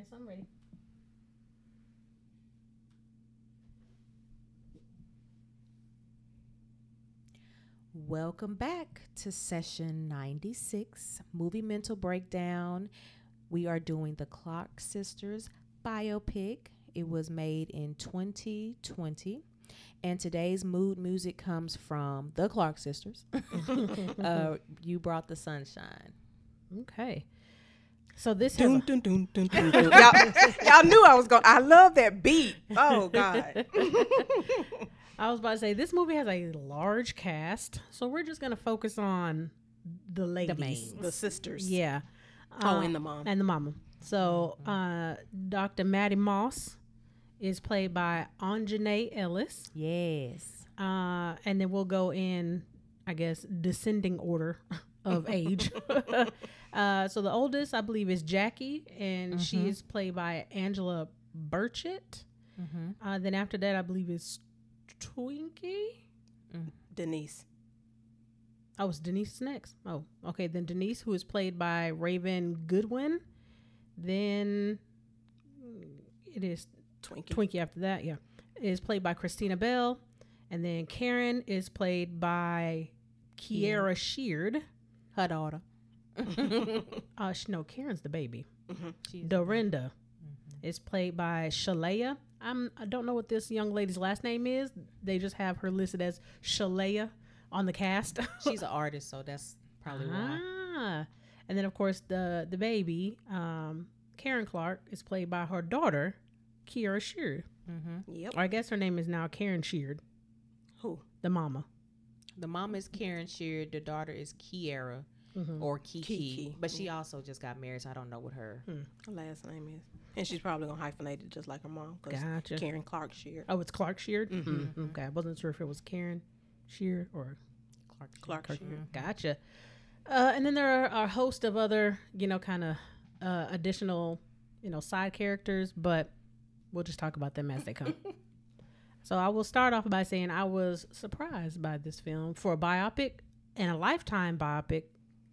right, so I'm ready. Welcome back to session 96, Movie Mental Breakdown. We are doing the Clark Sisters biopic. It was made in 2020. And today's mood music comes from the Clark Sisters. uh, you brought the sunshine. Okay. So this has Dun, a- dun, dun, dun, dun, dun. y'all, y'all knew I was going. I love that beat. Oh God. I was about to say this movie has a large cast, so we're just gonna focus on the ladies. mains. the sisters. Yeah. Oh, Uh, and the mom. and the mama. So uh, Dr. Mattie Moss is played by Aunjanue Ellis, Yes. uh, and then we'll go in, I guess, descending order of age. Uh, so the oldest, I believe, is Jacky, and she is played by Angela Birchett. Mm-hmm. Uh, then after that, I believe is Twinkie. Denise. Oh, it's Denise next. Oh, okay. Then Denise, who is played by Raven Goodwin. Then mm, it is Twinkie. Twinkie after that, yeah. Is played by Christina Bell. And then Karen is played by Kierra Sheard. Her daughter. Uh, sh- no, Karen's the baby. She's Dorinda is played by Shelea. I'm, I don't know what this young lady's last name is. They just have her listed as Shelea on the cast. she's an artist, so that's probably why. Ah. And then of course the the baby, um, Karen Clark, is played by her daughter, Kierra Sheard. Mm-hmm. Yep. Or I guess her name is now Karen Sheard, Who? the mama. The mama is Karen Sheard. The daughter is Kierra Mhm. or Kiki. Kiki. But she also just got married, so I don't know what her. Her last name is. And she's probably gonna hyphenate it just like her mom. 'cause Gotcha. Karen Clark Sheard. Oh, it's Clark Sheard. Mhm. Mm, okay, I wasn't sure if it was Karen Sheard or Clark. Clark Clark. Sheard. Gotcha. Uh, and then there are a host of other, you know, kind of uh, additional, you know, side characters, but we'll just talk about them as they come. so I will start off by saying I was surprised by this film for a biopic and a lifetime biopic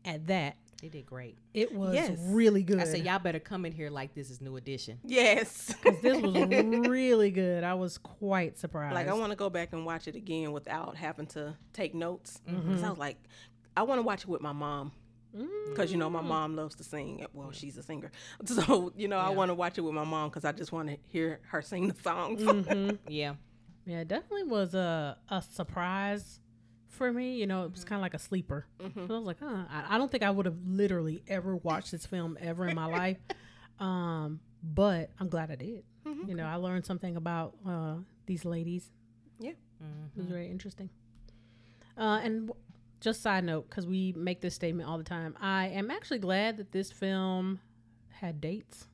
at that. They did great. It was Yes. really good. I said, y'all better come in here like this is new edition. Yes. Because this was really good. I was quite surprised. like I want to go back and watch it again without having to take notes. Because Mm-hmm. I was like, I want to watch it with my mom. Mm. Because you know my mom loves to sing. Well, she's a singer, so you know I want to watch it with my mom because I just want to hear her sing the songs. Mhm. Yeah. Yeah, it definitely was a a surprise for me. You know, it was kind of like a sleeper. Mm-hmm. So I was like, huh. I, I don't think I would have literally ever watched this film ever in my life. Um, but I'm glad I did. Mm-hmm. You know, I learned something about uh, these ladies. Yeah. It was very interesting. Uh, and w- just side note, because we make this statement all the time, I am actually glad that this film had dates.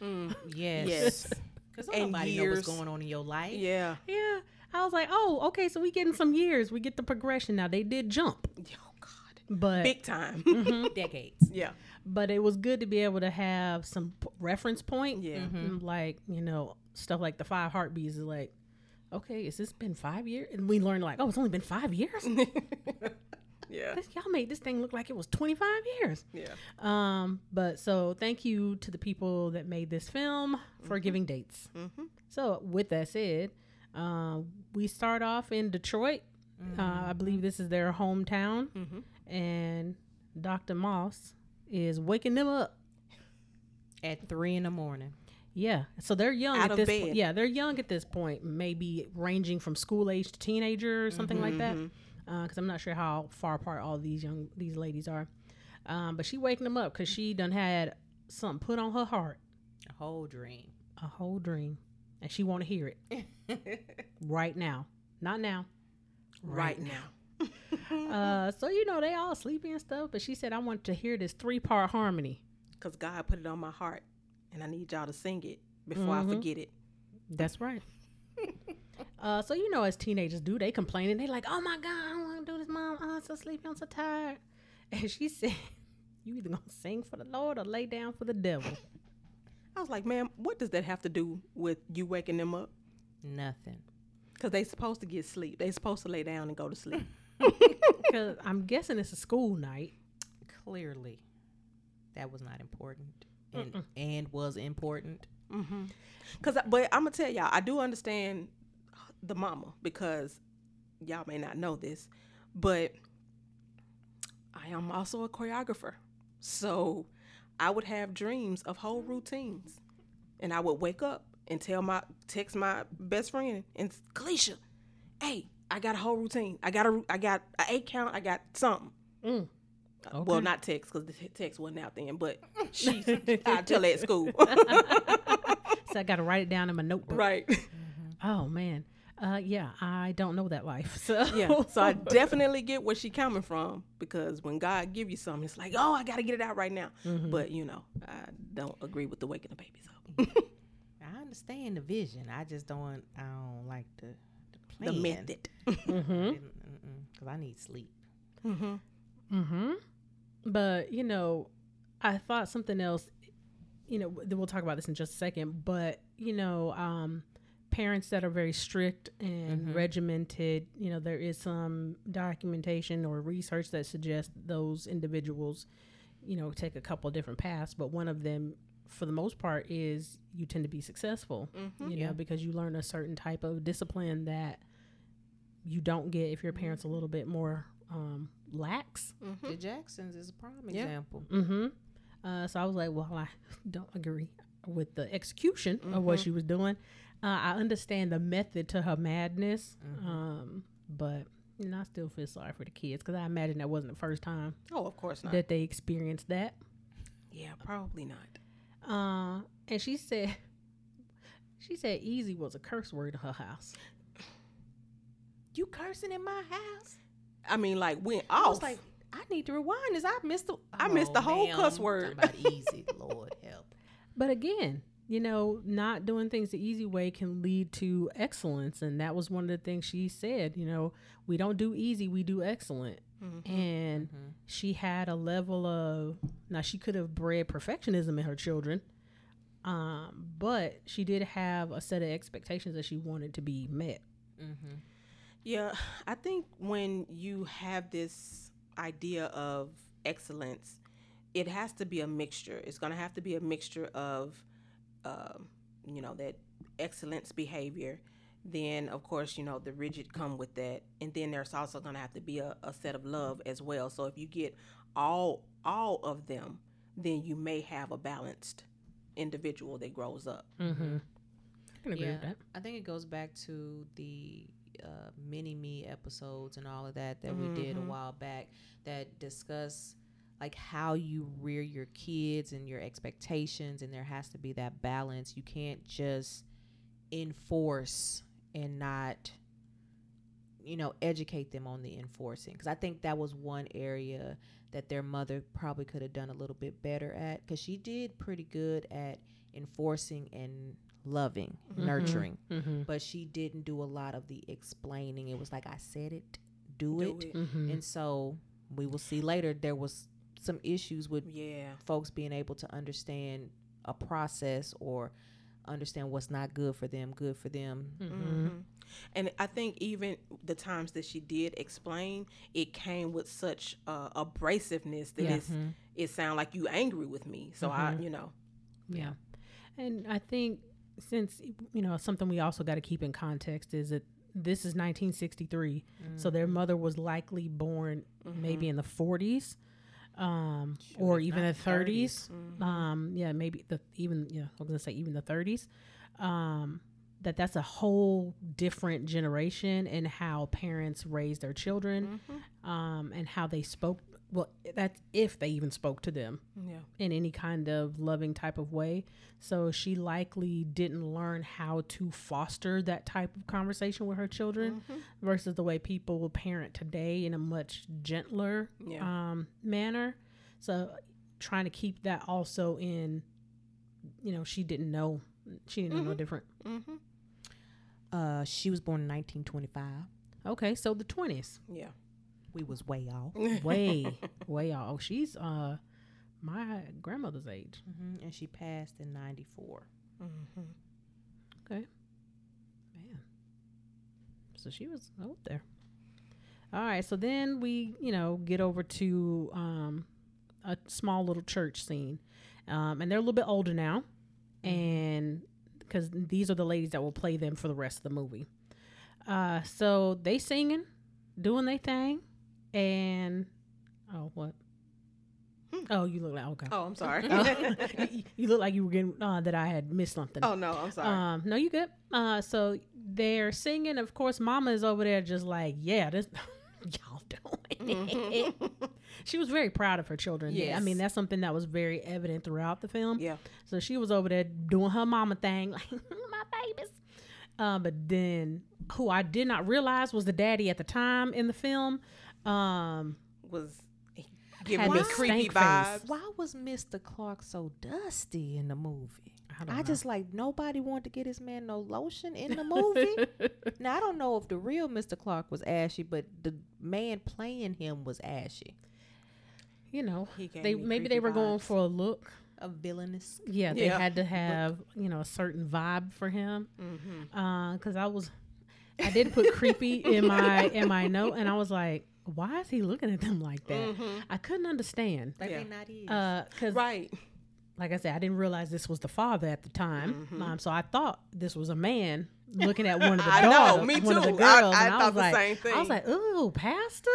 Mm. Yes. Yes. Because And nobody know what's going on in your life. Yeah. Yeah. I was like, oh, okay, so we getting some years. We get the progression now. They did jump, Oh God. but Big time. Decades. yeah. but it was good to be able to have some p- reference point. Yeah. Mm, Like, you know, stuff like the five heartbeats is like, okay, has this been five years? And we learned like, oh, it's only been five years? Yeah. This- Y'all made this thing look like it was 25 years. Yeah. Um, but so thank you to the people that made this film for giving dates. Mm-hmm. So with that said, um, we start off in Detroit. Uh, I believe this is their hometown, Mhm. and Dr. Moss is waking them up. At three in the morning. Yeah, so they're young Out at this. bed. yeah, they're young at this point, maybe ranging from school age to teenager or something like that. Because I'm not sure how far apart all these young these ladies are. Um, but she waking them up because she done had something put on her heart, A whole dream. a whole dream, and she want to hear it right now, not now. Right now. Uh, so you know they all sleepy and stuff, but she said I want to hear this three part harmony. Because God put it on my heart, and I need y'all to sing it before Mhm. I forget it. That's right. uh, so you know, as teenagers do, they complaining. They like, "Oh my god, I don't want to do this, mom. Oh, I'm so sleepy. I'm so tired." And she said, "You either gonna sing for the Lord or lay down for the devil." I was like, ma'am, what does that have to do with you waking them up? Nothing. Because they supposed to get sleep. They supposed to lay down and go to sleep. Because I'm guessing it's a school night. Clearly, that was not important. and and was important. Mm-hmm. Cause, but I'm gonna tell y'all, I do understand the mama because y'all may not know this, but I am also a choreographer. So I would have dreams of whole routines, and I would wake up and tell my text my best friend and Kalisha, "Hey, I got a whole routine. I got a I got a eight count. I got something." Mm. Uh, Well, not text because the te- text wasn't out then, but she I tell her at school, So I got to write it down in my notebook. right? Oh man. Uh, yeah, I don't know that life. So Yeah. So I definitely get where she coming from because when God give you something, it's like, oh, I gotta get it out right now. Mm-hmm. But you know, I don't agree with the waking the babies up. I understand the vision. I just don't. I don't like the the, the plan. method. hmm Because I need sleep. mm-hmm. hmm But you know, I thought something else. You know, we'll talk about this in just a second. But you know, um, parents that are very strict and Mhm. regimented. You know, there is some documentation or research that suggests those individuals, you know, take a couple different paths. But one of them, for the most part, is you tend to be successful. Mm-hmm. You Yeah. know, because you learn a certain type of discipline that you don't get if your parents a little bit more um, lax. Mm-hmm. The Jacksons is a prime Yeah. example. Mm-hmm. Uh, so I was like, well, I don't agree with the execution of what Mhm. she was doing. Uh, I understand the method to her madness, Mhm. um, but you know, I still feel sorry for the kids because I imagine that wasn't the first time Oh, of course not. that they experienced that. yeah, probably not. Uh, and she said, she said, "easy" was a curse word in her house. You cursing in my house? I mean, like went I off. was like, I need to rewind this. I missed the. I missed the whole ma'am. cuss word. About easy, Lord help. But again, you know, not doing things the easy way can lead to excellence. And that was one of the things she said. You know, we don't do easy, we do excellent. Mhm. And Mhm. she had a level of, now she could have bred perfectionism in her children. Um, but she did have a set of expectations that she wanted to be met. Mm-hmm. Yeah, I think when you have this idea of excellence, it has to be a mixture. It's going to have to be a mixture of, um, you know, that excellence behavior. Then, of course, you know, the rigid come with that. And then there's also going to have to be a, a set of love as well. So if you get all all of them, then you may have a balanced individual that grows up. Mm-hmm. I can agree Yeah, with that. I think it goes back to the uh, mini me episodes and all of that that we did a while back that discuss like how you rear your kids and your expectations, and there has to be that balance. You can't just enforce and not you know educate them on the enforcing because i think that was one area that their mother probably could have done a little bit better at because she did pretty good at enforcing and loving Mhm. nurturing Mm-hmm. but she didn't do a lot of the explaining it was like i said it do, Do it. it. Mm-hmm. and so we will see later there was some issues with Yeah. folks being able to understand a process or understand what's not good for them good for them Mm-hmm. Mhm. And I think even the times that she did explain, it came with such uh, abrasiveness that Yeah. it's, Mhm. it sounded like you angry with me. So I, Mhm. you know, Yeah. And I think since, you know, something we also got to keep in context is that this is 1963. So their mother was likely born maybe in the 40s um, Shoot, or even the the 30s. Mhm. Um, yeah, maybe the even, yeah, I was going to say even the 30s. Um, that that's a whole different generation and how parents raise their children Mhm. um, and how they spoke. Well, that's if they even spoke to them yeah, in any kind of loving type of way. So she likely didn't learn how to foster that type of conversation with her children Mhm. versus the way people will parent today in a much gentler yeah, um, manner. So trying to keep that also in, you know, she didn't know. She didn't know no Mhm. different. hmm uh she was born in 1925 Okay, so the twenties, yeah. We was way off way, way off. Oh, she's uh my grandmother's age. hmm and she passed in 94 hmm Okay. Man. So she was out there. All right. So then we, you know, get over to um, a small little church scene. um, and they're a little bit older now, and because these are the ladies that will play them for the rest of the movie. Uh, so they singing, doing their thing, and oh what? Oh, you look like okay. Oh, I'm sorry. you, you look like you were getting uh, that I had missed something. oh no, I'm sorry. Um, no, you good. Uh, so they're singing. Of course, Mama is over there just like, yeah, this y'all doing. it." she was very proud of her children. Yeah, I mean that's something that was very evident throughout the film. yeah. So she was over there doing her mama thing, like my babies. Uh, but then, who I did not realize was the daddy at the time in the film. Um, Was giving Had me creepy stank face. vibes. Why was Mr. Clark so dusty in the movie? I don't I know. just like nobody wanted to get his man no lotion in the movie. now I don't know if the real Mr. Clark was ashy, but the man playing him was ashy. you know, they maybe they creepy were going for a look. A villainous. Yeah, they Yeah. had to have you know a certain vibe for him. Mm-hmm. because I was, I did put creepy in my in my note, and I was like, why is he looking at them like that? Mm-hmm. I couldn't understand. Like Yeah. they not his. Uh, because Right. like I said, I didn't realize this was the father at the time, Mm-hmm. um, so I thought this was a man looking at one of the I know, me one of the too. I- girls, I and I, thought was the like, same thing. I was like, ooh, pastor,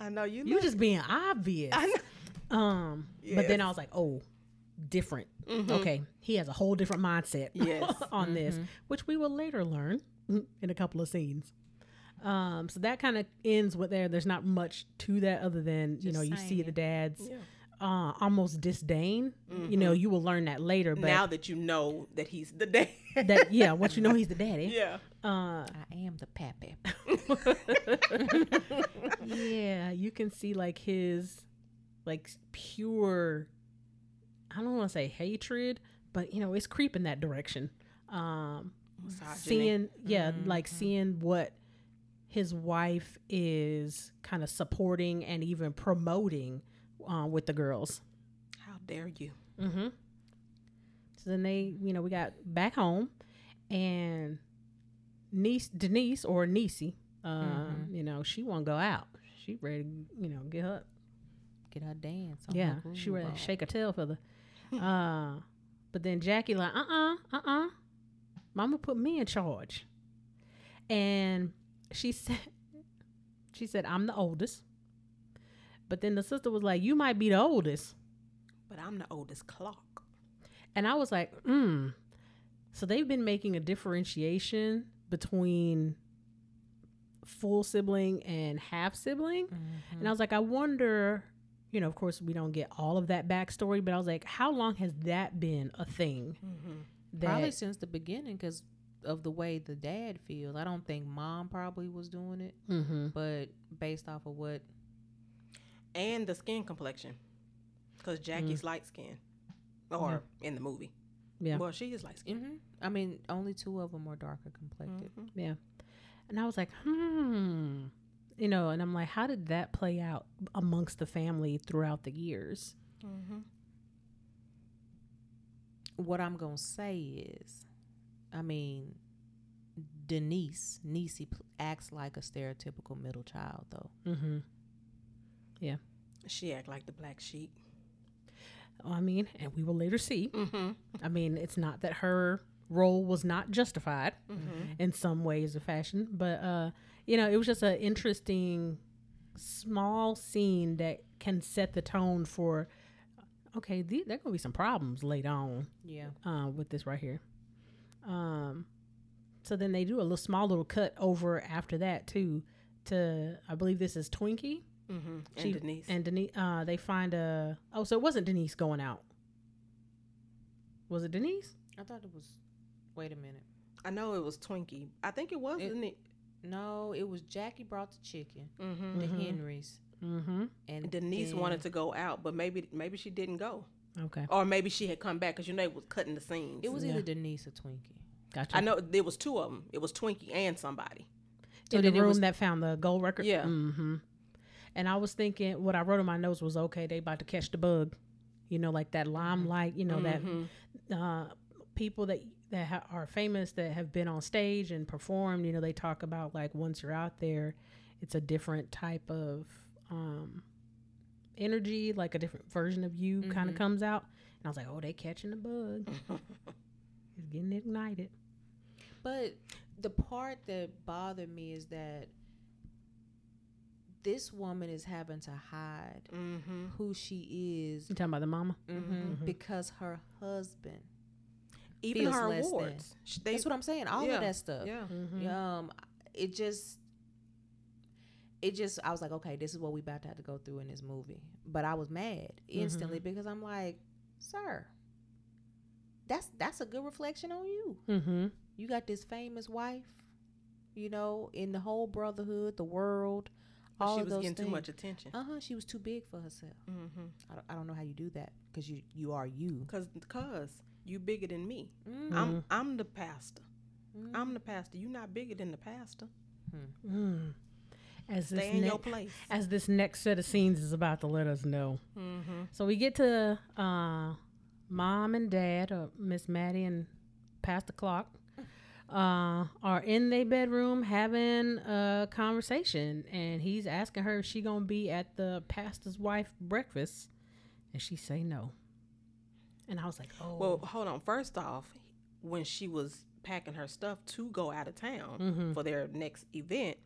I know you. you look- just being obvious. I know. Um, but then I was like, oh, different. Mhm. Okay, he has a whole different mindset Yes. on this, which we will later learn in a couple of scenes. Um, so that kind of ends with there. There's not much to that other than you know you see saying. the dad's Yeah. uh, almost disdain. You know you will learn that later, but now that you know that he's the dad. that yeah, once you know he's the daddy, yeah. uh, I am the pappy. yeah, you can see like his like pure. I don't want to say hatred, but you know it's creeping that direction. Um, Misogyny. seeing yeah like seeing what his wife is kind of supporting and even promoting uh, with the girls How dare you? mm-hmm. so then they you know we got back home and niece denise or Niecy, uh, you know she won't go out she ready you know get her Get her dance. on yeah she ready to shake her tail for the uh but then jackie like uh-uh uh-uh mama put me in charge and she said she said i'm the oldest but then the sister was like you might be the oldest But I'm the oldest Clark. and i was like mm so they've been making a differentiation between full sibling and half sibling Mhm. and I was like, I wonder, you know, of course, we don't get all of that backstory, but I was like, how long has that been a thing? Mm-hmm. That, Probably since the beginning because of the way the dad feels. I don't think mom probably was doing it, hmm but based off of what And the skin complexion, because Jacky's light skin, or in the movie. Yeah. Well, she is light skin. hmm I mean, only two of them were darker complected. yeah. And I was like, hmm. You know, and I'm like, how did that play out amongst the family throughout the years? Mm-hmm. What I'm gonna say is, I mean, Denise Niecy pl- acts like a stereotypical middle child, though. Mm-hmm. Yeah. She act like the black sheep. I mean, and we will later see. Mm-hmm. I mean, it's not that her role was not justified Mm-hmm. in some ways or fashion, but uh, you know, it was just an interesting small scene that can set the tone for. Okay, th- there gonna be some problems later on Yeah. uh, with this right here. Um, so then they do a little small little cut over after that too. To I believe this is Twinkie Mm-hmm. And Denise. and Denise. Uh, they find a oh, so it wasn't Denise going out. Was it Denise? I thought it was. Wait a minute. I know it was Twinkie. I think it was It- Denise. No, it was Jacky brought the chicken, Mm-hmm. the Mhm. Henrys, Mm-hmm. and Denise then- wanted to go out, but maybe maybe she didn't go, Okay, or maybe she had come back because you know it was cutting the scenes. It was Yeah. either Denise or Twinkie. gotcha. I know there was two of them. It was Twinkie and somebody. So in the room was- that found the gold record. Yeah. Mm-hmm. And I was thinking, what I wrote in my notes was, okay, they about to catch the bug. You know, like that limelight. You know Mhm. that uh, people that that ha- are famous that have been on stage and performed. You know, they talk about like once you're out there, it's a different type of um, energy, like a different version of you kind of comes out. And I was like, oh, they catching the bug. it's getting ignited. But the part that bothered me is that this woman is having to hide Mm-hmm. who she is You talking about the mama? mhm, because her husband. Even her awards. They, That's what I'm saying. All yeah, of that stuff. yeah. Mm-hmm. Um, it just, it just, I was like, okay, this is what we about to have to go through in this movie. But I was mad instantly because I'm like, sir, that's that's a good reflection on you. Mm-hmm. You got this famous wife, you know, in the whole brotherhood, the world, all she of was those getting things. too much attention. Uh huh. She was too big for herself. Mm-hmm. I don't, I don't know how you do that because you you are you. Cause, cause you bigger than me. Mm. I'm, I'm the pastor. Mm. I'm the pastor. You not bigger than the pastor. As this in ne- your place. as this next set of scenes is about to let us know. Mm-hmm. So we get to uh, mom and dad, or Miss Mattie and Pastor Clark, uh, are in their bedroom having a conversation, and he's asking her if she gonna be at the pastor's wife breakfast, and she say no. And I was like, oh, Well, hold on. First off, when she was packing her stuff to go out of town Mhm. for their next event,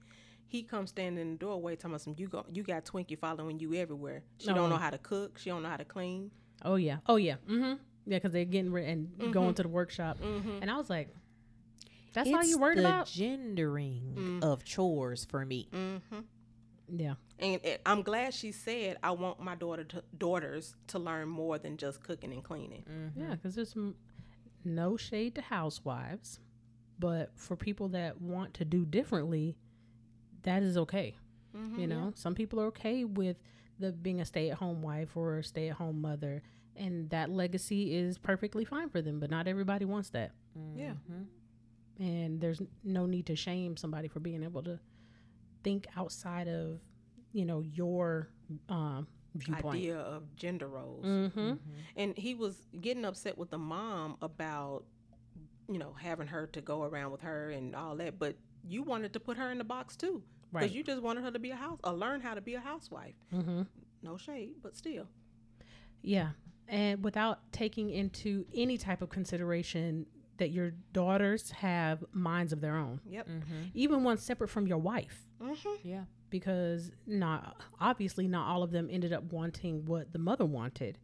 he comes standing in the doorway telling us, "You go, you got Twinkie following you everywhere. She Oh. don't know how to cook. She don't know how to clean. oh yeah, oh yeah, mm-hmm. yeah, because they're getting ready and Mm-hmm. going to the workshop, and I was like, that's all you worried the about? gendering Mm. of chores for me. Mm-hmm. yeah, And it, I'm glad she said, "I want my daughter to, daughters to learn more than just cooking and cleaning." Yeah, because there's m- no shade to housewives, but for people that want to do differently, that is okay. Mm-hmm. You know, some people are okay with the being a stay-at-home wife or a stay-at-home mother, and that legacy is perfectly fine for them. But not everybody wants that, Yeah. Mhm. and there's no need to shame somebody for being able to think outside of, you know, your um, viewpoint. Idea of gender roles. Mm-hmm. and he was getting upset with the mom about you know having her to go around with her and all that but you wanted to put her in the box too because Right. you just wanted her to be a house or learn how to be a housewife Mm-hmm. no shade but still Yeah. And without taking into any type of consideration that your daughters have minds of their own, yep even one separate from your wife, mm-hmm. Yeah. because not obviously not all of them ended up wanting what the mother wanted,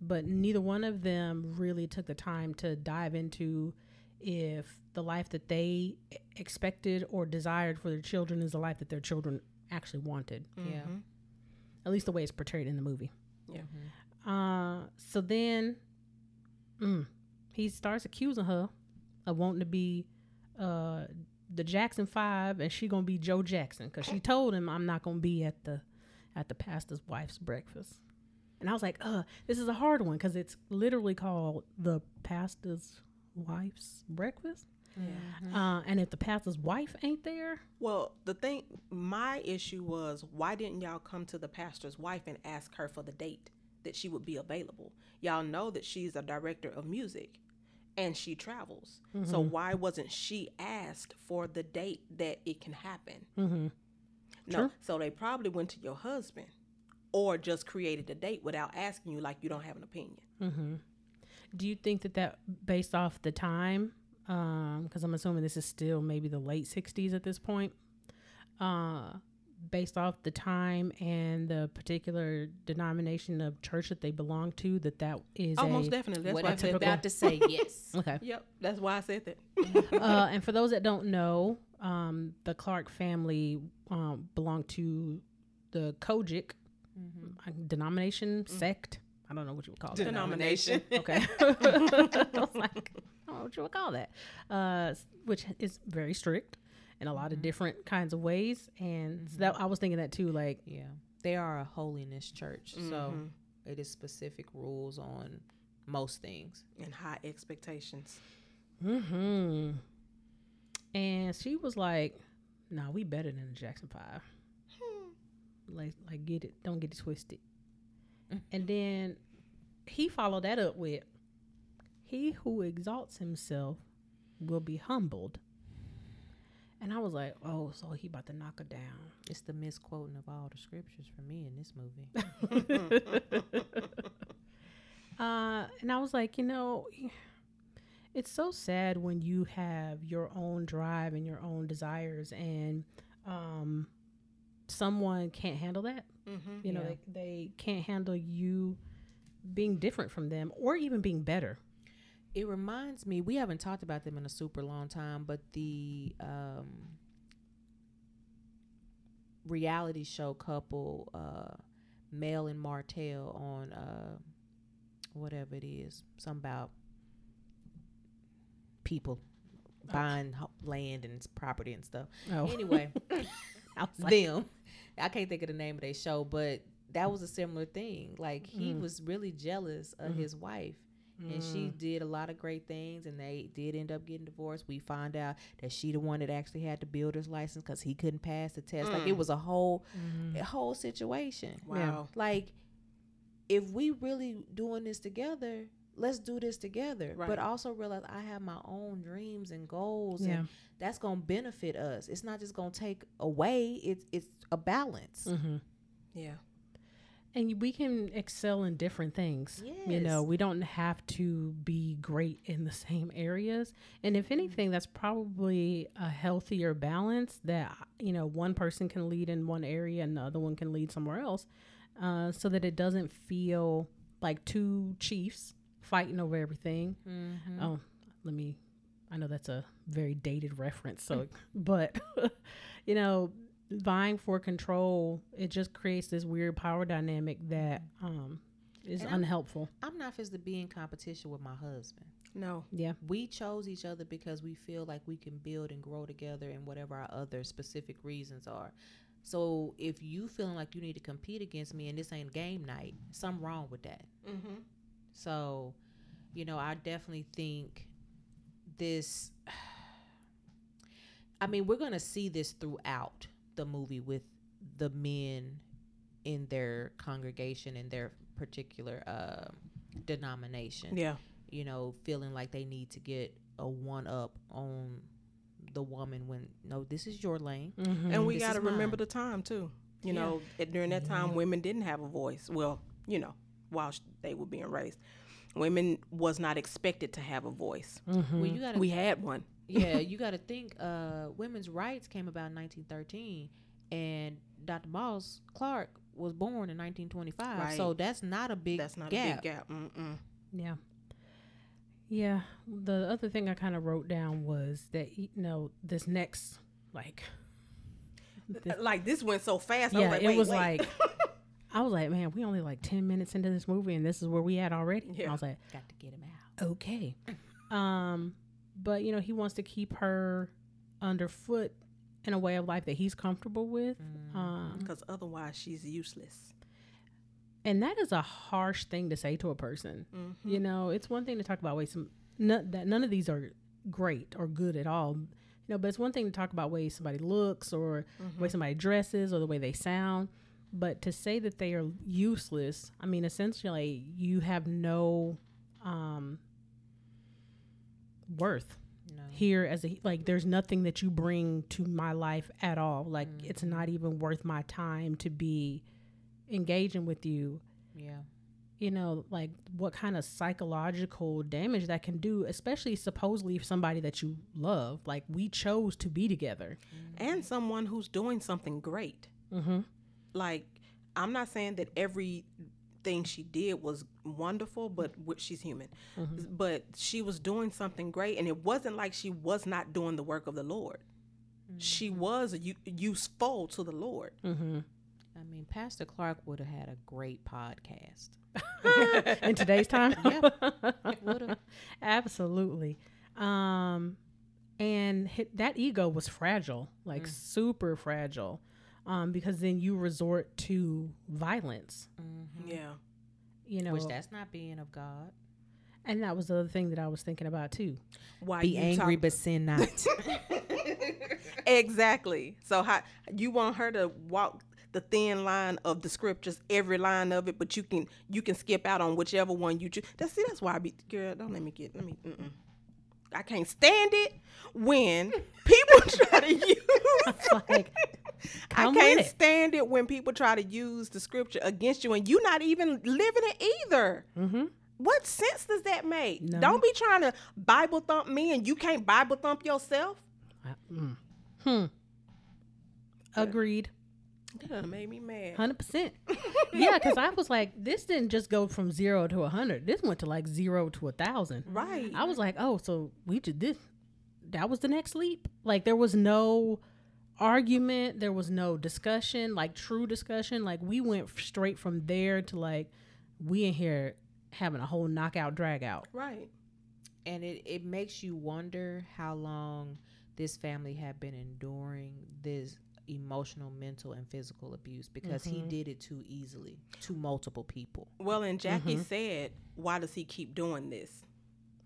but neither one of them really took the time to dive into if the life that they expected or desired for their children is the life that their children actually wanted. Yeah. At least the way it's portrayed in the movie. Yeah. Uh, so then, mm, he starts accusing her of wanting to be uh the Jackson Five, and she gonna be Joe Jackson because she told him I'm not gonna be at the at the pastor's wife's breakfast. And I was like, uh, this is a hard one because it's literally called the pastor's wife's breakfast. Uh, and if the pastor's wife ain't there, well the thing my issue was why didn't y'all come to the pastor's wife and ask her for the date that she would be available y'all know that she's a director of music and she travels so why wasn't she asked for the date that it can happen mm-hmm. No. Sure. So they probably went to your husband or just created a date without asking you like you don't have an opinion. Mm-hmm. Do you think that that based off the time, because I'm assuming this is still maybe the late '60s at this point, uh, based off the time and the particular denomination of church that they belong to, that that is Almost a definitely. That's what why I I'm said about to say, yes. okay. Yep. That's why I said that. uh, and for those that don't know, um, the Clark family um, belonged to the COGIC uh, denomination sect. I don't know what you would call it. Denomination. Okay. I was like, I don't know what you would call that. Uh, which is very strict in a lot of different kinds of ways. And so that I was thinking that too. Like, Yeah. They are a holiness church, so Mhm. it is specific rules on most things. And high expectations. hmm And she was like, "Nah, we better than the Jackson Five. Like, like get it, don't get it twisted." And then he followed that up with, "He who exalts himself will be humbled." And I was like, "Oh, so he about to knock her down." It's the misquoting of all the scriptures for me in this movie. Uh, and I was like, you know, it's so sad when you have your own drive and your own desires, and um, someone can't handle that. Mm-hmm. You know, Yeah. they, they can't handle you being different from them or even being better. It reminds me, we haven't talked about them in a super long time, but the um, reality show couple, uh, Mel and Martell, on uh, whatever it is, some about people buying ho- land and property and stuff. Oh, Anyway, I was like, them. I can't think of the name of their show, but that was a similar thing. Like he Mm. was really jealous of Mhm. his wife and she mm, did a lot of great things and they did end up getting divorced we find out that she the one that actually had the builder's license because he couldn't pass the test like it Mm. was a whole mm, a whole situation Wow. like if we really doing this together let's do this together Right. but also realize i have my own dreams and goals yeah. and that's gonna benefit us it's not just gonna take away it's it's a balance Mm-hmm. Yeah. And we can excel in different things. You know, we don't have to be great in the same areas. And if anything, that's probably a healthier balance that, you know, one person can lead in one area and the other one can lead somewhere else uh, so that it doesn't feel like two chiefs fighting over everything. Mhm. Oh, let me. I know that's a very dated reference, so but you know, vying for control, it just creates this weird power dynamic that um is And I'm- unhelpful. i'm not supposed to be in competition with my husband No. Yeah, we chose each other because we feel like we can build and grow together and whatever our other specific reasons are. So if you feeling like you need to compete against me and this ain't game night, something wrong with that. Mm-hmm. So, you know, I definitely think this I mean, we're going to see this throughout the movie with the men in their congregation in their particular uh, denomination Yeah. you know, feeling like they need to get a one up on the woman when no, this is your lane. mm-hmm. And we got to remember mine. the time too. You Yeah. know, during that time, Yeah. women didn't have a voice. Well, you know, while sh- they were being raised, women was not expected to have a voice. mm-hmm. Well, you got to We had one. yeah, you got to think. Uh, women's rights came about in 1913, and Dr. Moss Clark was born in 1925. So that's not a big That's not gap. a big gap. Mm-mm. Yeah. Yeah. The other thing I kind of wrote down was that you know this next like this- Like this went so fast. I yeah, was like, it was wait. like I was like, man, we only like ten minutes into this movie and this is where we at already. Yeah. I was like, Got to get him out. okay. Um, but you know, he wants to keep her underfoot in a way of life that he's comfortable with. Mm. Um, because otherwise she's useless. and that is a harsh thing to say to a person. Mm-hmm. You know, it's one thing to talk about ways some none, that none of these are great or good at all. You know, but it's one thing to talk about ways somebody looks or the way somebody dresses or the way they sound. But to say that they are useless, I mean, essentially, you have no um, worth No. here as a like. There's nothing that you bring to my life at all. Like, it's Mhm. not even worth my time to be engaging with you Yeah. you know, like what kind of psychological damage that can do, especially supposedly for somebody that you love. Like we chose to be together. And someone who's doing something great. Mm-hmm. Like I'm not saying that everything she did was wonderful, but she's human. Mhm. But she was doing something great, and it wasn't like she was not doing the work of the Lord. She was u- useful to the Lord. Mm-hmm. I mean, Pastor Clark would have had a great podcast. In today's time, Yeah, absolutely. Um, and that ego was fragile, like Mm. super fragile, um, because then you resort to violence. Mhm. Yeah. You know, Which that's not being of God. and that was the other thing that I was thinking about too. Why Be you angry, talk- but sin not. exactly. So how you want her to walk the thin line of the scriptures, every line of it, but you can you can skip out on whichever one you choose. That's see, that's why I be girl. Don't let me get let me. Mm-mm. I can't stand it when people try to use. like, I can't it. stand it when people try to use the scripture against you and you're not even living it either. Mm-hmm. What sense does that make? No. Don't be trying to Bible thump me and you can't Bible thump yourself. I- mm. Hmm. Agreed. That made me mad. Hundred percent. Yeah, because I was like, this didn't just go from zero to a hundred. This went to like zero to a thousand. Right. I was like, oh, so we did this. That was the next leap. Like there was no argument. There was no discussion, like true discussion. Like we went straight from there to like we in here having a whole knockout drag out. Right. and it, it makes you wonder how long this family had been enduring this emotional mental and physical abuse because he Mhm. did it too easily to multiple people Well, and Jacky Mhm. said, "Why does he keep doing this?"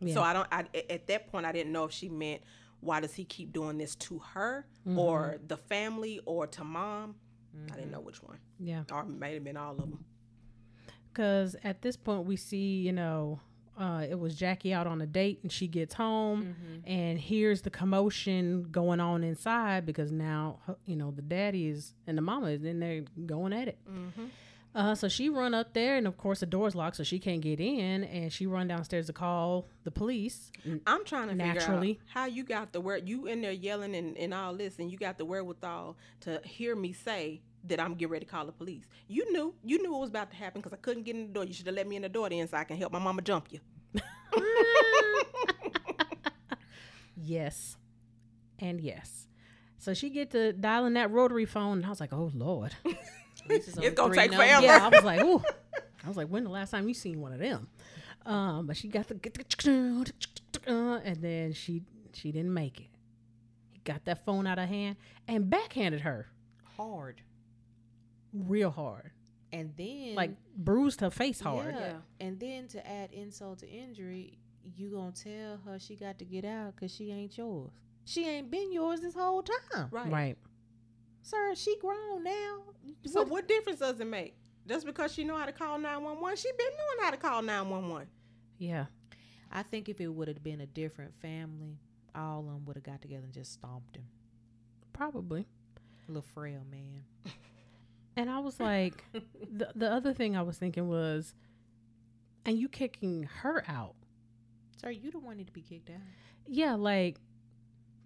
Yeah. So I don't. I, a- at that point, I didn't know if she meant, "Why does he keep doing this to her, Mm-hmm. or the family, or to mom?" I Mm-hmm. didn't know which one, yeah. or maybe it may have been all of them. Because at this point, we see, you know, uh, it was Jacky out on a date and she gets home and here's the commotion going on inside because now, you know, the daddy is and the mama is in there going at it. Mm-hmm. Uh, so she run up there and of course the door's locked so she can't get in and she run downstairs to call the police. I'm trying to Naturally. figure out how you got the word you in there yelling and, and all this, and you got the wherewithal to hear me say that I'm getting ready to call the police. You knew, you knew it was about to happen because I couldn't get in the door. You should have let me in the door then, so I can help my mama jump you. Yes. And yes. So she get to dialing that rotary phone and I was like, oh Lord. It's gonna take numbers. forever. yeah, I was like, ooh. I was like, when the last time you seen one of them? Um, but she got the uh, and then she she didn't make it. He got that phone out of hand and backhanded her hard real hard, and then like bruised her face hard. yeah. Yeah. and then to add insult to injury you gonna tell her she got to get out because she ain't yours she ain't been yours this whole time Right. Right. sir she grown now So what difference does it make? Just because she know how to call 911, she been knowing how to call 911. Yeah. I think if it would have been a different family, all of them would have got together and just stomped him. Probably. Little frail man. And I was like, the the other thing I was thinking was, and you kicking her out. Sir, you the one need to be kicked out. Yeah, like,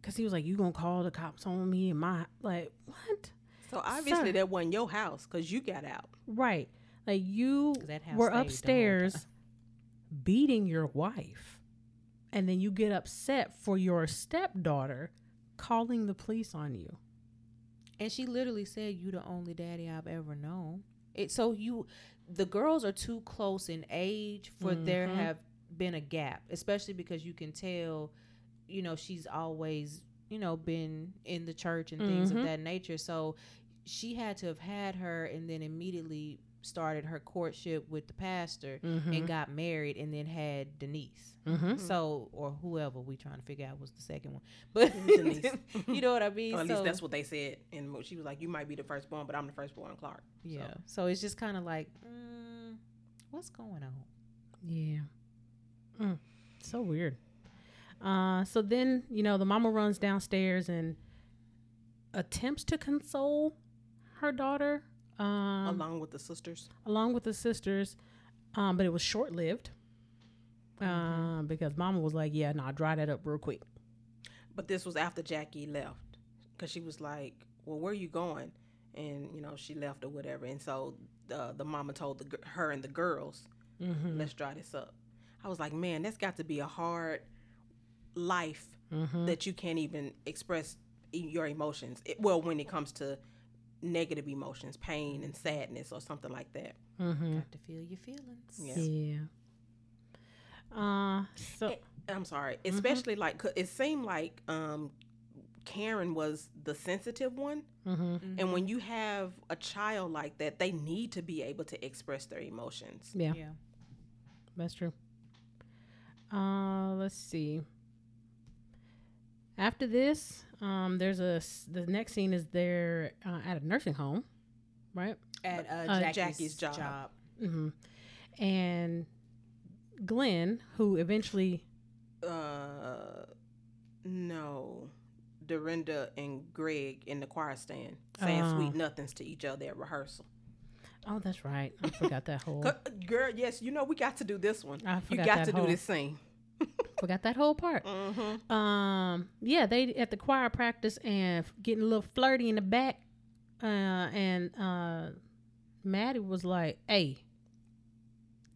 cause he was like, you gonna call the cops on me and my like what? So obviously Sir. that wasn't your house because you got out. Right. Like you were stayed the whole upstairs beating your wife. And then you get upset for your stepdaughter calling the police on you. And she literally said, "You the only daddy I've ever known." It so you, the girls are too close in age for there Mhm. have been a gap, especially because you can tell, you know, she's always you know been in the church and things Mhm. of that nature. So she had to have had her and then immediately started her courtship with the pastor and got married and then had Denise. Mm-hmm. So or whoever we trying to figure out was the second one, but Denise. you know what I mean. At So- least that's what they said. And she was like, "You might be the firstborn, but I'm the firstborn, Clark." Yeah. So, it's just kind of like, mm, what's going on? Yeah. Mm, so weird. Uh, so then, you know, the mama runs downstairs and attempts to console her daughter um, along with the sisters. along with the sisters, um, but it was short lived uh, because mama was like, yeah, no, nah, dry that up real quick. But this was after Jacky left because she was like, "Well, where are you going?" And you know she left or whatever. And so the the mama told the her and the girls, Mm-hmm. "Let's dry this up." I was like, "Man, that's got to be a hard life Mm-hmm. that you can't even express your emotions. It, well, when it comes to negative emotions, pain and sadness or something like that." Mm-hmm. Got to feel your feelings. Yeah. Yeah. Uh, so Eh, I'm sorry, especially like it seemed like um, Karen was the sensitive one. mm-hmm. And when you have a child like that, they need to be able to express their emotions. yeah. Yeah. That's true. Uh, let's see. After this, um, there's a the next scene is they're uh, at a nursing home, right? At uh, Uh, Jacky's, Jacky's job. job. Mm-hmm. And Glenn, who eventually, Uh, no, Dorinda and Greg in the choir stand saying Oh. sweet nothings to each other at rehearsal. Oh, that's right. I forgot that whole Girl, yes, you know we got to do this one. I You got that to do this scene. Forgot that whole part. Mm-hmm. Um, yeah, they at the choir practice and f- getting a little flirty in the back. Uh, and uh, Mattie was like, "Hey,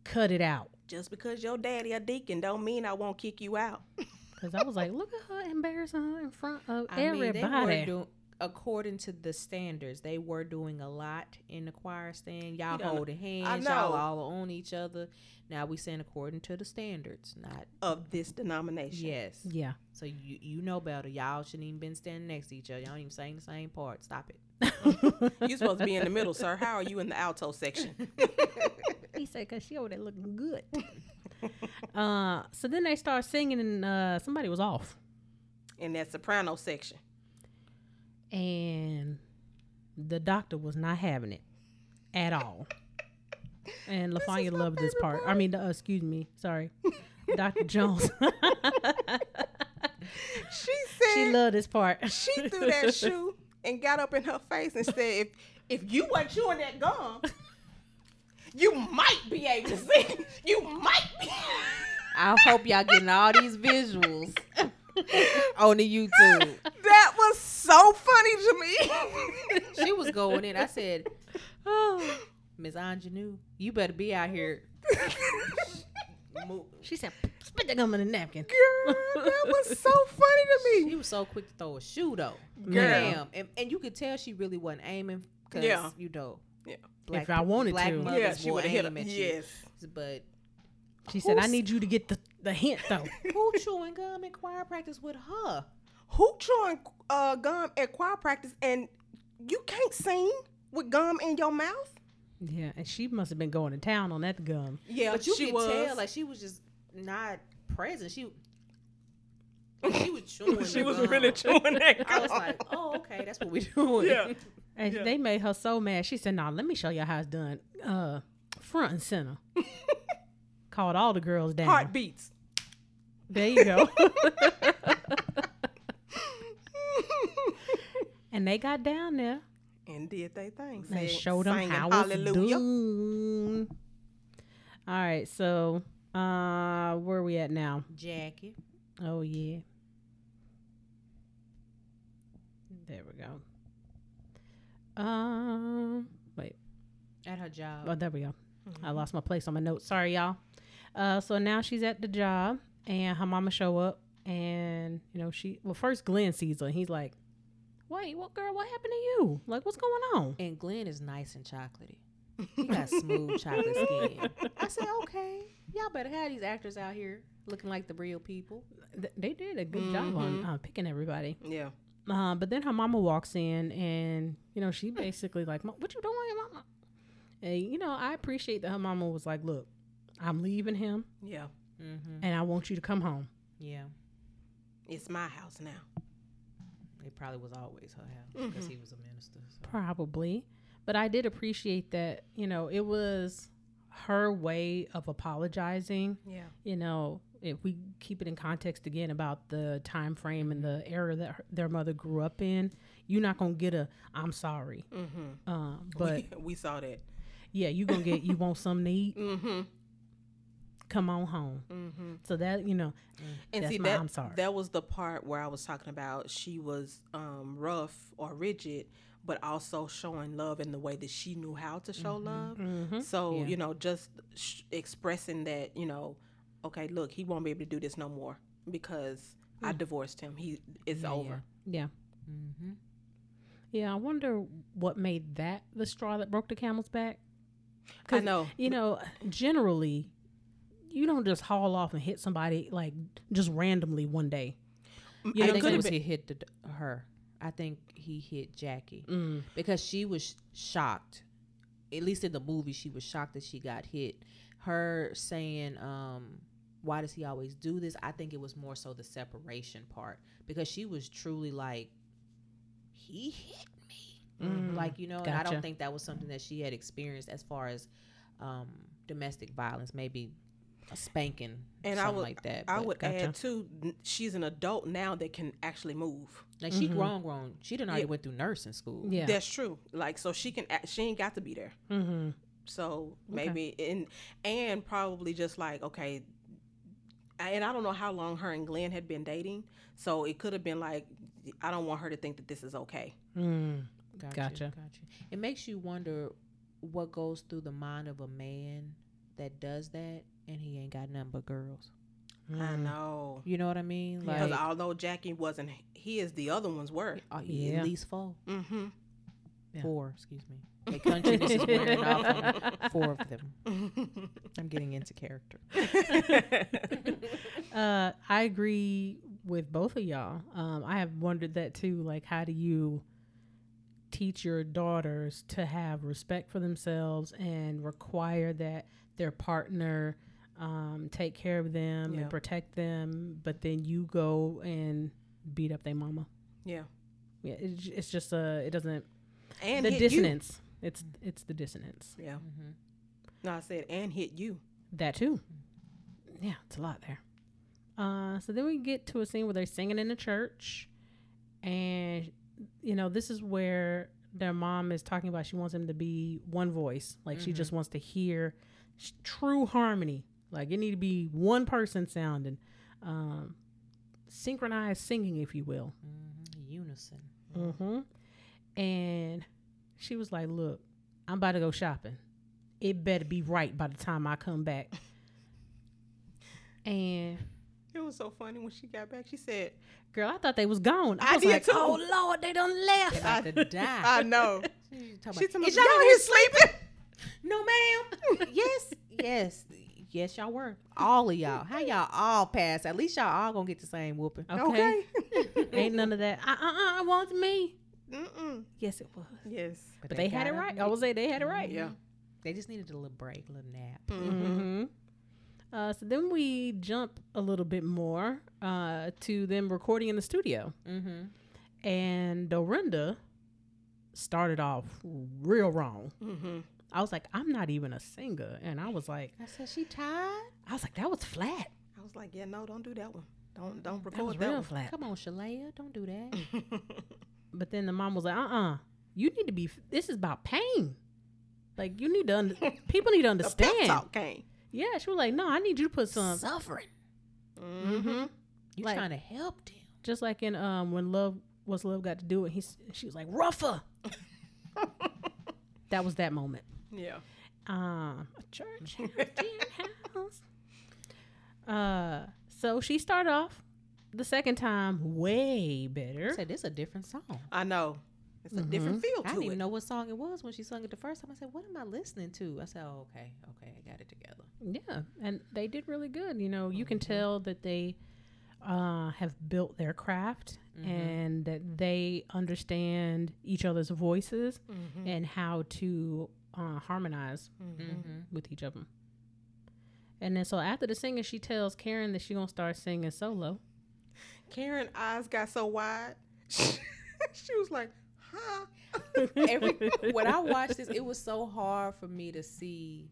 cut it out," Just because your daddy a deacon don't mean I won't kick you out. because I was like, "Look at her embarrassing her in front of I mean, they everybody." were according to the standards. They were doing a lot in the choir stand. Y'all don't- holding hands. Y'all know. all on each other. Now we saying according to the standards, not Of this denomination. yes. yeah, So you you know better. Y'all shouldn't even been standing next to each other. Y'all ain't even saying the same part. Stop it. you supposed to be in the middle, sir. How are you in the alto section? he said, "Cause she over there looking good." uh, so then they start singing, and uh, somebody was off, In that soprano section. And the doctor was not having it at all. And Lafanya loved this favorite part. I mean, uh, excuse me, sorry, Dr. Jones. She said she loved this part. she threw that shoe and got up in her face and said, "If if you weren't chewing that gum, you might be able to see. You might be." I hope y'all getting all these visuals on the YouTube. That was so funny to me. She was going in. I said, Miss Aunjanue, you better be out here. She said, "Spit the gum in the napkin." Girl, that was so funny to me. She was so quick to throw a shoe though. Girl. Damn. And, and you could tell she really wasn't aiming because Yeah. you know. Yeah. If I wanted black to. mothers Yeah, she will would have hit aim her. at you. Yes. But She said, "I need you to get the, the hint though." who chewing gum in choir practice with her? Who chewing uh, gum at choir practice and you can't sing with gum in your mouth? yeah, and she must have been going to town on that gum. Yeah, But you she could was. tell like she was just not present. She she was chewing. she was gum. really chewing that gum. I was like, oh, okay, that's what we doing. Yeah. And Yeah. they made her so mad. She said, "Nah, let me show you how it's done. Uh, front and center." Called all the girls down. Heartbeats. There you go. and they got down there and did they thing. and Said- showed them singing how it's done. All right, so uh, where are we at now? Jacky. Oh yeah. There we go. Um, wait. At her job. Oh, there we go. I lost my place on my notes. Sorry, y'all. Uh, so now she's at the job, and her mama show up, and you know she. Well, first Glenn sees her, and he's like, "Wait, what girl? What happened to you? Like, what's going on?" And Glenn is nice and chocolatey. He got smooth chocolate skin. I said, okay, y'all better have these actors out here looking like the real people. Th- they did a good job on uh, picking everybody. Yeah. Uh, but then her mama walks in, and you know she basically like, "What you doing, mama?" And you know I appreciate that her mama was like, "Look, I'm leaving him, Yeah. Mm-hmm. and I want you to come home." Yeah. It's my house now. It probably was always her house because he was a minister. So. Probably. But I did appreciate that, you know, it was her way of apologizing. Yeah. You know, if we keep it in context again about the time frame and the era that her, their mother grew up in, you're not going to get a I'm sorry. Mm-hmm. Um, but we, we saw that. yeah, you're going to get you want something to eat, Mm-hmm. Come on home. Mm-hmm. So that, you know, And That's see my that I'm sorry. that was the part where I was talking about she was um, rough or rigid, but also showing love in the way that she knew how to show love. mhm. So Yeah. you know, just sh- expressing that you know, okay, look, he won't be able to do this no more because I divorced him. He it's Yeah, over. yeah. Mm-hmm. Yeah, I wonder what made that the straw that broke the camel's back. I know. You know, generally, you don't just haul off and hit somebody like just randomly one day. You I know, think it was he hit the, her. I think he hit Jacky Mm. because she was shocked. At least in the movie, she was shocked that she got hit. Her saying, um, "Why does he always do this?" I think it was more so the separation part because she was truly like, "He hit me," Mm. like you know. And I don't think that was something that she had experienced as far as um, domestic violence. Maybe a spanking, And I something would- like that. I would gotcha. add too. She's an adult now that can actually move. like she Mhm. grown, grown. She done already Yeah. went through nursing school. Yeah. That's true. Like so, she can. act- She ain't got to be there. mm-hmm. So maybe and and probably just like okay, and I don't know how long her and Glenn had been dating. So it could have been like I don't want her to think that this is okay. Mm. Gotcha, Gotcha. gotcha. It makes you wonder what goes through the mind of a man that does that, and he ain't got nothing but girls. I Mm. know. You know what I mean? Because Like, although Jacky wasn't, he is the other one's worth. uh, Yeah. at least four, Mm-hmm. Yeah. four. Excuse me. The countriness is wearing off on four of them. I'm getting into character. Uh, I agree with both of y'all. Um, I have wondered that too. Like, how do you teach your daughters to have respect for themselves and require that their partner um, take care of them Yeah. and protect them, but then you go and beat up their mama? yeah. Yeah, it, it's just uh, it doesn't And the hit you. dissonance. It's it's the dissonance Yeah. Mm-hmm. No, I said and hit you. that too. Yeah, it's a lot there. Uh, so then we get to a scene where they're singing in the church, and you know this is where their mom is talking about she wants them to be one voice, like she just wants to hear true harmony. Like it need to be one person sounding, um, synchronized singing, if you will. Mm-hmm. Unison. Mm-hmm. And she was like, "Look, I'm about to go shopping. It better be right by the time I come back." and It was so funny when she got back. She said, girl, I thought they was gone. I, I was did like, too. "Oh Lord, they done left." About to die. "I know." She talking She about, told me, "Is "Y'all y'all here sleeping?" No, ma'am. yes, yes, yes, y'all were. All of y'all. How y'all all pass? At least y'all all gonna get the same whooping. Okay, Okay. ain't none of that. Uh, uh, uh, it was me. Mm-mm. Yes, it was. Yes. But, they, had it right. and I did- would say they had it right. Yeah. They just needed a little break, a little nap. Mm-hmm. Mm-hmm. Uh, so then we jump a little bit more uh, to them recording in the studio. Mm-hmm. And Dorinda started off real wrong. Mm-hmm. I was like, I'm not even a singer. And I was like, I said she tired. I was like, that was flat. I was like, yeah, no, don't do that one. Don't don't record That was that, real one. flat. Come on, Shelea, don't do that. But then the mom was like, uh uh you need to be, this is about pain. Like, you need to, under, people need to The pep understand. talk came. Yeah, she was like, no, I need you to put some, Suffering. mm-hmm. You Like- trying to help them? just like in um when love was love got to do it. He's she was like rougher. that was that moment. Yeah. Um, a church house. Uh, so she started off the second time way I better. said this a different song. I know. It's a Mhm. different feel I didn't it. even know what song it was when she sung it the first time. I said, "What am I listening to?" I said, oh, "Okay, okay, I got it together." Yeah, and they did really good. You know, you can tell that they uh, have built their craft and that they understand each other's voices Mm-hmm. and how to uh, harmonize Mm-hmm. with each of them. And then so after the singing, she tells Karen that she gonna start singing solo. Karen eyes got so wide. she was like, huh? Every when I watched this, it was so hard for me to see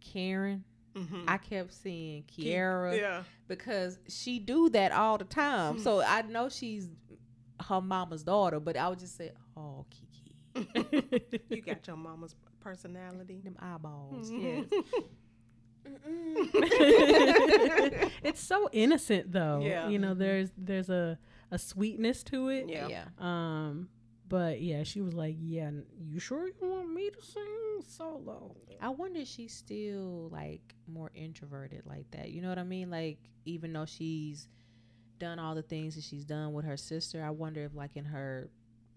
Karen. Mm-hmm. I kept seeing Kierra Yeah. because she do that all the time. Mm. So I know she's her mama's daughter, but I would just say, "Oh, Kiki, you got your mama's personality. them eyeballs." Mhm. Yes. it's so innocent though. Yeah. You know, there's there's a a sweetness to it. Yeah. yeah. Um, but yeah, she was like, "Yeah, n- you sure you want me to sing solo?" I wonder if she's still like more introverted like that. You know what I mean? Like even though she's done all the things that she's done with her sister, I wonder if like in her,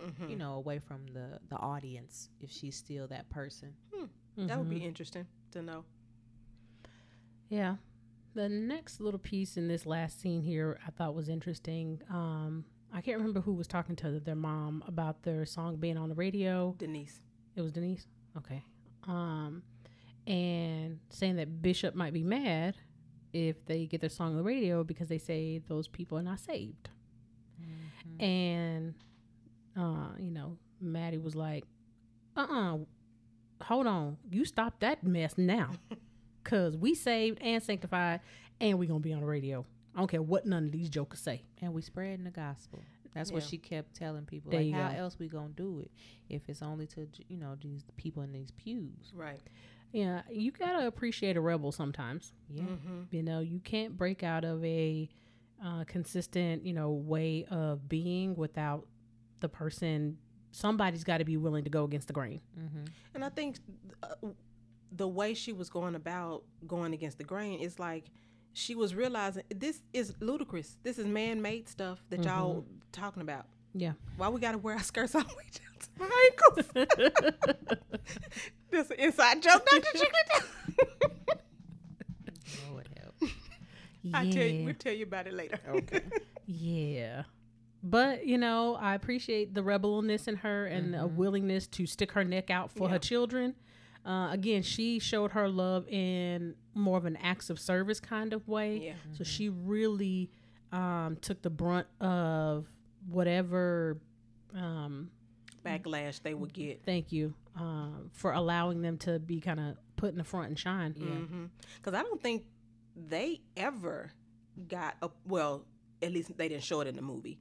Mhm. you know, away from the the audience, if she's still that person. That would be Mhm. interesting to know. Yeah. The next little piece in this last scene here I thought was interesting. Um, I can't remember who was talking to their mom about their song being on the radio. Denise. It was Denise. Okay. Um, and saying that Bishop might be mad if they get their song on the radio because they say those people are not saved. And uh, you know, Mattie was like, "Uh, uh hold on, you stop that mess now." cause we saved and sanctified, and we gonna be on the radio. I don't care what none of these jokers say. And we spreading the gospel. That's what she kept telling people. There like, how go. else we gonna do it if it's only to you know these people in these pews? Right. Yeah, you gotta appreciate a rebel sometimes. Yeah. Mm-hmm. You know, you can't break out of a uh, consistent, you know, way of being without the person. Somebody's got to be willing to go against the grain. Mm-hmm. And I think uh, the way she was going about going against the grain is like she was realizing this is ludicrous. This is man-made stuff that y'all talking about. Yeah. Why we gotta wear our skirts all the way down to our ankles? That's an inside joke, Dr. Chicklett. Lord help. I tell you, we'll tell you about it later. Okay. Yeah. But, you know, I appreciate the rebelness in her and a willingness to stick her neck out for Yeah. her children. Uh, again, she showed her love in more of an acts of service kind of way. Yeah. So she really um, took the brunt of whatever. Um, Backlash they would get. thank you um, for allowing them to be kind of put in the front and shine. Yeah. Because I don't think they ever got a well, at least they didn't show it in the movie.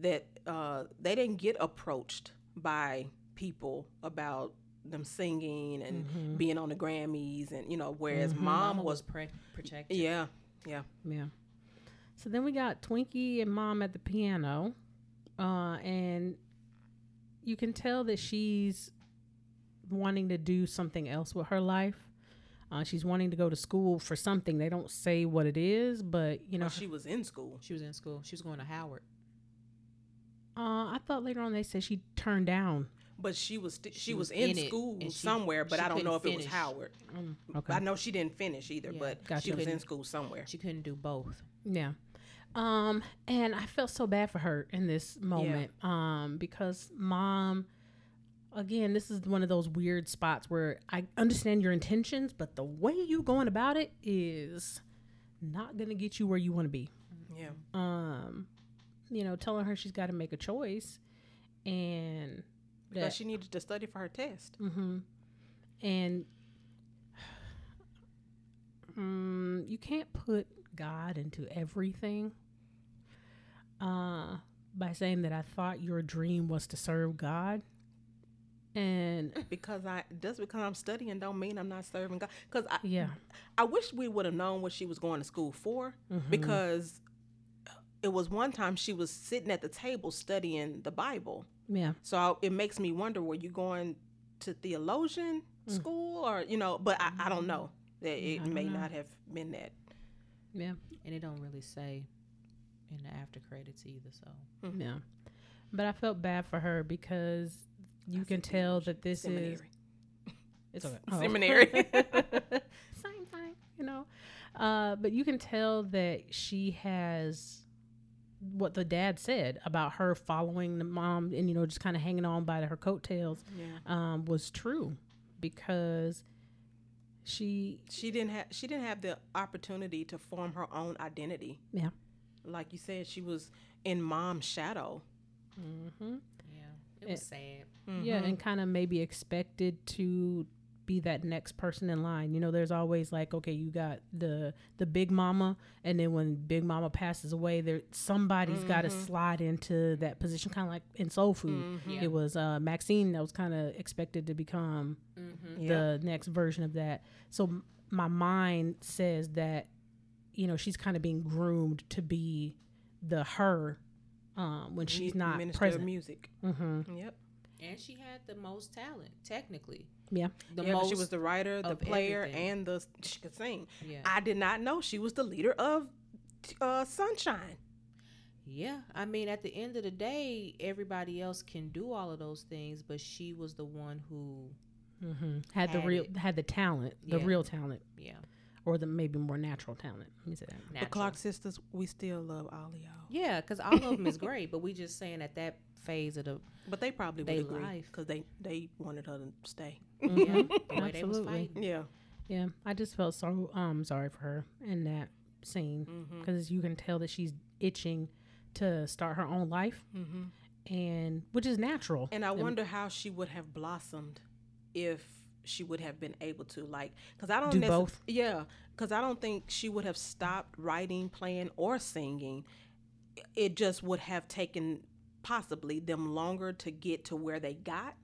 That uh, they didn't get approached by people about them singing and being on the Grammys and you know, whereas mom Mama was was pre- protected. yeah, yeah. Yeah. So then we got Twinkie and Mom at the piano, uh, and you can tell that she's wanting to do something else with her life. Uh, she's wanting to go to school for something. They don't say what it is, but you know, Well, she was in school. She was in school. She was going to Howard. Uh, I thought later on they said she turned down. But she was st- she, She was, was in, in school she- somewhere, but I don't know if couldn't it was. Howard. Mm, okay. I know she didn't finish either, Yeah, but gotcha. she was in Couldn't- school somewhere. She couldn't do both. Yeah. Um, and I felt so bad for her in this moment. Um, because mom again, this is one of those weird spots where I understand your intentions, but the way you going about it is not gonna get you where you want to be. Yeah. Um, you know, telling her she's got to make a choice, and Because that- she needed to study for her test. Mm-hmm. And um, you can't put God into everything. Uh, by saying that I thought your dream was to serve God, and Because I just because I'm studying don't mean I'm not serving God. Because I yeah, I wish we would have known what she was going to school for. Mm-hmm. Because it was one time she was sitting at the table studying the Bible. yeah, So I, it makes me wonder: Were you going to theologian school, or you know? But I, I don't know. That it Mm. May know. not have been that. yeah, And it don't really say in the after credits either. So yeah. But I felt bad for her because you can tell that this is It's okay. Seminary. Same thing, you know. Uh, but you can tell that she has what the dad said about her following the mom and you know just kind of hanging on by her coattails Yeah. um, was true because she She didn't have she didn't have the opportunity to form her own identity. yeah Like you said, she was in mom's shadow. Mm-hmm. yeah, it was sad. yeah Mm-hmm. and kind of maybe expected to be that next person in line you know there's always like okay you got the the big mama and then when big mama passes away there somebody's got to slide into that position kind of like in soul food Yeah. it was uh maxine that was kind of expected to become Mm-hmm. Yeah. the next version of that so m- my mind says that you know she's kind of being groomed to be the her um when she's not Minister present of music. hmm Yep. And she had the most talent, technically. Yeah The yeah, 'cause most. she was the writer, the player, everything. and the she could sing. yeah. I did not know she was the leader of uh, Sunshine. yeah. I mean, at the end of the day, everybody else can do all of those things, but she was the one who, hmm Had the real, it. had the talent, the Yeah. real talent, yeah. or the maybe more natural talent. Let me say that. The. Clark sisters, we still love all of y'all. Yeah, because all of them is great, but we just saying at that phase of the But they probably would agree life. because they they wanted her to stay. yeah, Mhm. the way they was Absolutely. fighting. Yeah. Yeah, I just felt so um sorry for her in that scene Mm-hmm. because you can tell that she's itching to start her own life, Mm-hmm. and which is natural. And I wonder how she would have blossomed if she would have been able to like because I don't Do necess- both? Yeah, because I don't think she would have stopped writing, playing, or singing. It just would have taken possibly them longer to get to where they got,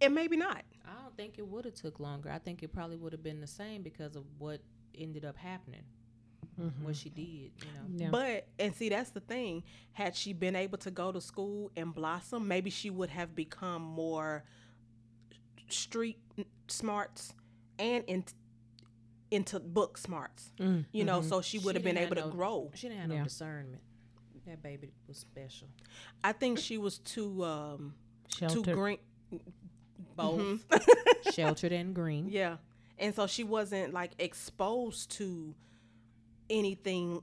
and maybe not. I don't think it would have took longer. I think it probably would have been the same because of what ended up happening, mm-hmm. what she did. You know. Yeah. But and see that's the thing. Had she been able to go to school and blossom, maybe she would have become more street smarts and in, into book smarts. Mm. You know, mm-hmm. so she would have been able have to grow. She didn't have Yeah. no discernment. That baby was special. I think she was too um too Sheltered. green. Both sheltered and green. Yeah, and so she wasn't like exposed to anything.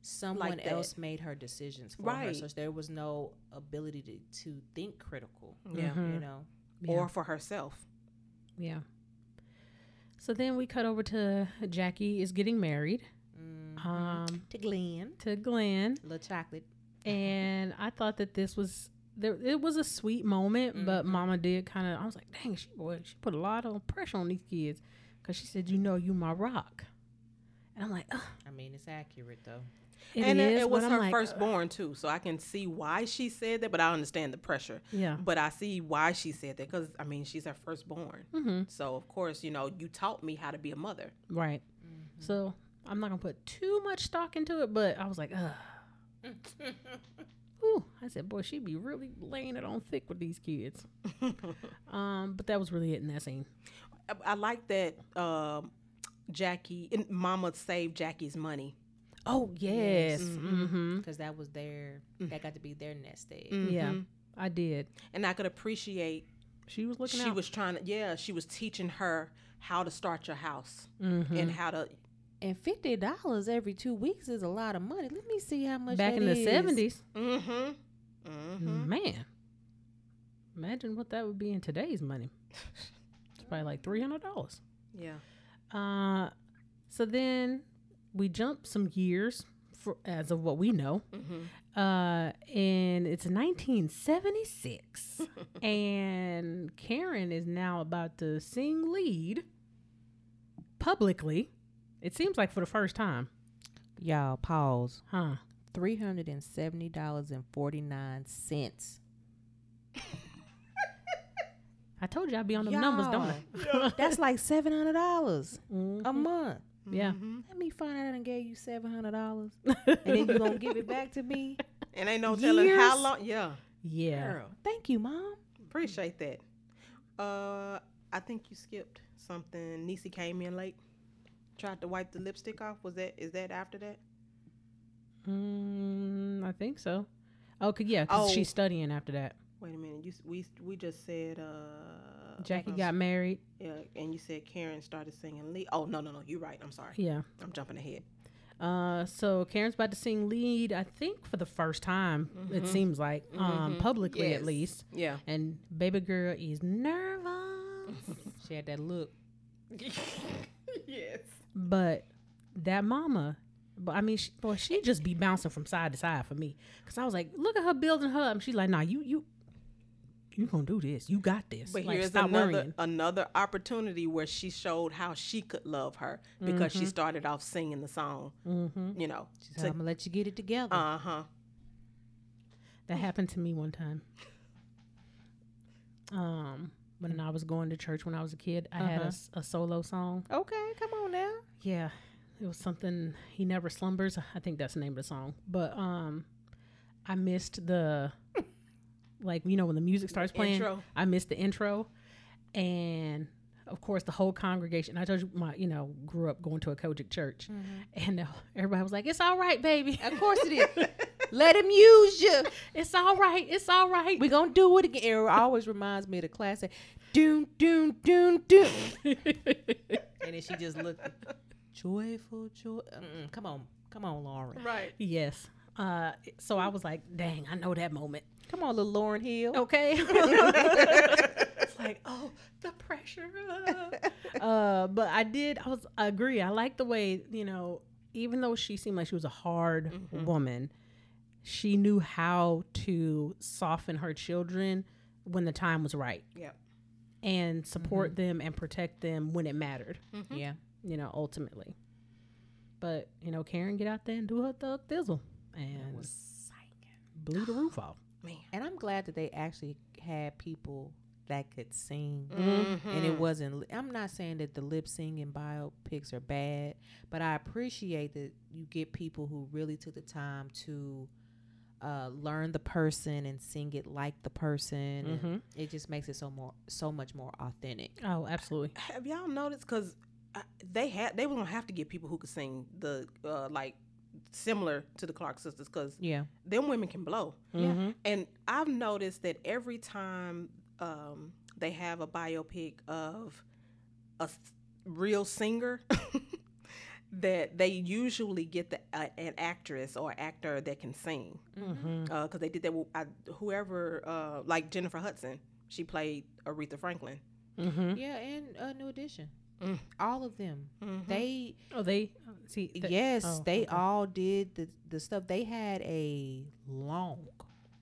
Someone that. else made her decisions for her, so there was no ability to, to think critical. Yeah. You know. Or for herself. Yeah. So then we cut over to Jacky is getting married um, To Glenn, to Glenn, A little chocolate. and I thought that this was there. It was a sweet moment, but Mama did kind of. I was like, dang, she boy, she put a lot of pressure on these kids because she said, you know, you my rock, and I'm like, Ugh, I mean, it's accurate though. it and it- is, it was her like, firstborn too, so I can see why she said that. But I understand the pressure. Yeah. But I see why she said that because I mean she's her firstborn. Mm-hmm. So of course you know you taught me how to be a mother. Right. So I'm not gonna put too much stock into it, but I was like, ugh. Ooh, I said, boy, she'd be really laying it on thick with these kids. um, but that was really it in that scene. I, I like that um, Jacky and Mama saved Jacky's money. Oh yes, mm-hmm. because that was their that got to be their nest egg. yeah, I did. and I could appreciate She was looking she out. was trying to yeah she was teaching her how to start your house Mm-hmm. and how to And fifty dollars every two weeks is a lot of money. Let me see how much back that in the seventies. mm-hmm, mm-hmm. Man, imagine what that would be in today's money. It's probably like three hundred dollars. yeah Uh, so then we jump some years for as of what we know. Uh, and it's 1976, and Karen is now about to sing lead publicly. It seems like for the first time, Y'all pause. huh? Three hundred and seventy dollars and forty nine cents. I told you I'd be on the numbers, don't I? That's like seven hundred dollars a Mhm. month. Yeah. Let me find out and done gave you seven hundred dollars, and then you gonna give it back to me. and ain't no telling how long yeah Yeah. Girl, thank you, mom. appreciate that uh I think you skipped something Niecy came in late tried to wipe the lipstick off was that is that after that Mm, I think so. Okay, yeah, because Oh. she's studying after that. wait a minute you we we just said uh Jacky uh, got married. yeah and you said Karen started singing lead oh no no no you're right I'm sorry Yeah. I'm jumping ahead Uh, so Karen's about to sing lead, I think for the first time. It seems like, um, publicly at least. yeah And baby girl is nervous, She had that look. yes but that mama, but I mean, she, boy, she just be bouncing from side to side for me. Cause I was like, look at her building her up. And she's like, nah, you you you gonna do this. You got this. But like, here's another worrying. another opportunity where she showed how she could love her because Mm-hmm. she started off singing the song. You know, She said, "I'm gonna let you get it together." uh huh. That happened to me one time. Um, when I was going to church when I was a kid, I had a Uh-huh. a, solo song. okay, come on now. Yeah, it was something. He never slumbers. I think that's the name of the song. But um, I missed the, like you know when the music starts playing. intro. I missed the intro, and of course the whole congregation. I told you my you know grew up going to a COGIC church, and uh, everybody was like, "It's all right, baby. Of course it is. Let him use you. It's all right. It's all right." We're gonna do it again. It always reminds me of the classic. Doon doon doon doon. and then she just looked joyful joy. Mm-mm, come on, come on, Lauryn. Right. Yes. Uh, so I was like, dang, I know that moment. Come on, little Lauryn Hill. Okay. it's like, oh, the pressure. uh, but I did, I was, I agree. I like the way, you know, even though she seemed like she was a hard woman, she knew how to soften her children when the time was right. Yep. and support them and protect them when it mattered. Yeah. You know, ultimately. But you know, Karen get out there and do her thug thizzle and blew the roof off. Man. And I'm glad that they actually had people that could sing. Mm-hmm. And it wasn't, I'm not saying that the lip singing biopics are bad, but I appreciate that you get people who really took the time to uh, learn the person and sing it like the person. and Mhm. It just makes it so more, so much more authentic. Oh, absolutely. Have y'all noticed? Because they had they were gonna have to get people who could sing the uh, like similar to the Clark sisters because Yeah. them women can blow. Mhm. And I've noticed that every time um, they have a biopic of a real singer, that they usually get the uh, an actress or actor that can sing. Because they did that with I, whoever, uh, like Jennifer Hudson, she played Aretha Franklin. Mhm. Yeah. And a New Edition. Mm. All of them. Mhm. They, Oh, they see. th- yes, oh, they okay. all did the, the stuff. They had a long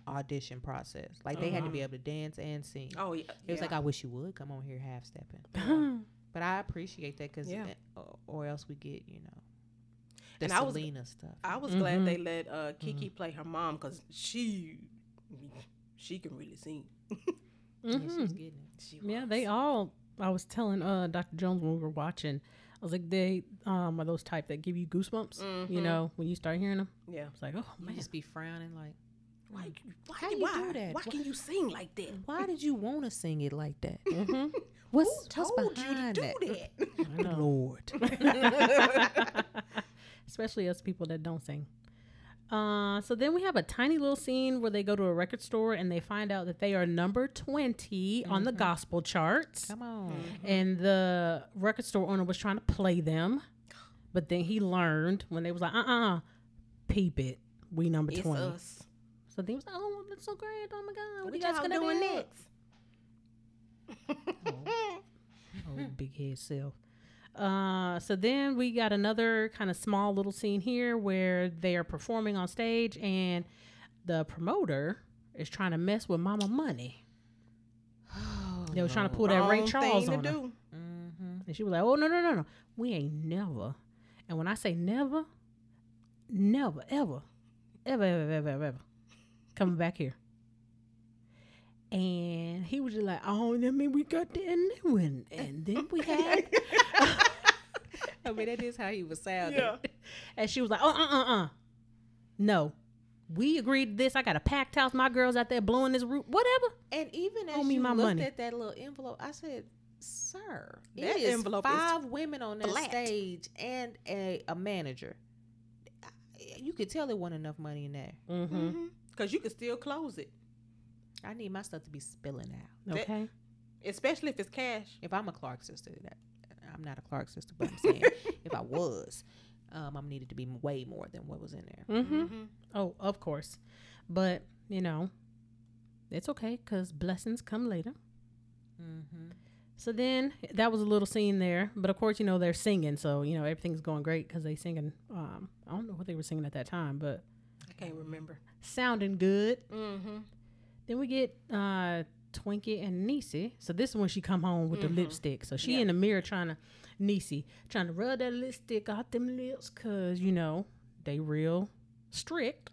audition process. Like they had to be able to dance and sing. Oh yeah, It was yeah. like, I wish you would come on here half stepping. But I appreciate that because, Yeah. or else we get, you know, the And I was- Selena stuff. I was Mhm. glad they let uh, Kiki play her mom because she she can really sing. yeah, Mhm. she's getting it. She Yeah, they all. I was telling uh Dr. Jones when we were watching. I was like, they um are those type that give you goosebumps. You Mhm. know, when you start hearing them, yeah. it's like, oh You man. just be frowning like, Why? Why? How you why, do that? Why Why- can you sing like that? why did you want to sing it like that? Mhm. What's, Who what's told you to do that? that? I know. Lord. Especially us people that don't sing. Uh, so then we have a tiny little scene where they go to a record store and they find out that they are number 20 on the gospel charts. Come on. and the record store owner was trying to play them, but then he learned when they was like, uh uh peep it, we number It's 20. us. So they was like, oh, that's so great. Oh my God, what, What you guys gonna do? next? Oh, big head self. Uh, so then we got another kind of small little scene here where they are performing on stage and the promoter is trying to mess with Mama Money. They was trying to pull that Ray Wrong Charles thing on her. Mm-hmm. And she was like, "Oh no, no, no, no, we ain't never." And when I say never, never, ever, ever, ever, ever, ever, ever coming back here. And he was just like, "Oh, I mean, we got the new one, and then we had." I mean, that is how he was sounding. Yeah. and she was like, "Oh, uh, uh, uh, no." We agreed to this. I got a packed house. My girls out there blowing this roof. Whatever. And even as Owe me you my looked money. at that little envelope, I said, "Sir, That is envelope is five women on that flat. stage and a, a manager. You could tell there wasn't enough money in there. Mm-hmm. Because you can still close it, I need my stuff to be spilling out. That- Okay. especially if it's cash. If I'm a Clark sister, that I'm not a Clark sister, but I'm saying if I was, um, I'm needed to be way more than what was in there. Mm-hmm. Mm-hmm. Oh, of course. But, you know, it's okay because blessings come later. Mm-hmm. So then that was a little scene there. But of course, you know, they're singing. So, you know, everything's going great because they're singing. Um, I don't know what they were singing at that time, but I can't remember. sounding good. Mm-hmm. Then we get uh, Twinkie and Niecy. So this is when she come home with Mhm. the lipstick. So she Yeah. in the mirror trying to, Niecy, trying to rub that lipstick out them lips because, you know, they real strict.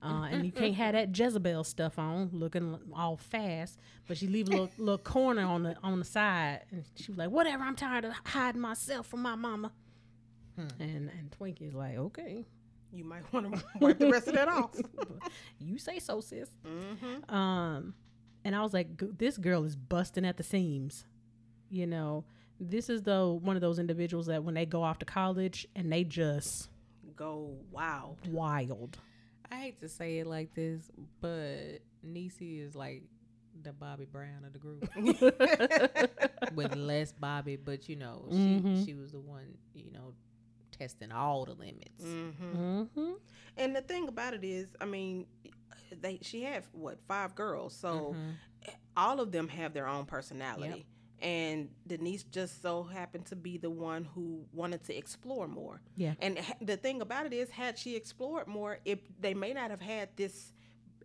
Uh, and you can't have that Jezebel stuff on, looking all fast. But she leave a little, little corner on the on the side, and she was like, "Whatever, I'm tired of hiding myself from my mama." Hmm. And and Twinkie's like, "Okay, You might want to wipe the rest of that off. you say so, sis." Mm-hmm. Um, and I was like, "This girl is busting at the seams." You know, this is the one of those individuals that when they go off to college and they just Go wow. wild. I hate to say it like this, but Niecy is like the Bobby Brown of the group. with less Bobby, but you know, she Mhm. she was the one, you know, testing all the limits. Mm-hmm. Mm-hmm. And the thing about it is, I mean, they she had what five girls, so Mhm. all of them have their own personality. And Denise just so happened to be the one who wanted to explore more. Yeah. And the thing about it is, had she explored more, if they may not have had this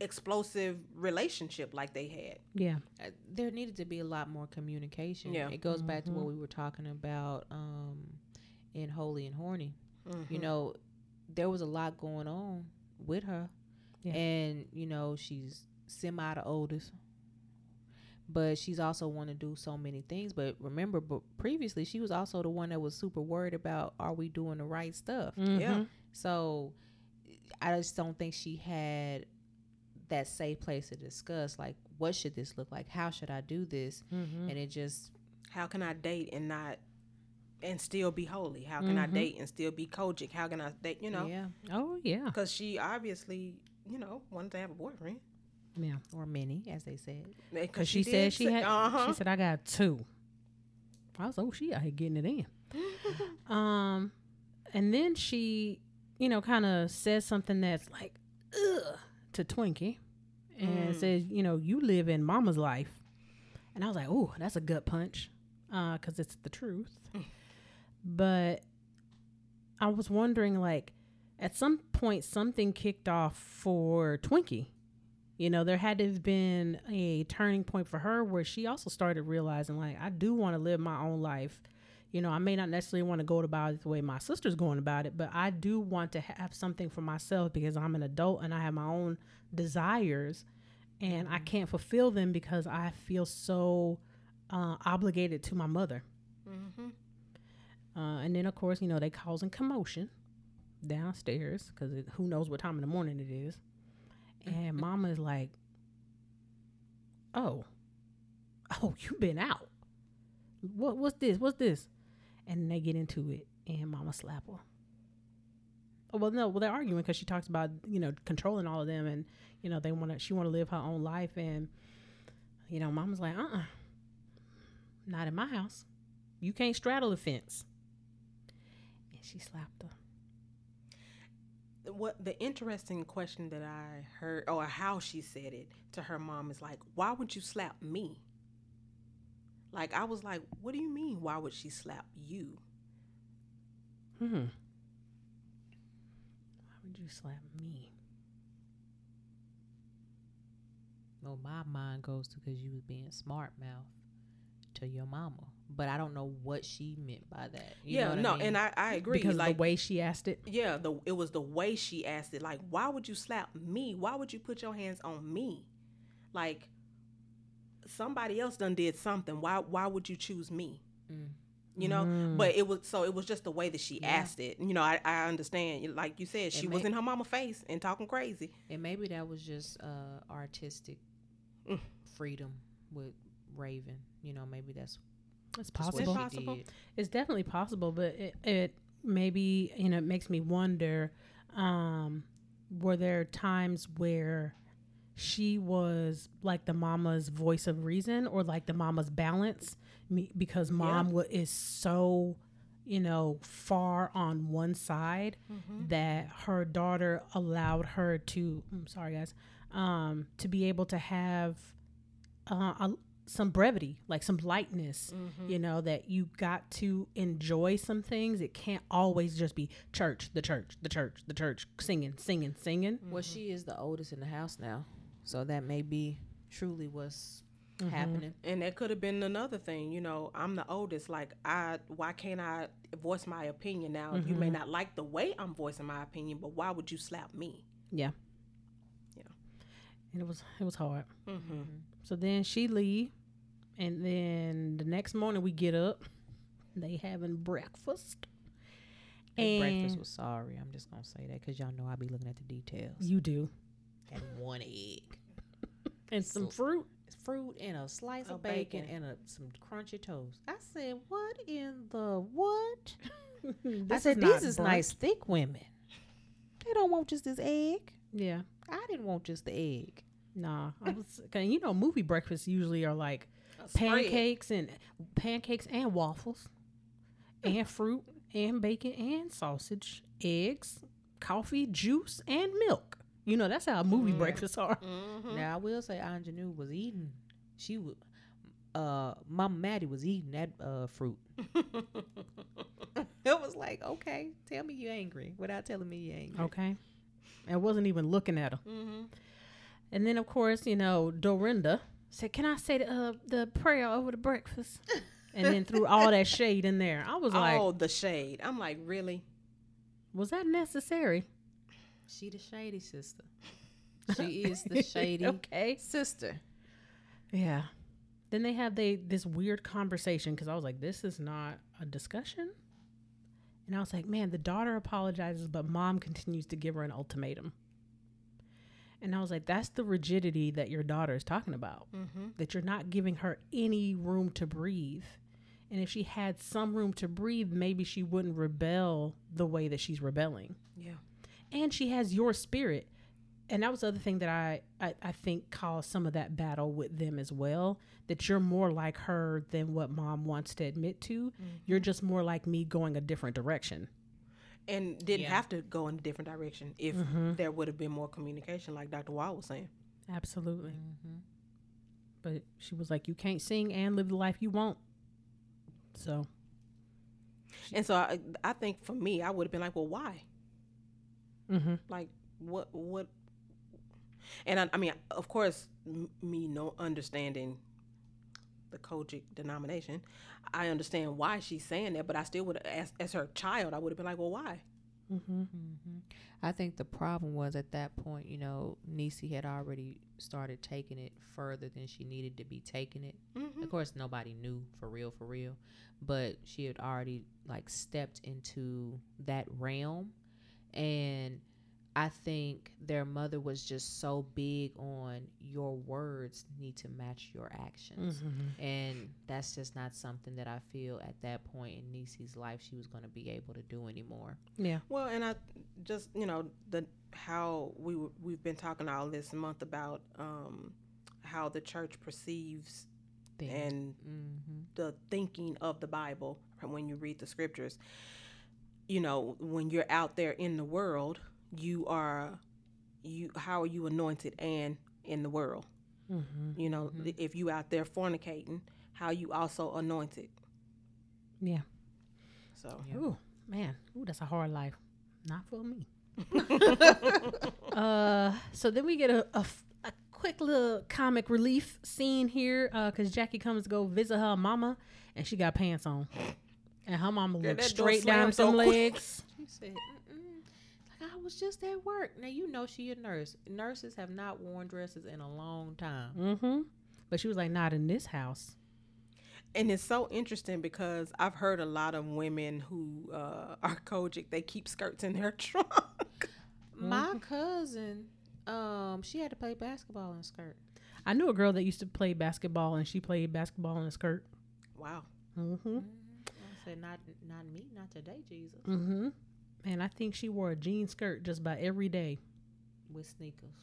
explosive relationship like they had. Yeah. Uh, there needed to be a lot more communication. Yeah. It goes back to what Mhm. we were talking about um, in Holy and Horny. Mm-hmm. You know, there was a lot going on with her. Yeah. And, you know, she's semi the oldest. But she's also want to do so many things. But remember, but previously she was also the one that was super worried about are we doing the right stuff? Mm-hmm. Yeah. So I just don't think she had that safe place to discuss like what should this look like? How should I do this? Mm-hmm. And it just How can I date and not and still be holy? How can I Mhm. date and still be COGIC? How can I date? You know, yeah, Oh yeah. because she obviously, you know, wanted to have a boyfriend. Yeah. or many as they said. Because she, said she had. Uh-huh. She said I got two. I was oh she out here getting it in. Um, and then she, you know, kind of says something that's like, ugh, to Twinkie, and Mm. says, you know, you live in Mama's life, and I was like, oh, that's a gut punch, uh, because it's the truth. but I was wondering, like, at some point, something kicked off for Twinkie. You know, there had to have been a turning point for her where she also started realizing, like, I do want to live my own life. You know, I may not necessarily want to go about it the way my sister's going about it, but I do want to have something for myself because I'm an adult and I have my own desires and I can't fulfill them because I feel so uh, obligated to my mother. Mm-hmm. Uh, and then, of course, you know, they causing commotion downstairs because who knows what time in the morning it is. And mama is like, oh, oh, you been out. What, what's this? What's this? And they get into it and mama slap her. Oh, well, no, well, they're arguing because she talks about, you know, controlling all of them and, you know, they want to, she want to live her own life. And, you know, mama's like, uh-uh, not in my house. You can't straddle the fence. And she slapped her. What the interesting question that I heard, or how she said it to her mom, is like, "Why would you slap me?" Like I was like, "What do you mean? Why would she slap you?" Hmm. Why would you slap me? Well, my mind goes to because you was being smart mouth to your mama, but I don't know what she meant by that. You yeah, know what no, I mean? and I I agree. Because like the way she asked it. yeah, the it was the way she asked it. Like, why would you slap me? Why would you put your hands on me? Like somebody else done did something. Why why would you choose me? Mm. You know, Mm. but it was so it was just the way that she Yeah. asked it. You know, I, I understand. Like you said, she It was in her mama face and talking crazy. and maybe that was just uh, artistic Mm. freedom with Raven. You know, maybe that's It's possible. she Possible. It's definitely possible, but it, it maybe you know it makes me wonder. Um, were there times where she was like the mama's voice of reason, or like the mama's balance? Me, because mom wa- is so, you know, far on one side that her daughter allowed her to. I'm sorry, guys. Um, to be able to have uh, a, some brevity, like some lightness, mm-hmm. you know, that you got to enjoy some things. It can't always just be church, the church, the church, the church, singing, singing, singing. Mm-hmm. Well, she is the oldest in the house now, so that may be truly what's Mm-hmm. happening. And that could have been another thing, you know. I'm the oldest. Like, I why can't I voice my opinion now? You may mm-hmm. not like the way I'm voicing my opinion, but why would you slap me? Yeah. Yeah. And it was it was hard. So then she leave, and then the next morning we get up. They having breakfast. And breakfast was sorry. I'm just gonna say that because y'all know I be looking at the details. You do. Had one egg, And some So- fruit. fruit, and a slice A of bacon, bacon. and a, some crunchy toast. I said, "What in the what?" I said, not "These is brunch." nice thick women. They don't want just this egg. Yeah. I didn't want just the egg. Nah. I was, cause you know, movie breakfasts usually are like pancakes and pancakes and waffles and fruit and bacon and sausage, eggs, coffee, juice, and milk. You know, that's how movie Mhm. breakfasts are. Mm-hmm. Now I will say, Aunjanue was eating. She was. Uh, Mama Mattie was eating that uh fruit. it was like, okay, tell me you're angry without telling me you're angry. Okay. I wasn't even looking at her. mm-hmm. And then of course, you know, Dorinda said, "Can I say the uh, the prayer over the breakfast?" and then threw all that shade in there. I was like, oh, the shade. I'm like, really? "Was that necessary?" She the shady sister. She is the shady okay. sister. Yeah. Then they have they this weird conversation because I was like, "This is not a discussion." And I was like, "Man, the daughter apologizes, but mom continues to give her an ultimatum." And I was like, "That's the rigidity that your daughter is talking about. Mm-hmm. That you're not giving her any room to breathe." And if she had some room to breathe, maybe she wouldn't rebel the way that she's rebelling. Yeah. And she has your spirit. And that was the other thing that I, I, I think caused some of that battle with them as well. That you're more like her than what mom wants to admit to. You're just more like me going a different direction. And didn't Yeah. have to go in a different direction if Mm-hmm. there would have been more communication, like Dr. Wall was saying. Absolutely. But she was like, you can't sing and live the life you want. So, And so I, I think for me, I would have been like, well, why? mm-hmm. Like, what, what? And I, I mean, of course, m- me no understanding the COGIC denomination, I understand why she's saying that, but I still would, as, as her child, I would have been like, well, why? Mm-hmm. hmm I think the problem was at that point, you know, Niecy had already started taking it further than she needed to be taking it. Mm-hmm. Of course, nobody knew for real, for real, but she had already like stepped into that realm, and I think their mother was just so big on your words need to match your actions. Mm-hmm. And that's just not something that I feel at that point in Niecy's life she was going to be able to do anymore. Yeah. Well, and I just you know the how we were, we've been talking all this month about um, how the church perceives and hmm the thinking of the Bible when you read the scriptures. You know, when you're out there in the world, you are you how are you anointed and in the world? Mm-hmm. You know, if you out there fornicating, how you also anointed. Yeah. So Yeah. Ooh, man. Ooh, that's a hard life. Not for me. uh, so then we get a, a, a quick little comic relief scene here because Jacky comes to go visit her mama and she got pants on. And her mama Girl, looks straight down some so legs. She said, I was just at work. Now you know she a nurse. Nurses have not worn dresses in a long time. Mm-hmm. But she was like, not in this house. And it's so interesting because I've heard a lot of women who uh, are COGIC, they keep skirts in their trunk. My cousin, um, she had to play basketball in a skirt. I knew a girl that used to play basketball and she played basketball in a skirt. wow. Mm-hmm. I said, not not me, not today, Jesus. Mm-hmm. And I think she wore a jean skirt just about every day. With sneakers.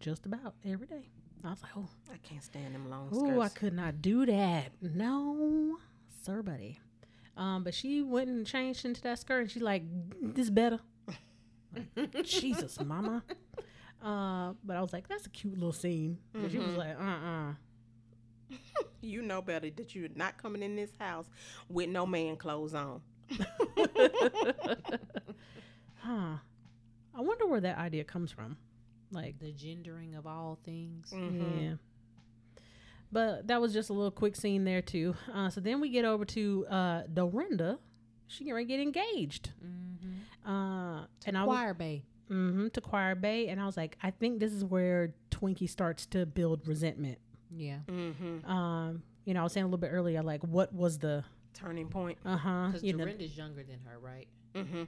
Just about every day. I was like, oh, I can't stand them long skirts. Oh, I could not do that. No, sir, buddy. Um, but she went and changed into that skirt, and she's like, "This better." Jesus, mama. Uh, but I was like, "That's a cute little scene." And She was Mhm. like, "Uh, uh You know better that you're not coming in this house with no man clothes on. huh." I wonder where that idea comes from. Like, The gendering of all things. Mhm. yeah. But that was just a little quick scene there too. Uh, so then we get over to uh, Dorinda. She get ready to get engaged. Mm-hmm. Uh, and I was, Choir Bay. hmm to Choir Bay, and I was like, I think this is where Twinkie starts to build resentment. Yeah. Mm-hmm. Um, you know, I was saying a little bit earlier, like, what was the Turning point. uh huh, Because you know, Dorinda's younger than her, right? Mm-hmm.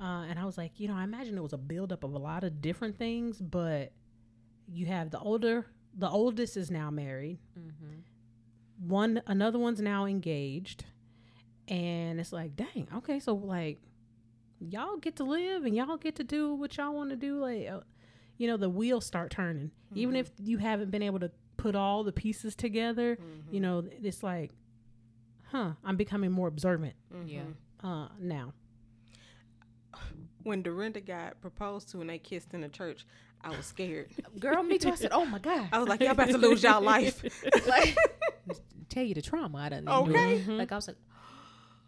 Uh, and I was like, you know, I imagine it was a buildup of a lot of different things, but you have the older, the oldest is now married, Mm-hmm. one, another one's now engaged, and it's like, dang, okay, so like, y'all get to live and y'all get to do what y'all want to do, like. Uh, you know the wheels start turning even Mhm. if you haven't been able to put all the pieces together Mm-hmm. you know it's like huh i'm becoming more observant Yeah. uh now When Dorinda got proposed to and they kissed in the church, I was scared. Girl, me too. I said, oh my God. I was like, y'all about to lose y'all life. like, tell you the trauma I done Okay. endured. Like, I was like,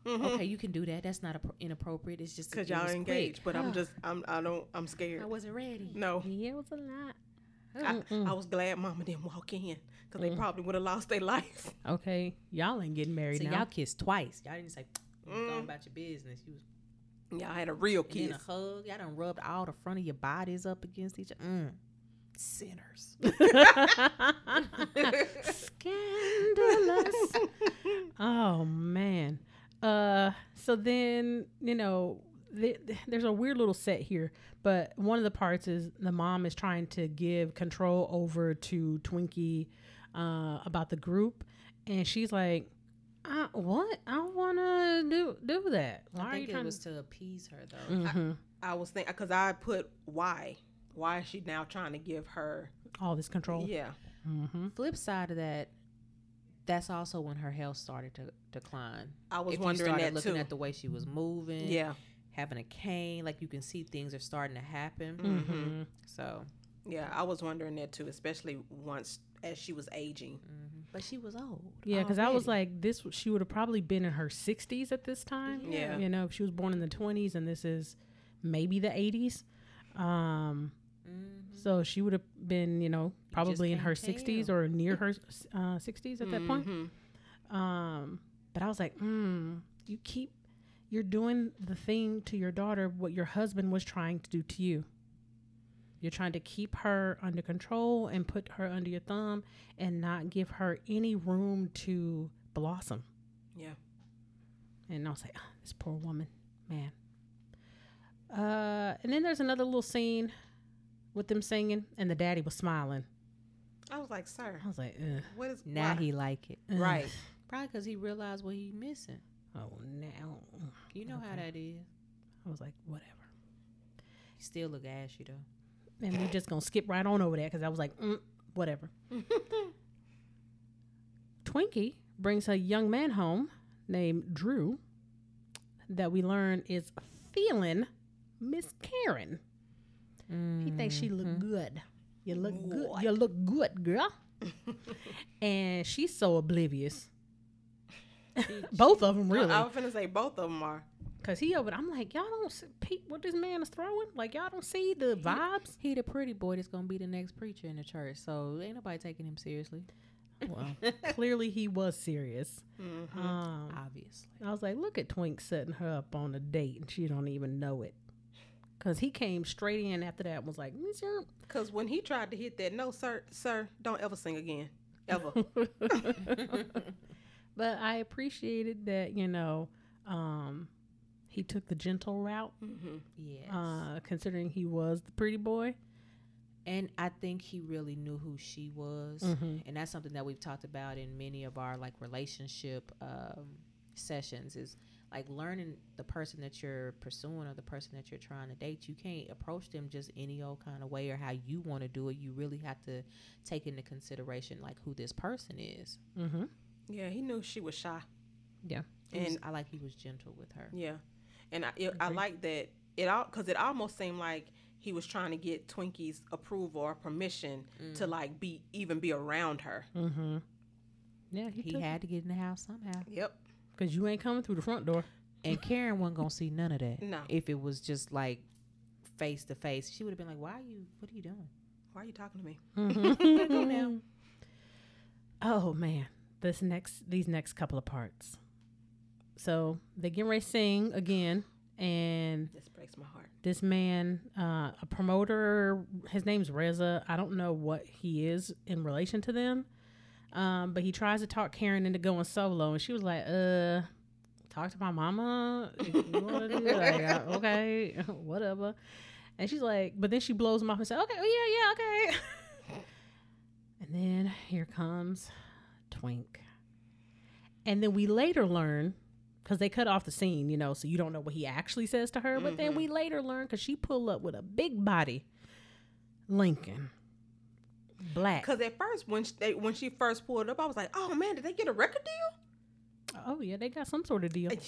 Mhm. okay, you can do that. That's not appro- inappropriate. It's just Cause y'all engaged, quick. but I'm just, I'm, I don't, I'm scared. I wasn't ready. No. yeah it was a lot I, I was glad Mama didn't walk in because they mm. probably would have lost their life. Okay, y'all ain't getting married So now. y'all kissed twice. Y'all didn't say you was going mm. about your business. You was Y'all had a real and kiss. a hug. Y'all done rubbed all the front of your bodies up against each other. Mm. Sinners. Scandalous. oh man. Uh, so then you know, th- th- there's a weird little set here, but one of the parts is the mom is trying to give control over to Twinkie uh, about the group, and she's like, uh, "What? I don't want to do do that. Why I are you think it trying was to?" to appease her though. Mhm. I was thinking because I put why. Why is she now trying to give her? All this control. Yeah, Mm-hmm. Flip side of that, that's also when her health started to decline. I was if you wondering started that looking too. at the way she was moving, yeah, having a cane, like you can see things are starting to happen. Mm-hmm. So, yeah, I was wondering that too, especially once as she was aging. But she was old. Yeah, because I was like, this. She would have probably been in her 60s at this time. Yeah. you know, if she was born in the 20s, and this is maybe the 80s. Um, Mhm. so she would have been, you know, probably in her 60s or near her uh, 60s at that point. Mhm. Um, but I was like, mm, you keep, you're doing the thing to your daughter what your husband was trying to do to you. You're trying to keep her under control and put her under your thumb and not give her any room to blossom. Yeah, And I was like, ah, this poor woman, man. Uh, and then there's another little scene with them singing, and the daddy was smiling. I was like, sir, I was like, Ugh. what is now why? he like it. Ugh. right? Probably because he realized what he missing. Oh, now. You know how that is. I was like, whatever. He still look ashy though. And we're just gonna skip right on over that because I was like, mm, whatever. Twinkie brings a young man home named Drew that we learn is feeling Miss Karen. He thinks she look good. You look good. You look good, girl. and she's so oblivious. Both of them, really. I was gonna say both of them are. Cause he over. I'm like, y'all don't see peep what this man is throwing. Like y'all don't see the vibes. He the pretty boy that's gonna be the next preacher in the church. So ain't nobody taking him seriously. Well, clearly he was serious. Mhm. Um, Obviously. I was like, look at Twink setting her up on a date, and she don't even know it. Cause he came straight in after that and was like, "Miss Young." Cause when he tried to hit that, no, sir, sir, don't ever sing again, ever. but I appreciated that you know um, he took the gentle route, hmm Yes. uh, considering he was the pretty boy. and I think he really knew who she was. Mhm. And that's something that we've talked about in many of our like relationship um, sessions is like learning the person that you're pursuing or the person that you're trying to date. You can't approach them just any old kind of way or how you want to do it. You really have to take into consideration like who this person is. Mm-hmm. Yeah, he knew she was shy. Yeah. He was- And- I like he was gentle with her. Yeah, and I it, I like that it all because it almost seemed like he was trying to get Twinkie's approval or permission to like be even be around her. Mm-hmm. Yeah, he, He took had to get in the house somehow. Yep. because you ain't coming through the front door. And Karen wasn't gonna see none of that. No. If it was just like face to face, she would have been like, "Why are you? What are you doing?" Why are you talking to me? Mm-hmm. Go now. Oh man, this next these next couple of parts. So they get ready to sing again, and This breaks my heart. this man, uh, a promoter, his name's Reza. I don't know what he is in relation to them, um, but he tries to talk Karen into going solo, and she was like, "Uh, talk to my mama. If you do it." Like, uh, okay, whatever." And she's like, but then she blows him off and says, "Okay, oh, yeah, yeah, okay." and then here comes Twink, and then we later learn because they cut off the scene, you know, so you don't know what he actually says to her. But then mm-hmm. we later learn because she pull up with a big body, Lincoln, black. Because at first, when she, they, when she first pulled up, I was like, "Oh man, did they get a record deal?" Oh yeah, they got some sort of deal.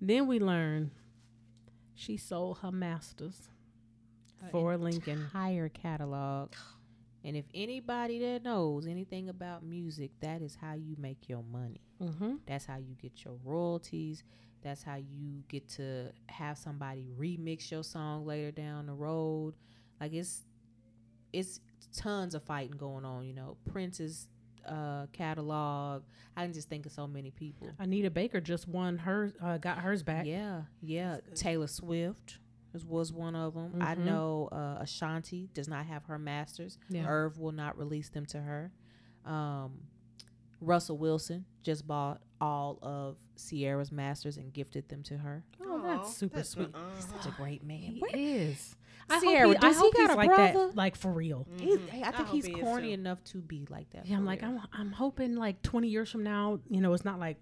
Then we learn she sold her masters for Lincoln. Entire catalog. And if anybody that knows anything about music, that is how you make your money. Mm-hmm. That's how you get your royalties. That's how you get to have somebody remix your song later down the road. Like it's it's tons of fighting going on. You know, Prince's uh, catalog. I can just think of so many people. Anita Baker just won her, uh, got hers back. Yeah, yeah. Taylor Swift was, was one of them. I Mhm. know uh, Ashanti does not have her masters. Yeah. Irv will not release them to her. Um, Russell Wilson just bought all of Ciara's masters and gifted them to her. Oh, that's super that's- sweet. uh-huh. Such a great man. He Where- is. I Sierra, hope, he, I does he got he's a like brother? that, like for real. He's, Mhm. hey, I I think hope he's he corny enough to be like that. Yeah, I'm like. I'm, I'm hoping like 20 years from now, you know, it's not like,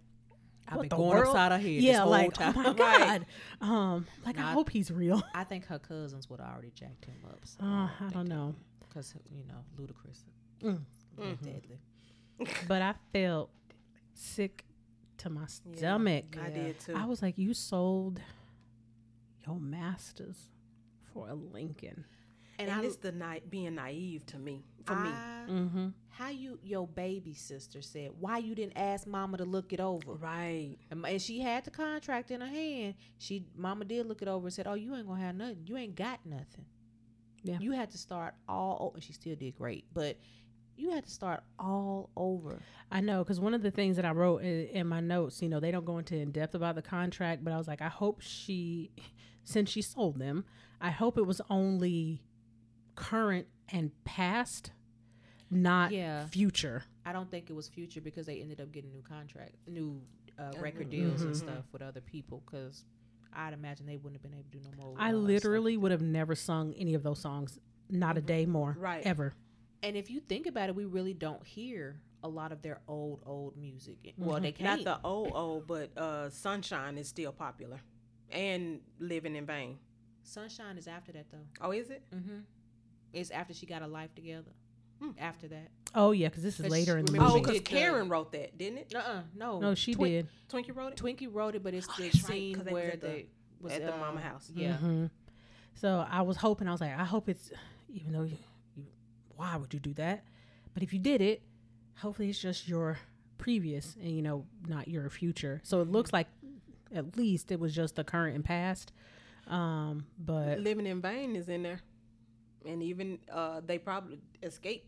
I've what been going world? upside her head. yeah, this whole like, time. oh my Right. God. Um, like, I hope he's real. I think her cousins would have already jacked him up. So Uh, I don't know. because you know, ludicrous, Mm. Mhm. deadly. But I felt sick to my Yeah, stomach. I Yeah. did too. I was like, you sold your masters for a Lincoln. And And I, it's the night being naive to me. For me, Mm-hmm. how you your baby sister said why you didn't ask mama to look it over right? and, and she had the contract in her hand she mama did look it over and said oh you ain't gonna have nothing you ain't got nothing Yeah. you had to start all over And she still did great but you had to start all over I know, because one of the things that I wrote in, in my notes, you know, they don't go into in depth about the contract, but I was like, I hope she, since she sold them, I hope it was only current and past, not Yeah. future. i don't think it was future because they ended up getting new contract new uh, Mhm. record deals and Mhm. stuff with other people because i'd imagine they wouldn't have been able to do no more I uh, literally would have never sung any of those songs, not a day more, Right. ever. And if you think about it, we really don't hear a lot of their old, old music. Well, Mhm. they can't. Not the old old, but uh, Sunshine is still popular, and Living in Vain. Sunshine is after that, though. Oh, is it? Mm-hmm. It's after she got a life together. Hmm. After that. Oh yeah, because this is later she- in the movie. Oh, because Karen wrote that, didn't it? Uh-uh. No. no, she Twin- did. Twinkie wrote it. Twinkie wrote it, but it's Oh, the that's right, scene 'cause they was where at the- they was at the uh, mama house. Yeah. Mhm. So I was hoping. I was like, I hope it's even though you, you, why would you do that? But if you did it, hopefully it's just your previous and you know not your future. So it looks like at least it was just the current and past. Um, but Living in Vain is in there, and even uh, they probably escaped.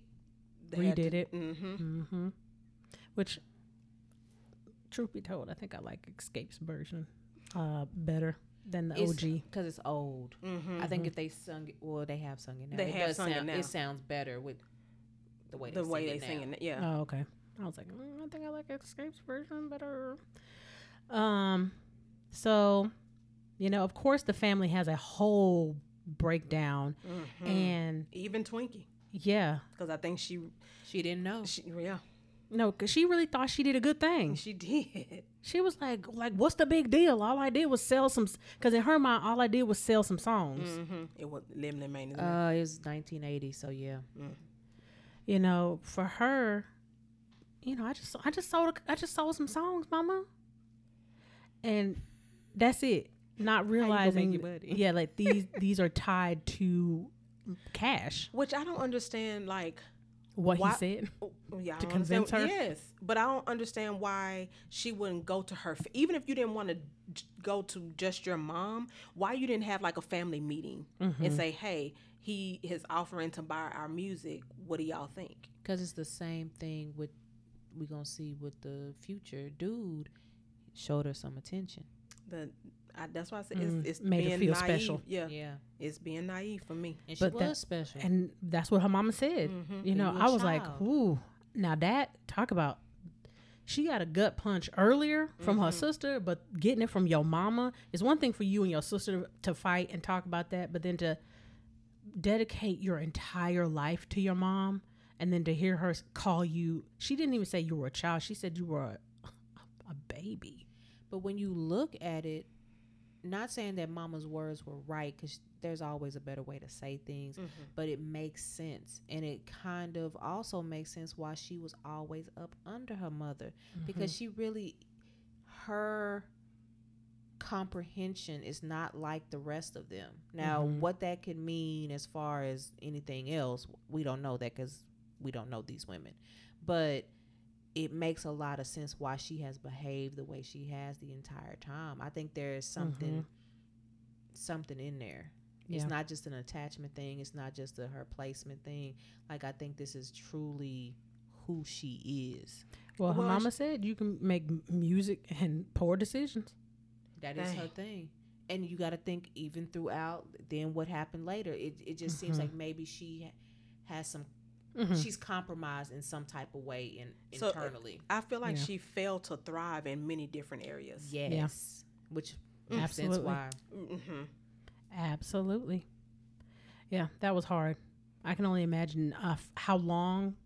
They Redid it. Mm-hmm. hmm which, truth be told, I think I like Xscape's version uh, better than the It's- OG. Because it's old. Mm-hmm. I think if they sung it, well, they have sung it now. They it have does sung it now. It sounds better with the way the they way sing they it sing it, yeah. Oh, okay. I was like, mm, I think I like Xscape's version better. Um, so, you know, of course, the family has a whole breakdown, Mhm. and even Twinkie, yeah, because I think she, She didn't know. she, yeah, no, because she really thought she did a good thing. she did. She was like, like, what's the big deal? All I did was sell some, because in her mind, all I did was sell some songs. Mm-hmm. It was Living in Vain. Uh, it was 1980, so yeah. You know, for her, you know, I just, I just sold, I just sold some songs, Mama, and that's it. Not you gonna make realizing, your money? yeah, like these, these are tied to cash. Which I don't understand. Like, What Why- he said. oh, yeah, To don't convince her? Yes, but I don't understand why she wouldn't go to her. Even if you didn't want to go to just your mom, why you didn't have like a family meeting Mm-hmm. and say, "Hey, he is offering to buy our music. What do y'all think?" Because it's the same thing with we're gonna see with the future dude showed her some attention. The I, that's why I said Mm, it's, it's made her being feel naive. special. Yeah, Yeah, it's being naive for me. and she But was that- special. And that's what her mama said. Mhm. You know, I a I was like, child. ooh. Now that talk about she got a gut punch earlier from her Mhm. sister, but getting it from your mama is one thing for you and your sister to fight and talk about that, but then to dedicate your entire life to your mom and then to hear her call you she didn't even say you were a child she said you were a, a baby But when you look at it, not saying that mama's words were right, because there's always a better way to say things, Mm-hmm. but it makes sense. And it kind of also makes sense why she was always up under her mother, because she really, her comprehension is not like the rest of them. Now, Mhm. what that could mean as far as anything else, we don't know that because we don't know these women. But it makes a lot of sense why she has behaved the way she has the entire time. I think there is something Mhm. something in there. It's not just an attachment thing. It's not just a her placement thing. Like I think this is truly who she is. Well, her mama sh- said you can make music and poor decisions. That is her thing. And you got to think even throughout then what happened later. It it just seems Mhm. like maybe she has some Mhm. she's compromised in some type of way in So, uh, internally. I feel like Yeah. she failed to thrive in many different areas. yes. Which makes sense Absolutely. why. hmm Absolutely. Yeah, that was hard. I can only imagine uh, f- how long,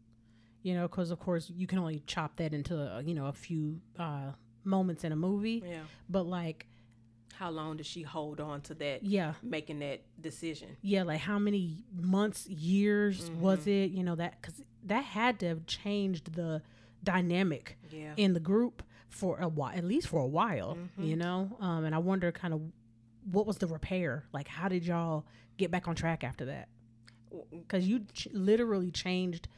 you know, because of course you can only chop that into uh, you know a few uh, moments in a movie. Yeah. But like, How long did she hold on to that, yeah, making that decision? yeah, like how many months, years was Mhm. it? You know that because that had to have changed the dynamic Yeah. in the group for a while, at least for a while, Mhm. you know. Um, and I wonder kind of what was the repair? Like, how did y'all get back on track after that? Because you ch- literally changed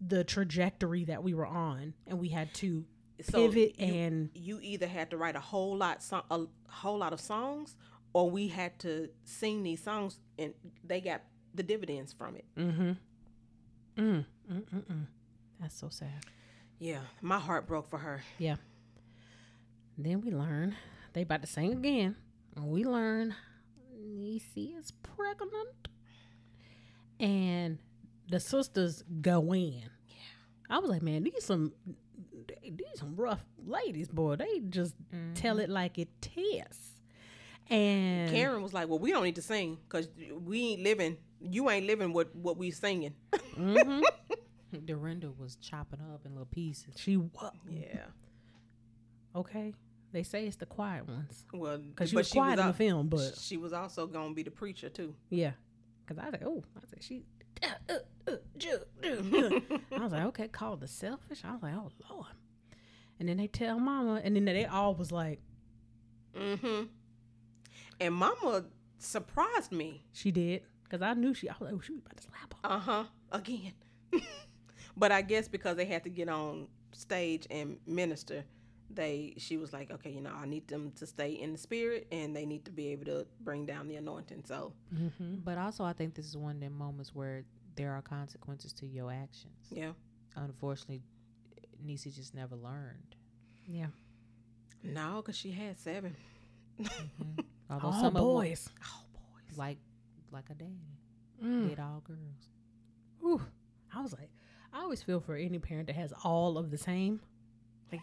the trajectory that we were on, and we had to So pivot you, and you either had to write a whole lot, so, a whole lot of songs, or we had to sing these songs, and they got the dividends from it. mm-hmm. Mm, mm, mm, mm. That's so sad. Yeah, my heart broke for her. Yeah then we learn they about to sing again. And we learn Niecy is pregnant. And the sisters go in. Yeah. i was like, man, these some these some rough ladies, boy. They just tell it like it is. And Karen was like, "Well, we don't need to sing because we ain't living. You ain't living what what we singing." Mhm. Dorinda was chopping up in little pieces. she wa- Yeah. okay. They say it's the quiet ones Well, because she but was quiet in al- the film, but she was also gonna be the preacher too. Yeah, because I was like, oh, I said she. Uh, uh, ju- ju- uh." I was like, okay, called the selfish. I was like, oh lord. And then they tell mama, and then they all was like, mm-hmm. And Mama surprised me. she did, because I knew she. I was like, oh, she was about to slap her. Uh huh. Again. but I guess because they had to get on stage and minister, they she was like, okay, you know, I need them to stay in the spirit, and they need to be able to bring down the anointing. So Mm-hmm. But also, I think this is one of the moments where there are consequences to your actions. yeah. Unfortunately, Niecy just never learned. Yeah, No, because she had seven. Although all some of them, boys. Oh boys. like like a daddy, Mm. did all girls. Ooh. I was like, I always feel for any parent that has all of the same. Like,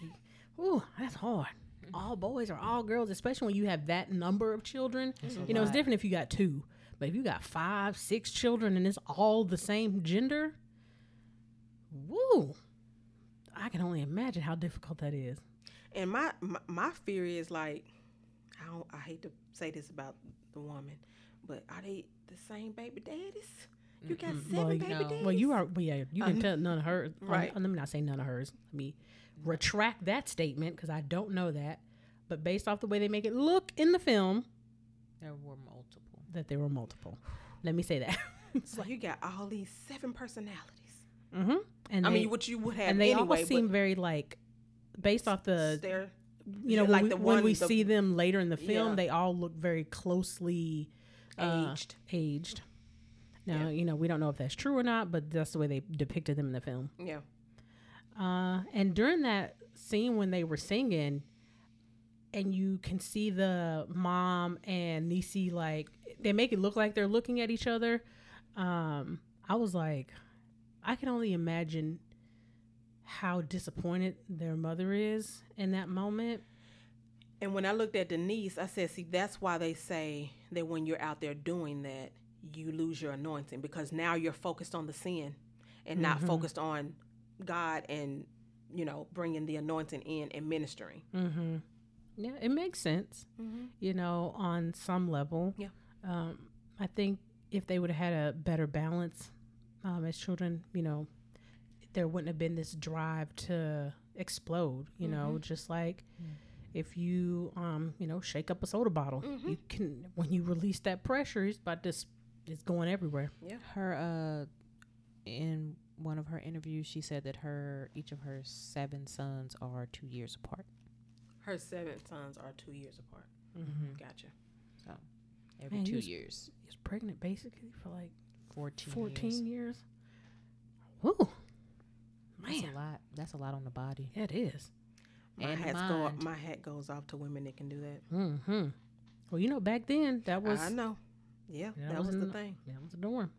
ooh, that's hard. All boys or all girls, especially when you have that number of children. You know, it's different if you got two, but if you got five, six children and it's all the same gender, woo! I can only imagine how difficult that is. And my, my my fear is like, I don't, I hate to say this about the woman, but are they the same baby daddies? You got Mm-mm. seven Well, baby no. daddies. Well, you are. Well, yeah, you can Um, tell none of hers. um, right. let me not say none of hers. Let me retract that statement because I don't know that. But based off the way they make it look in the film, There were multiple. that there were multiple. Let me say that. So you got all these seven personalities. mm-hmm. And I they, mean, what you would have and they anyway. all seem very like, based off the they're you know, like when, we, the when we the- see them later in the film, Yeah. they all look very closely uh, aged. aged. Now, Yeah. you know, we don't know if that's true or not, but that's the way they depicted them in the film. Yeah. Uh, and during that scene when they were singing, and you can see the mom and Niecy like they make it look like they're looking at each other. Um, I was like, I can only imagine how disappointed their mother is in that moment. And when I looked at Denise, I said, see, that's why they say that when you're out there doing that, you lose your anointing because now you're focused on the sin and not Mhm. focused on God and, you know, bringing the anointing in and ministering. Mm-hmm. Yeah, it makes sense. Mm-hmm. You know, on some level. Yeah. Um, I think if they would have had a better balance um, as children, you know, there wouldn't have been this drive to explode. You know, just like if you, um, you know, shake up a soda bottle, Mhm. you can when you release that pressure, it's about this. It's going everywhere. Yeah her uh, in one of her interviews, she said that her each of her seven sons are two years apart. Her seven sons are two years apart. Mm-hmm. Gotcha. So every Man, he two was- years. He was pregnant basically for like 14, 14 years. years. Woo. That's a lot. That's a lot on the body. yeah, it is. My And hats go. My hat goes off to women that can do that. Mm-hmm. Well, you know, back then that was I know. Yeah, that that, was, was the in- thing. that was the norm.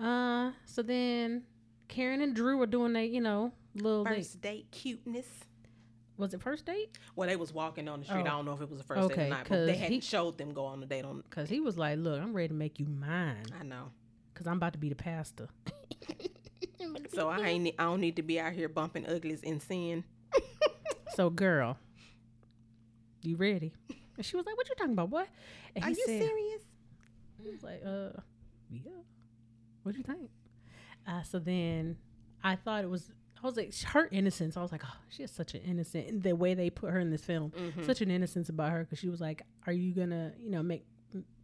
Uh, so then Karen and Drew were doing they, you know, little First date cuteness. was it first date? Well, they was walking on the street. Oh. I don't know if it was the first date Okay, or not, but they 'cause hadn't he- showed them go on a date on. Cause he was like, "Look, I'm ready to make you mine, I know. cause I'm about to be the pastor." So I ain't. I don't need to be out here bumping uglies and sin. So, girl, you ready? And she was like, "What you talking about? What?" And Are he you said, serious? He was like, "Uh, yeah. What do you think?" Uh, so then I thought it was. I was like, her innocence. I was like, oh, she is such an innocent. And the way they put her in this film, Mm-hmm. such an innocence about her, because she was like, "Are you gonna, you know, make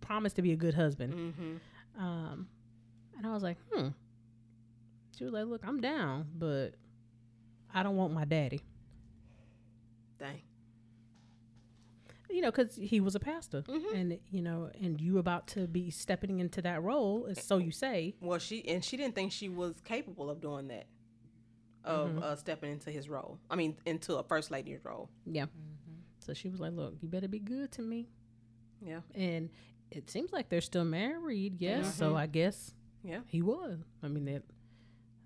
promise to be a good husband?" Mm-hmm. Um, and I was like, "Hmm." She was like, "Look, I'm down, but I don't want my daddy." Dang. You know, because he was a pastor, Mhm. and you know, and you about to be stepping into that role, is so you say. Well, she and she didn't think she was capable of doing that, of Mhm. uh, stepping into his role. I mean, into a first lady's role. Yeah. Mm-hmm. So she was like, "Look, you better be good to me." Yeah. And it seems like they're still married. Yes. So Mhm. I guess Yeah. he was. I mean, that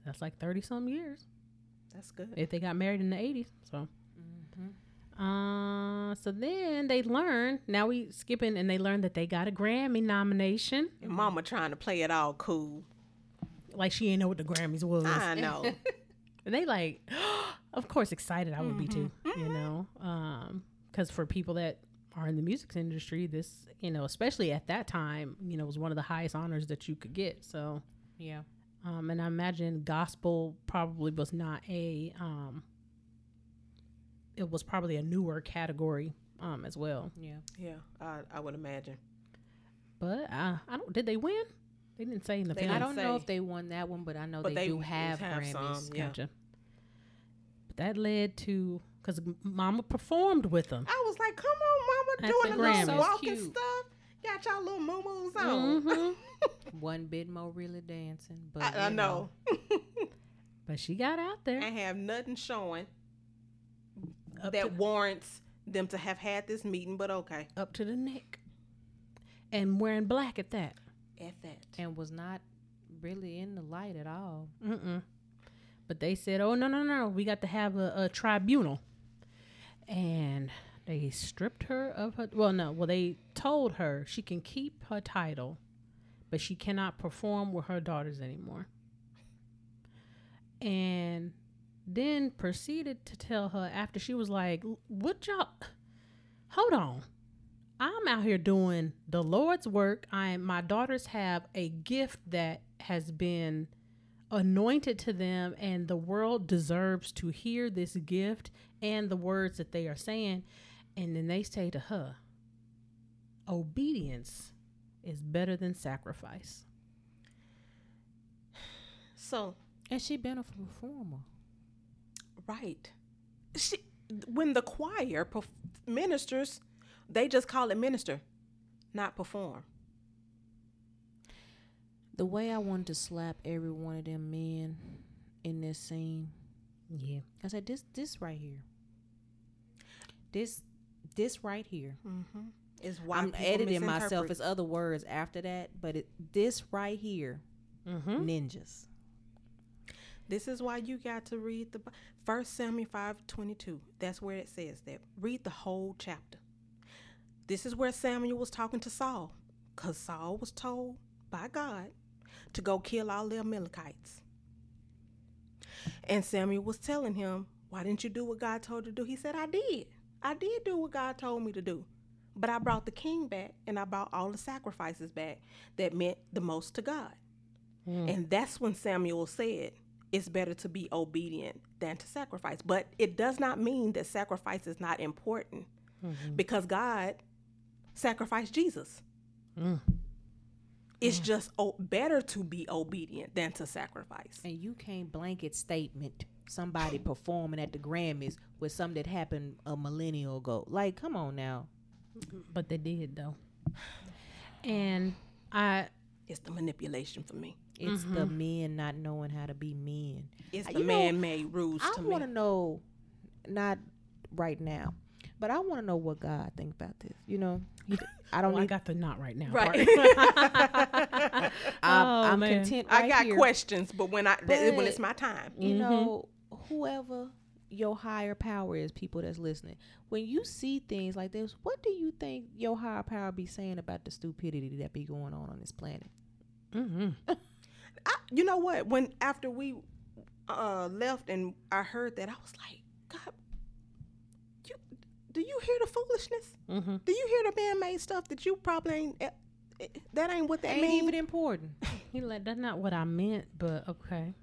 that's like thirty some years That's good. if they got married in the eighties. So. Mm-hmm. Uh, so then they learn. Now we skipping, and they learn that they got a Grammy nomination. And Mama trying to play it all cool. Like she ain't know what the Grammys was. I know. And they like, of course, excited I would be too, Mm-hmm. you know, um, because for people that are in the music industry, this, you know, especially at that time, you know, was one of the highest honors that you could get. So, Yeah. um, and I imagine gospel probably was not a, um, it was probably a newer category, um, as well. Yeah. yeah, I, I would imagine. But uh, I don't. Did they win? They didn't say in the They. I didn't don't know if they won that one, but I know But they, they do have, have Grammys. some, yeah. Gotcha. But that led to because Mama performed with them. I was like, come on, Mama, the doing a little walking cute. stuff. Got y'all little moo on. Mhm. One bit more really dancing, but I, I you know. But she got out there. I have nothing showing Up that to, warrants them to have had this meeting, but okay. up to the neck. And wearing black at that. At that. and was not really in the light at all. Mm-mm. But they said, oh, no, no, no. We got to have a, a tribunal. And they stripped her of her. Well, no. Well, they told her she can keep her title, but she cannot perform with her daughters anymore. And then proceeded to tell her after she was like, what y'all. Hold on. I'm out here doing the Lord's work. I my daughters have a gift that has been anointed to them and the world deserves to hear this gift and the words that they are saying and then they say to her obedience is better than sacrifice. So, And she been a performer. Right. She, when the choir perf- ministers, they just call it minister, not perform. The way I wanted to slap every one of them men in this scene, Yeah. I said, "This, this right here, this, this right here." Mm-hmm. Is why I'm editing myself misinterpret. as other words after that, but it, this right here, Mm-hmm. ninjas. This is why you got to read the First Samuel five twenty two. That's where it says that. Read the whole chapter. This is where Samuel was talking to Saul, cause Saul was told by God to go kill all the Amalekites. And Samuel was telling him, "Why didn't you do what God told you to do?" He said, "I did. I did do what God told me to do." But I brought the king back and I brought all the sacrifices back that meant the most to God. Hmm. And that's when Samuel said, it's better to be obedient than to sacrifice. But it does not mean that sacrifice is not important because God sacrificed Jesus. Mm. It's just o- better to be obedient than to sacrifice. And you can't blanket statement somebody performing at the Grammys with something that happened a millennial ago. Like, come on now. But they did though. And I It's the manipulation for me. It's the men not knowing how to be men. It's Uh, the you man-made rules I want to know, not right now, but I want to know what God think about this. You know, He- I don't well, I got the not right now. Right. I'm, Oh, I'm man. content. I got here. questions, but when I th- when it's my time, You Mhm. know, whoever your higher power is, people that's listening, when you see things like this, what do you think your higher power be saying about the stupidity that be going on on this planet? hmm I, you know what? When after we uh, left and I heard that, I was like, God, you do you hear the foolishness? hmm Do you hear the man-made stuff that you probably ain't? eh, eh, That ain't what that Ain't means. even important. He like that's not what I meant, but okay.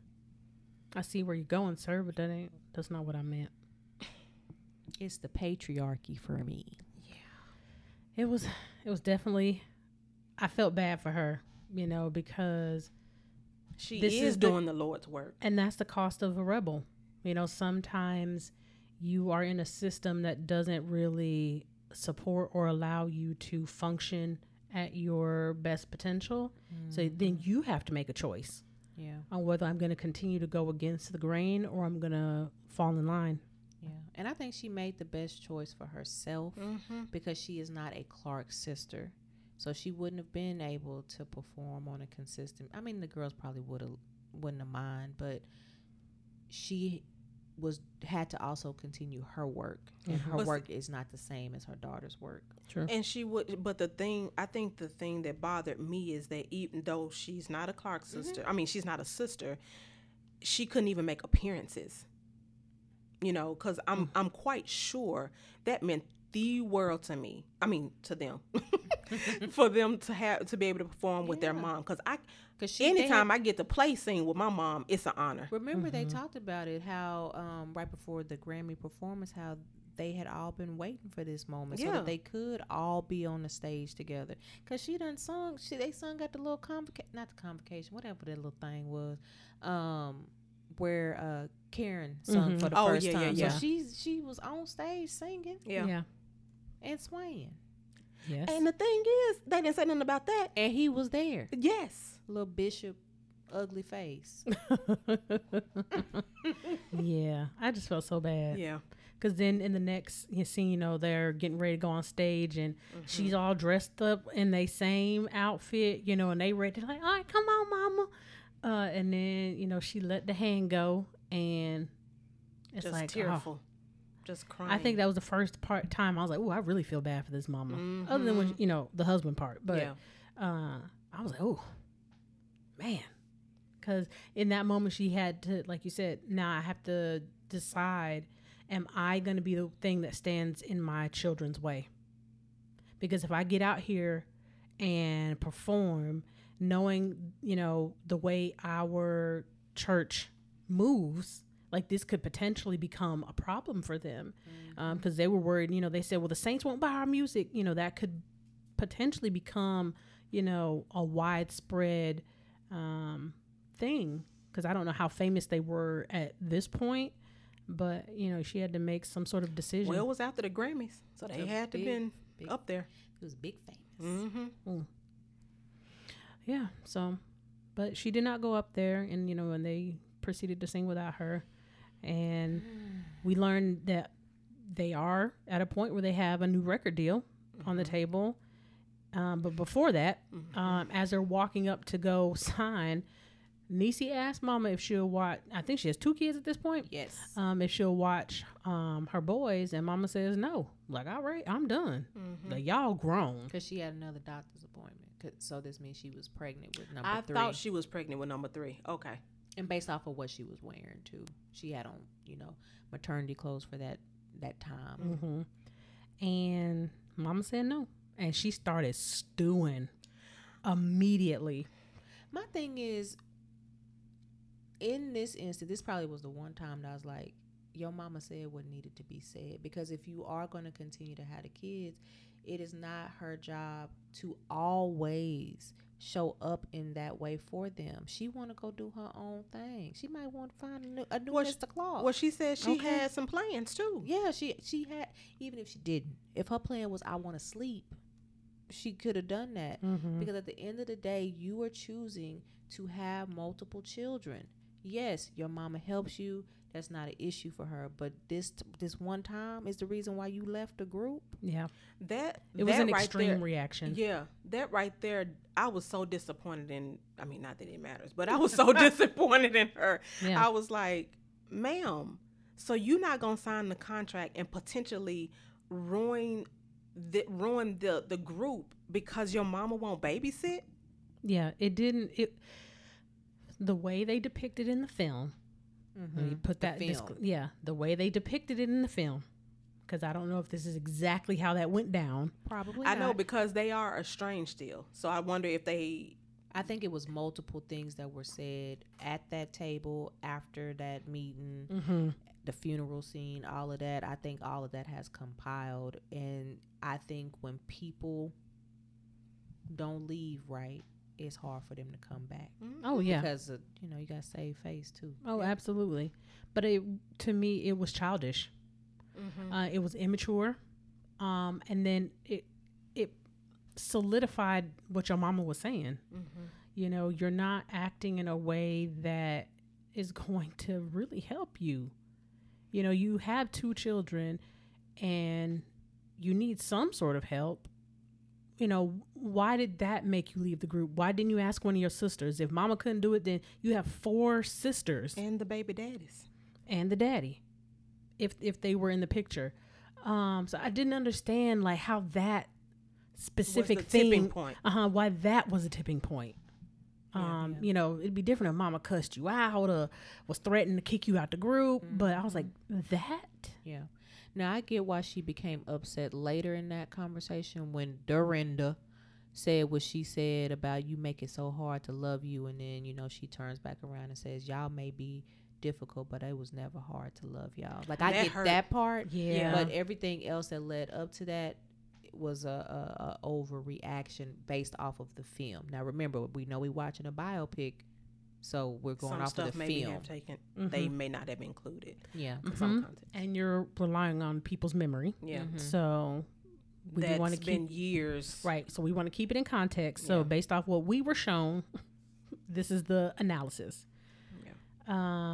I see where you're going, sir, but that ain't that's not what I meant. It's the patriarchy for me. Yeah. It was it was definitely I felt bad for her, you know, because She This is, is the- doing the Lord's work. and that's the cost of a rebel. You know, sometimes you are in a system that doesn't really support or allow you to function at your best potential. So then you have to make a choice Yeah, on whether I'm going to continue to go against the grain or I'm going to fall in line. yeah. And I think she made the best choice for herself Mm-hmm. because she is not a Clark sister. So she wouldn't have been able to perform on a consistent. I mean, the girls probably would have wouldn't have mind, but she was had to also continue her work, and mm-hmm. her But work is not the same as her daughter's work. True. And she would, but the thing, I think the thing that bothered me is that even though she's not a Clark mm-hmm. sister, I mean, she's not a sister, she couldn't even make appearances. You know, because I'm, mm. I'm quite sure that meant the world to me. I mean, to them, for them to have to be able to perform with their mom. Because I, Because she anytime I get to play scene with my mom, it's an honor. remember they talked about it how um, right before the Grammy performance how they had all been waiting for this moment so that they could all be on the stage together. Cause she done sung, she they sung at the little convocation, not the convocation, whatever that little thing was, um, where uh Karen sung Mhm. for the Oh, first yeah, yeah, time. yeah. So she she was on stage singing Yeah. And swaying, Yes. And the thing is, they didn't say nothing about that. and he was there, Yes. little Bishop, ugly face. yeah. I just felt so bad. Yeah. Because then in the next you scene, you know, they're getting ready to go on stage and Mm-hmm. she's all dressed up in the same outfit, you know, and they ready. Like, all right, come on, mama. Uh, and then, you know, she let the hand go and it's Just like, oh. Just crying. I think that was the first part time I was like, oh, I really feel bad for this mama. Other than when, you know, the husband part. But yeah. uh, I was like, oh, man. Because in that moment, she had to, like you said, now I have to decide am I going to be the thing that stands in my children's way? Because if I get out here and perform, knowing, you know, the way our church moves, like this could potentially become a problem for them. Because they were worried, you know, they said, well, the Saints won't buy our music. You know, that could potentially become, you know, a widespread um, thing. Because I don't know how famous they were at this point, but you know, she had to make some sort of decision. Well, it was after the Grammys, so they a had to big, been big- up there. He was big famous. Mm-hmm. yeah. So, but she did not go up there, and you know, and they proceeded to sing without her, and we learned that they are at a point where they have a new record deal on the table. Um, but before that, um, as they're walking up to go sign, Niecy asked Mama if she'll watch. I think she has two kids at this point. Yes. Um, if she'll watch um her boys, and Mama says no. Like, all right, I'm done. Like y'all grown. Because she had another doctor's appointment. 'Cause- So this means she was pregnant with number I three. thought she was pregnant with number three. Okay. And based off of what she was wearing too, she had on you know maternity clothes for that that time. hmm And Mama said no, and she started stewing immediately. My thing is, in this instance, this probably was the one time that I was like, "Your mama said what needed to be said." Because if you are going to continue to have the kids, it is not her job to always show up in that way for them. She want to go do her own thing. She might want to find a new, a new Well, she- Mr. Claus. Well, she said she Okay. had some plans too. Yeah, she she had even if she didn't. If her plan was I want to sleep, she could have done that Mhm. because at the end of the day, you are choosing to have multiple children. Yes, your mama helps you. That's not an issue for her. But this this one time is the reason why you left the group. yeah, That it was that an right extreme there, reaction. Yeah, that right there, I was so disappointed in. I mean, not that it matters, but I was so disappointed in her. Yeah. I was like, "Ma'am, so you're not gonna sign the contract and potentially ruin the ruin the the group because your mama won't babysit?" Yeah, it didn't. It the way they depicted in the film. Let me put Mm-hmm. The that. disc- yeah, the way they depicted it in the film, because I don't know if this is exactly how that went down. Probably. I know because they are estranged still, so I wonder if they. I think it was multiple things that were said at that table after that meeting, Mm-hmm. the funeral scene, all of that. I think all of that has compiled, and I think when people don't leave right, it's hard for them to come back Oh yeah. because of, you know you got to save face too. Oh, absolutely. But it to me it was childish. Mhm. Uh, it was immature, um, and then it it solidified what your mama was saying. Mhm. You know, you're not acting in a way that is going to really help you. You know, you have two children, and you need some sort of help. You know, why did that make you leave the group? Why didn't you ask one of your sisters? If mama couldn't do it, then you have four sisters And the baby daddies. and the daddy if if they were in the picture um so i didn't understand like how that specific thing tipping point. uh-huh why that was a tipping point um yeah. you know it'd be different if mama cussed you out or was threatening to kick you out the group but i was like that Yeah. Now I get why she became upset later in that conversation when Dorinda said what she said about you make it so hard to love you and then, you know, she turns back around and says, Y'all may be difficult, but it was never hard to love y'all. Like I That get hurt. that part. yeah But everything else that led up to that was a, a, a overreaction based off of the film. Now remember, we know we watching a biopic, so we're going Some off stuff of the maybe film. have taken. Mhm. They may not have included Yeah. for some Mhm. content. and you're relying on people's memory Yeah, Mhm. so we that's want to keep years. right so we want to keep it in context so Yeah. based off what we were shown this is the analysis Yeah.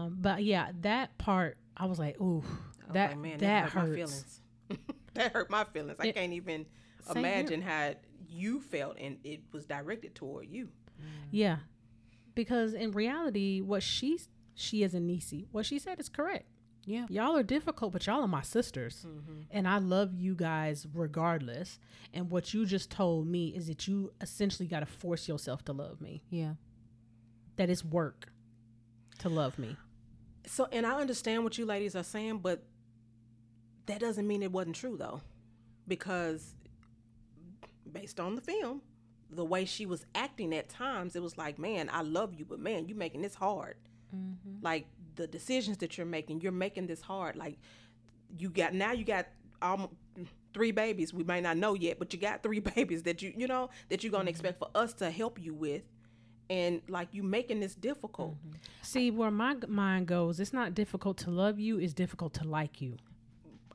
um but yeah that part i was like ooh was that like, man, that, hurt my hurts feelings. that hurt my feelings. I can't even Same here. imagine how you felt, and it was directed toward you. Yeah, because in reality, what she she is a Niecy. What she said is correct. Yeah. Y'all are difficult, but y'all are my sisters, mm-hmm. and I love you guys regardless. And what you just told me is that you essentially got to force yourself to love me. Yeah. That it's work to love me. So, and I understand what you ladies are saying, but that doesn't mean it wasn't true though, because based on the film, the way she was acting at times, it was like, man, I love you, but man, you're making this hard. Like the decisions that you're making, you're making this hard. Like you got now, you got um three babies. We might not know yet, but you got three babies that you you know that you're gonna expect for us to help you with, and like you making this difficult. See, where my mind goes, it's not difficult to love you; it's difficult to like you.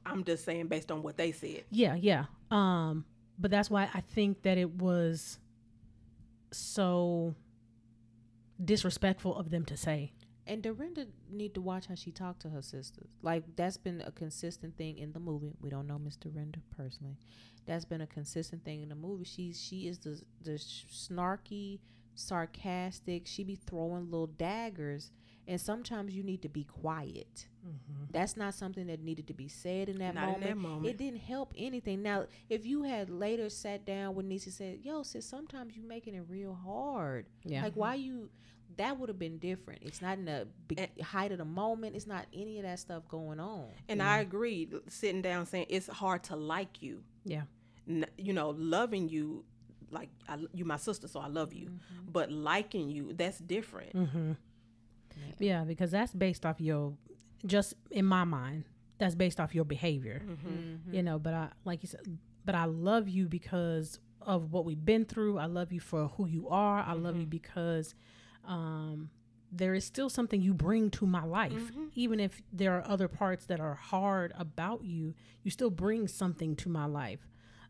I'm just saying based on what they said. Yeah, yeah. Um, but that's why I think that it was so disrespectful of them to say. And Dorinda need to watch how she talked to her sisters. Like that's been a consistent thing in the movie. We don't know Miss Dorinda personally. That's been a consistent thing in the movie. She's she is the the snarky, sarcastic. She be throwing little daggers, and sometimes you need to be quiet. That's not something that needed to be said in that, Not in moment. that moment. It didn't help anything. Now, if you had later sat down with Niecy said, "Yo, sis, sometimes you making it real hard. Yeah. Like why you?" That would have been different. It's not in the be- height of the moment. It's not any of that stuff going on. And I agreed, sitting down saying it's hard to like you. Yeah. N- you know, loving you, like I, you my sister, so I love you. But liking you, that's different. Mm-hmm. Yeah, because that's based off your, just in my mind, that's based off your behavior. You know, but I, like you said, but I love you because of what we've been through. I love you for who you are. I love you because um, there is still something you bring to my life. Even if there are other parts that are hard about you, you still bring something to my life.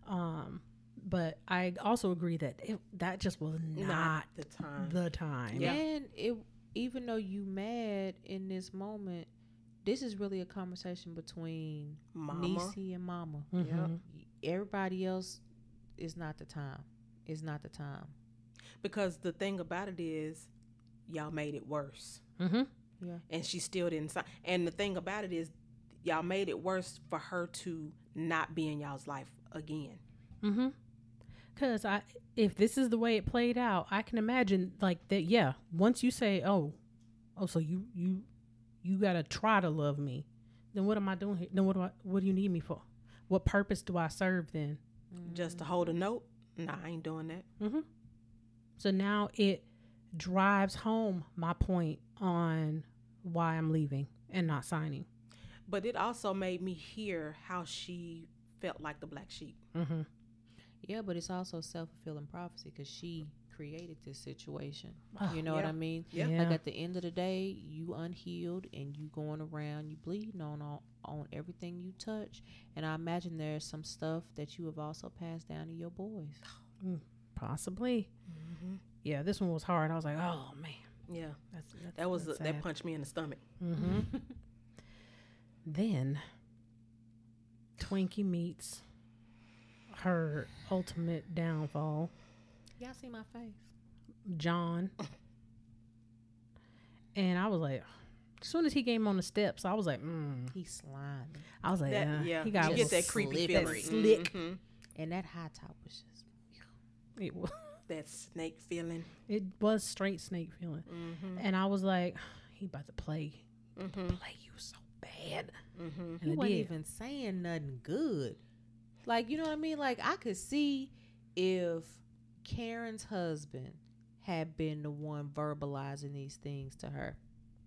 Um, but I also agree that it, that just was not, the time. the time. Yeah. And it even though you mad in this moment, this is really a conversation between Mama. Niecy and Mama. Mhm. Everybody else is not the time. Is not the time. Because the thing about it is, y'all made it worse, Mm-hmm. Yeah. and she still didn't sign. And the thing about it is, y'all made it worse for her to not be in y'all's life again. Mm-hmm. Cause I, if this is the way it played out, I can imagine like that. Yeah. Once you say, "Oh, oh," so you you you gotta try to love me, then what am I doing here? Then what do I? What do you need me for? What purpose do I serve then? Just to hold a note, nah, I ain't doing that. Mm-hmm. So now it drives home my point on why I'm leaving and not signing. But it also made me hear how she felt like the black sheep. Mm-hmm. Yeah, but it's also self fulfilling prophecy because she created this situation. Oh, you know what. I mean? Yeah. Like at the end of the day, you unhealed and you going around, you bleeding on all, on everything you touch. And I imagine there's some stuff that you have also passed down to your boys. Possibly. Mm-hmm. Yeah, this one was hard. I was like, oh man, Yeah, that's, that's that was that's that punched me in the stomach. Mm-hmm. then Twinkie meets her ultimate downfall, Y'all see my face? John. And I was like, as soon as he came on the steps, I was like, mm. He's slimy. I was like, That, uh, yeah, he got you a get little that creepy slippery. feeling. Slick. Mhm. And that high top was just. It was, That snake feeling. it was straight snake feeling, Mm-hmm. and I was like, he about to play, Mm-hmm. play you so bad, Mm-hmm. and He wasn't did. even saying nothing good. Like, you know what I mean? Like, I could see if Karen's husband had been the one verbalizing these things to her.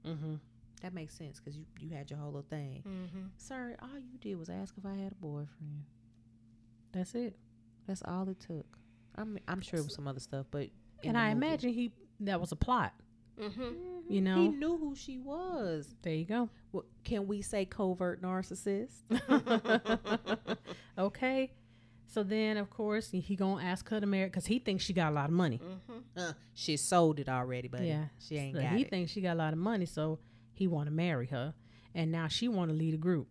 Mm-hmm. That makes sense because you, you had your whole little thing. Mm-hmm. Sir, all you did was ask if I had a boyfriend. That's it. That's all it took. I'm I'm sure it was some other stuff, but and I movie- imagine he that was a plot. Mm-hmm. You he knew who she was. there you go. Well, can we say covert narcissist? okay. So then, of course, he, he gonna ask her to marry because he thinks she got a lot of money. Mm-hmm. Uh, she sold it already, but Yeah, she ain't So got he it. thinks she got a lot of money, so he want to marry her, and now she want to lead a group.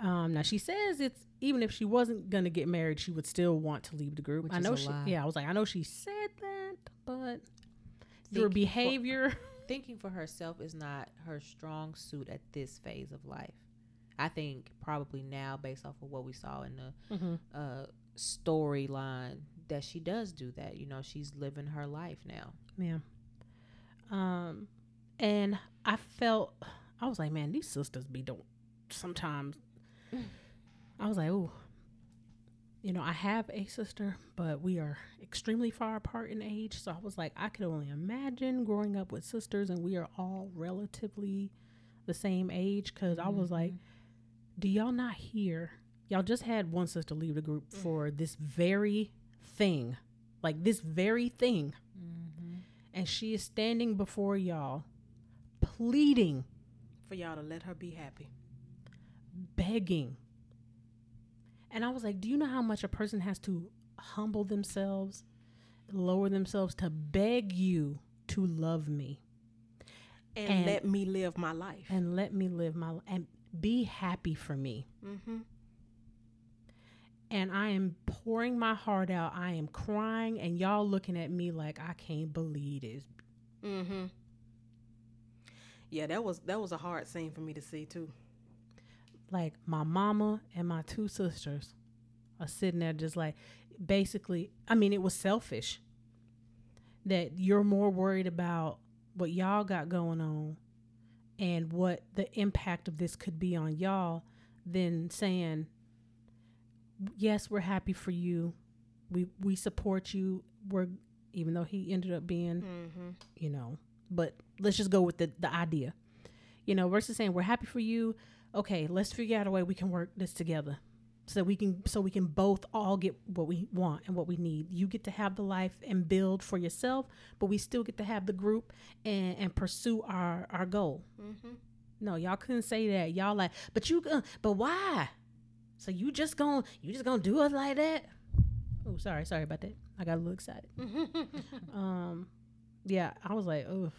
Um, now she says it's even if she wasn't gonna get married, she would still want to leave the group. Which I is know a she, lie. yeah, I was like, I know she said that, but Your for- behavior, Thinking for herself is not her strong suit at this phase of life. I think probably now, based off of what we saw in the Mhm. uh, storyline, that she does do that. You know, she's living her life now. yeah. Um, and I felt I was like, man, these sisters be don't sometimes. I was like, oh, you know, I have a sister, but we are extremely far apart in age. So I was like, I could only imagine growing up with sisters, and we are all relatively the same age. Because I was like, do y'all not hear? Y'all just had one sister leave the group for this very thing, like this very thing, Mm-hmm. and she is standing before y'all, pleading, For y'all to let her be happy. begging. And I was like, do you know how much a person has to humble themselves, lower themselves to beg you to love me And, And- let me live my life. and let me live my and be happy for me? Mm-hmm. And I am pouring my heart out. I am crying, and y'all looking at me like I can't believe this. Mm-hmm. Yeah, that was that was a hard scene for me to see too. Like my mama and my two sisters are sitting there just like basically I mean it was selfish that you're more worried about what y'all got going on and what the impact of this could be on y'all than saying yes we're happy for you. We we support you. We're even though he ended up being Mm-hmm. you know but let's just go with the, the idea you know versus saying we're happy for you okay let's figure out a way we can work this together so we can so we can both all get what we want and what we need you get to have the life and build for yourself but we still get to have the group and and pursue our our goal Mm-hmm. no y'all couldn't say that y'all like but you uh, but why so you just gonna you just gonna do us like that Oh, sorry, sorry about that. I got a little excited. um, yeah, I was like, oh,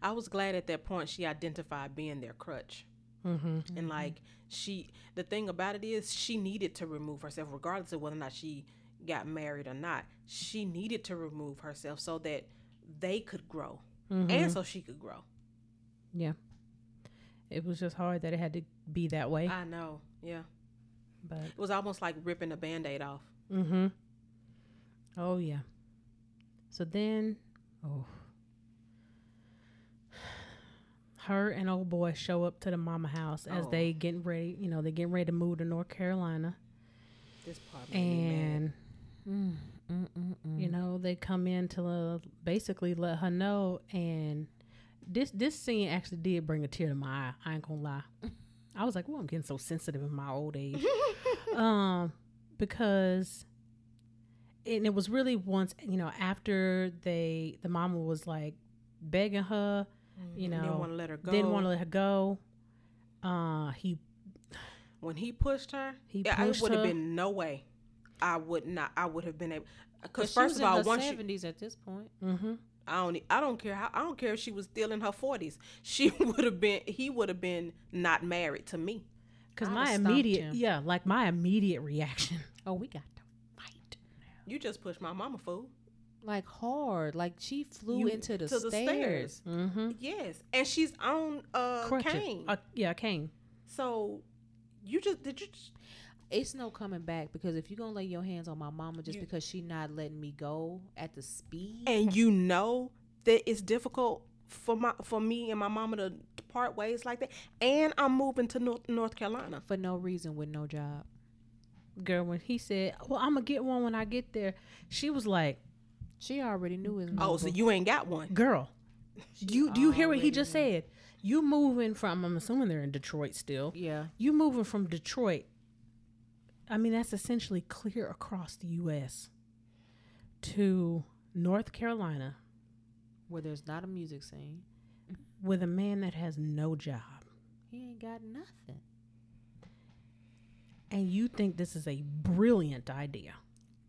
I was glad at that point she identified being their crutch. Mm-hmm. And like she, the thing about it is, she needed to remove herself, regardless of whether or not she got married or not. She needed to remove herself so that they could grow Mm-hmm. and so she could grow. yeah. It was just hard that it had to be that way, I know. Yeah. but It was almost like ripping a band aid off. mm-hmm. Oh yeah. So then, oh, her and old boy show up to the mama house as Oh. they getting ready. You know, they getting ready to move to North Carolina, This part made me mad. and Mm, mm, mm, mm. you know they come in to uh, basically let her know and this this scene actually did bring a tear to my eye i ain't gonna lie i was like well i'm getting so sensitive in my old age um because and it was really once you know after they the mama was like begging her you know didn't want to let her go. didn't want to let her go uh he when he pushed her, He yeah, it pushed would have been no way. I would not. I would have been able. But Because she first was of all, in her once you, seventies at this point. mm-hmm I don't. e- I don't care how. I don't care if she was still in her forties. She would have been. He would have been not married to me. because my immediate him. yeah like my immediate reaction Oh, we got to fight. You just pushed my mama fool Like hard. Like she flew You- into the to the stairs. stairs. mm-hmm Yes, and she's on uh Crutches. cane. Uh, yeah, cane. so you just did you? Just, It's no coming back because if you're gonna lay your hands on my mama just You- because she not letting me go at the speed, and you know that it's difficult for my for me and my mama to part ways like that. And I'm moving to North, North Carolina. for no reason with no job. Girl, when he said, "Well, I'm gonna get one when I get there," she was like, She already knew his Oh, so you ain't got one. "Girl, you do you hear what he just knew. said? You moving from? I'm assuming they're in Detroit still. Yeah. You moving from Detroit? I mean, that's essentially clear across the U.S. to North Carolina Where there's not a music scene. with a man that has no job, He ain't got nothing. and you think this is a brilliant idea.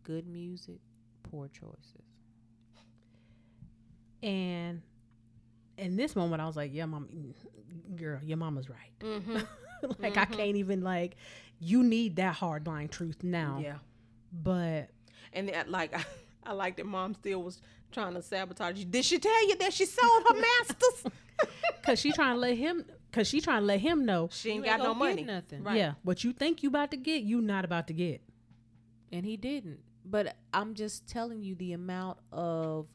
Good music, poor choices. And in this moment, I was like, "Yeah, mom, girl, your mama's right." Mm-hmm. like I can't even like. You need that hard line truth now. Yeah. But And that, like, I, I like that mom still was trying to sabotage you. Did she tell you that she sold her masters? cause she trying to let him, cause she trying to let him know. she ain't You got no money. nothing. Right. Yeah, what you think you about to get, you not about to get. And he didn't. But I'm just telling you the amount of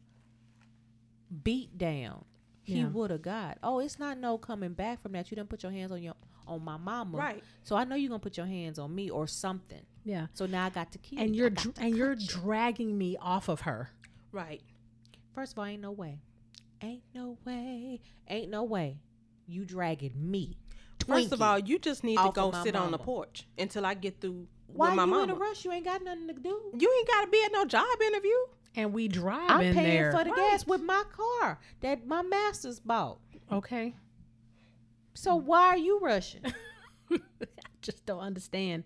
beat down he Yeah. would have got. Oh, it's not no coming back from that. You didn't put your hands on your on my mama. Right. So I know you're gonna put your hands on me or something. Yeah, So now I got to keep and you. you're dr- and you're you. dragging me off of her. Right. First of all, ain't no way. Ain't no way. Ain't no way. You dragging me. First of all, you just need to go of my sit on the porch until I get through why with my you mama. in a rush? You ain't got nothing to do. You ain't got to be at no job interview. And we drive I'm in paying there. for the Right. gas with my car that my master's bought. okay, So why are you rushing? I just don't understand,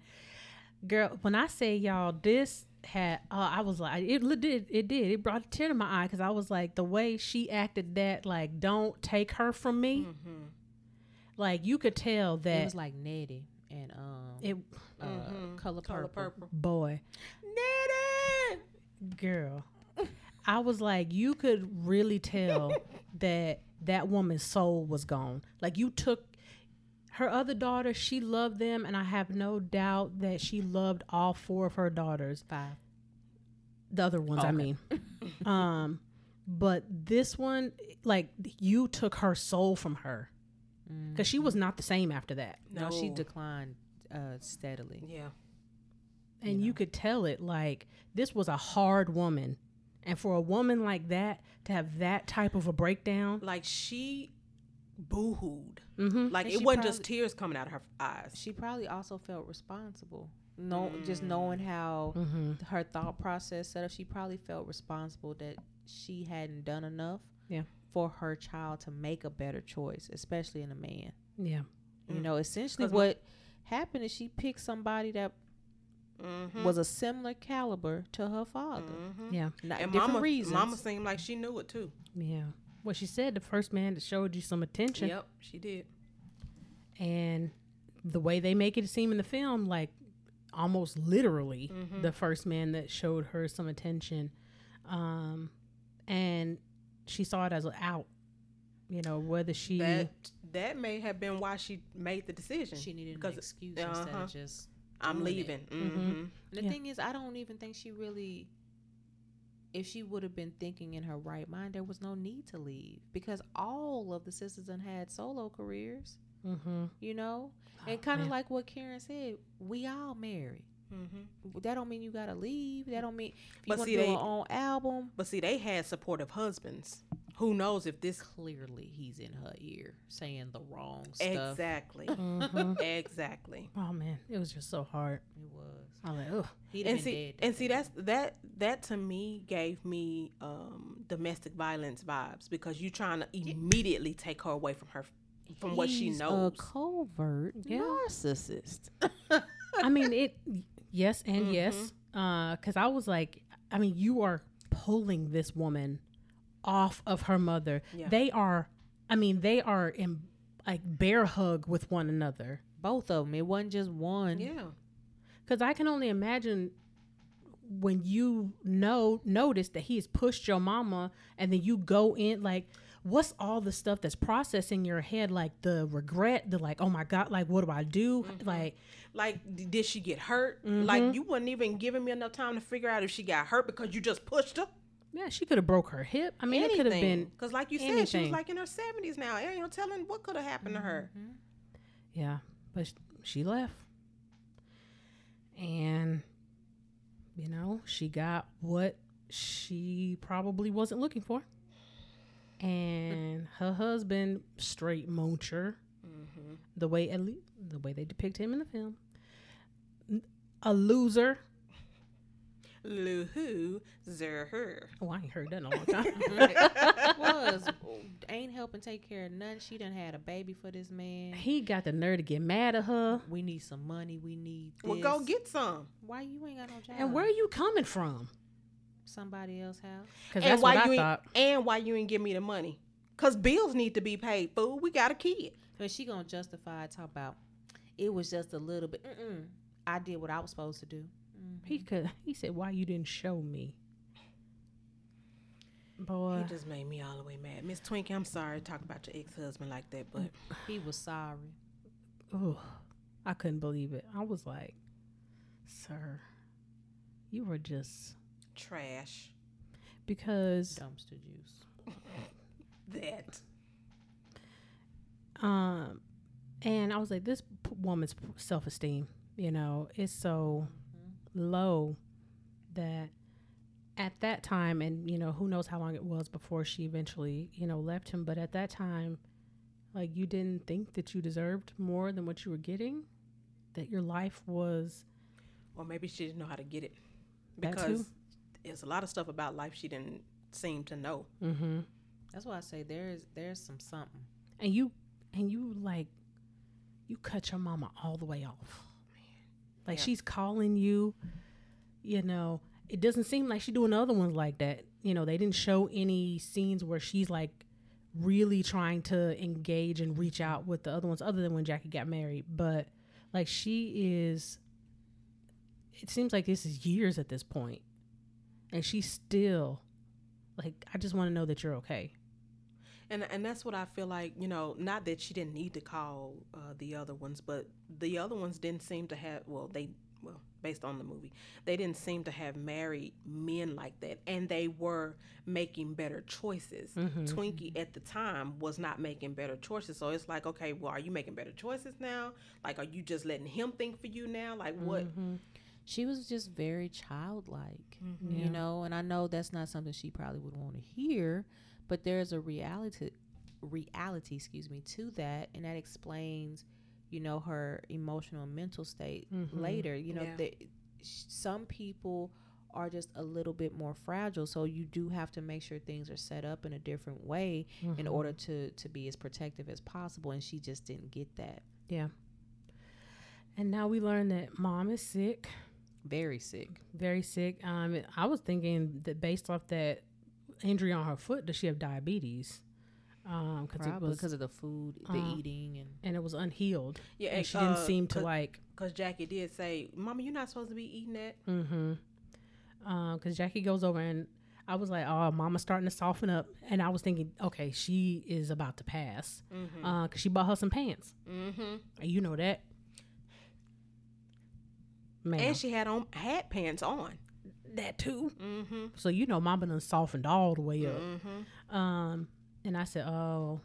girl. When I say y'all, this had uh, I was like, it did, it did, it brought a tear to my eye because I was like, the way she acted, that like, don't take her from me. Mm-hmm. Like you could tell that it was like Nettie and um it, uh, Mhm. color, Color purple. purple. boy, Nettie. girl. I was like, you could really tell that that woman's soul was gone. Like you took her other daughter, she loved them, and I have no doubt that she loved all four of her daughters. Five. The other ones, I mean. um, but this one, like you took her soul from her because she was not the same after that, No, she declined uh, steadily. Yeah. and you could tell it. Like this was a hard woman, and for a woman like that to have that type of a breakdown, Like she boo-hooed. mm-hmm. Like And it wasn't just tears coming out of her eyes. She probably also felt responsible. No, just knowing how Mm-hmm. her thought process set up, she probably felt responsible that she hadn't done enough. Yeah. For her child to make a better choice, especially in a man. yeah. You Mm. know, essentially what happened is she picked somebody that Mm-hmm. was a similar caliber to her father. Mm-hmm. Yeah. Not And different mama, reasons. mama seemed like she knew it too. Yeah. Well, she said the first man that showed you some attention, Yep, she did. and the way they make it seem in the film, like almost literally Mm-hmm. the first man that showed her some attention, um, and she saw it as an out. You know, whether she That that may have been why she made the decision. she needed an because excuse instead uh-huh. of just. I'm leaving. Mhm. Mm-hmm. And the Yeah. thing is, I don't even think she really. If she would have been thinking in her right mind, there was no need to leave because all of the sisters and had solo careers, mm-hmm. you know, Oh, and kind of like what Karen said, we all married. Mm-hmm. That don't mean you gotta leave. That don't mean if you want to do your own album. But see, they had supportive husbands. Who knows if this Clearly, he's in her ear saying the wrong stuff. exactly, Mhm. exactly. oh man, it was just so hard. It was. I was like, oh, He'd have and see, dead. and see, that's that. That to me gave me um, domestic violence vibes because you're trying to immediately take her away from her, from what she knows. A covert Yeah. narcissist. I mean it. Yes and Mhm. yes, because I was like, I mean, you are pulling this woman off of her mother. Yeah. They are. I mean, they are in like bear hug with one another. Both of them. It wasn't just one. yeah, Because I can only imagine when you know notice that he has pushed your mama, and then you go in like, what's all the stuff that's processing your head, like the regret, the like, oh my god, like what do I do? Like, like did she get hurt? Mhm. Like you wasn't even giving me enough time to figure out if she got hurt because you just pushed her. Yeah, she could have broke her hip. I mean, it could have been because, like you said, she was like in her seventies now. Ain't no telling what could have happened to her. Yeah, but she left. And, you know, she got what she probably wasn't looking for. And her husband, straight muncher, Mm-hmm. the way at least the way they depict him in the film, a loser. Luhu zer her. Oh, I ain't heard that in a long time. was oh, ain't helping take care of none. She done had a baby for this man. he got the nerve to get mad at her. We need some money. We need this. Well, go get some. Why you ain't got no job? And where are you coming from? somebody else house? Because and that's why what I you thought. ain't, and why you ain't give me the money? Cause bills need to be paid. Fool, we got a kid. But she gonna justify talk about it was just a little bit. Mm-mm, I did what I was supposed to do. Mhm. He could. He said, "Why you didn't show me?" Boy, He just made me all the way mad. Miss Twink, I'm sorry to talk about your ex husband like that, but He was sorry. Ugh, I couldn't believe it. I was like, "Sir, you were just trash. because Dumpster juice. That. um." And I was like, "This p- woman's self esteem, you know, is so low that." At that time, and you know, who knows how long it was before she eventually, you know, left him. But at that time, like you didn't think that you deserved more than what you were getting, that your life was Or maybe she didn't know how to get it. Because too. there's a lot of stuff about life she didn't seem to know. mm-hmm. That's why I say there's there's some something. and you and you like you cut your mama all the way off like Yeah. she's calling you you know. It doesn't seem like she's doing the other ones like that. You know they didn't show any scenes where she's like really trying to engage and reach out with the other ones other than when Jacky got married. But like she is it seems like this is years at this point. And she's still like i just want to know that you're okay And and that's what I feel like, you know, not that she didn't need to call uh, the other ones, but the other ones didn't seem to have well, they well, based on the movie, they didn't seem to have married men like that and they were making better choices. Mm-hmm. Mm-hmm. Twinkie at the time was not making better choices. So it's like, okay, well, are you making better choices now? Like are you just letting him think for you now? Like what mm-hmm. She was just very childlike, Yeah. you know. And I know that's not something she probably would want to hear, but there's a reality, reality, excuse me, to that, and that explains, you know, her emotional and mental state Mhm. later. You know, Yeah. that some people are just a little bit more fragile, so you do have to make sure things are set up in a different way in order to to be as protective as possible. And she just didn't get that. Yeah. And now we learn that mom is sick. Very sick. very sick. Um, I was thinking that based off that injury on her foot, does she have diabetes? Um, because it Probably was because of the food, the uh, eating, and and it was unhealed. Yeah, and and, she didn't uh, seem to like. Because Jacky did say, "Mama, you're not supposed to be eating that." Mm-hmm. Um, because Jacky goes over and I was like, oh, Mama's starting to soften up, and I was thinking, okay, she is about to pass. Mm-hmm. Uh, cause she bought her some pants. mm-hmm. And you know that. Man, And she had on hat pants on. That too. Mm-hmm. So you know, Mama done softened all the way up. Mm-hmm. Um, and I said, "Oh,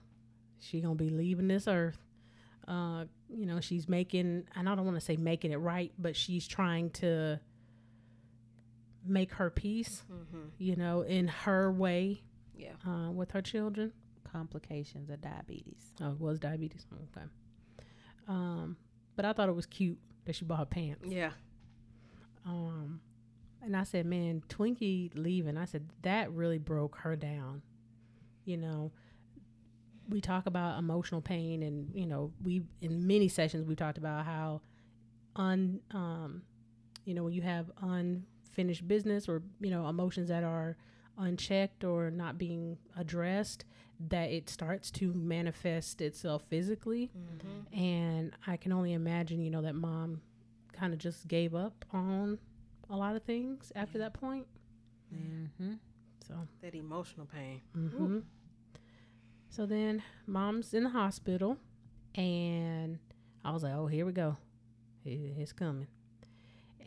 she gonna be leaving this earth." Uh, you know, she's making, and I don't want to say making it right, but she's trying to make her peace. Mm-hmm. You know, in her way, Yeah. uh, with her children. complications of diabetes. Oh, it was diabetes. Okay. Um, but I thought it was cute that she bought her pants. Yeah. Um, and I said, man, Twinkie leaving. I said that really broke her down. You know, we talk about emotional pain, and you know, we in many sessions we've talked about how un um, you know, when you have unfinished business or you know emotions that are unchecked or not being addressed, that it starts to manifest itself physically. Mm-hmm. And I can only imagine, you know, that mom kind of just gave up on a lot of things after that point. Mm-hmm. So, That emotional pain. hmm so then mom's in the hospital, and I was like, oh, here we go. It- It's coming.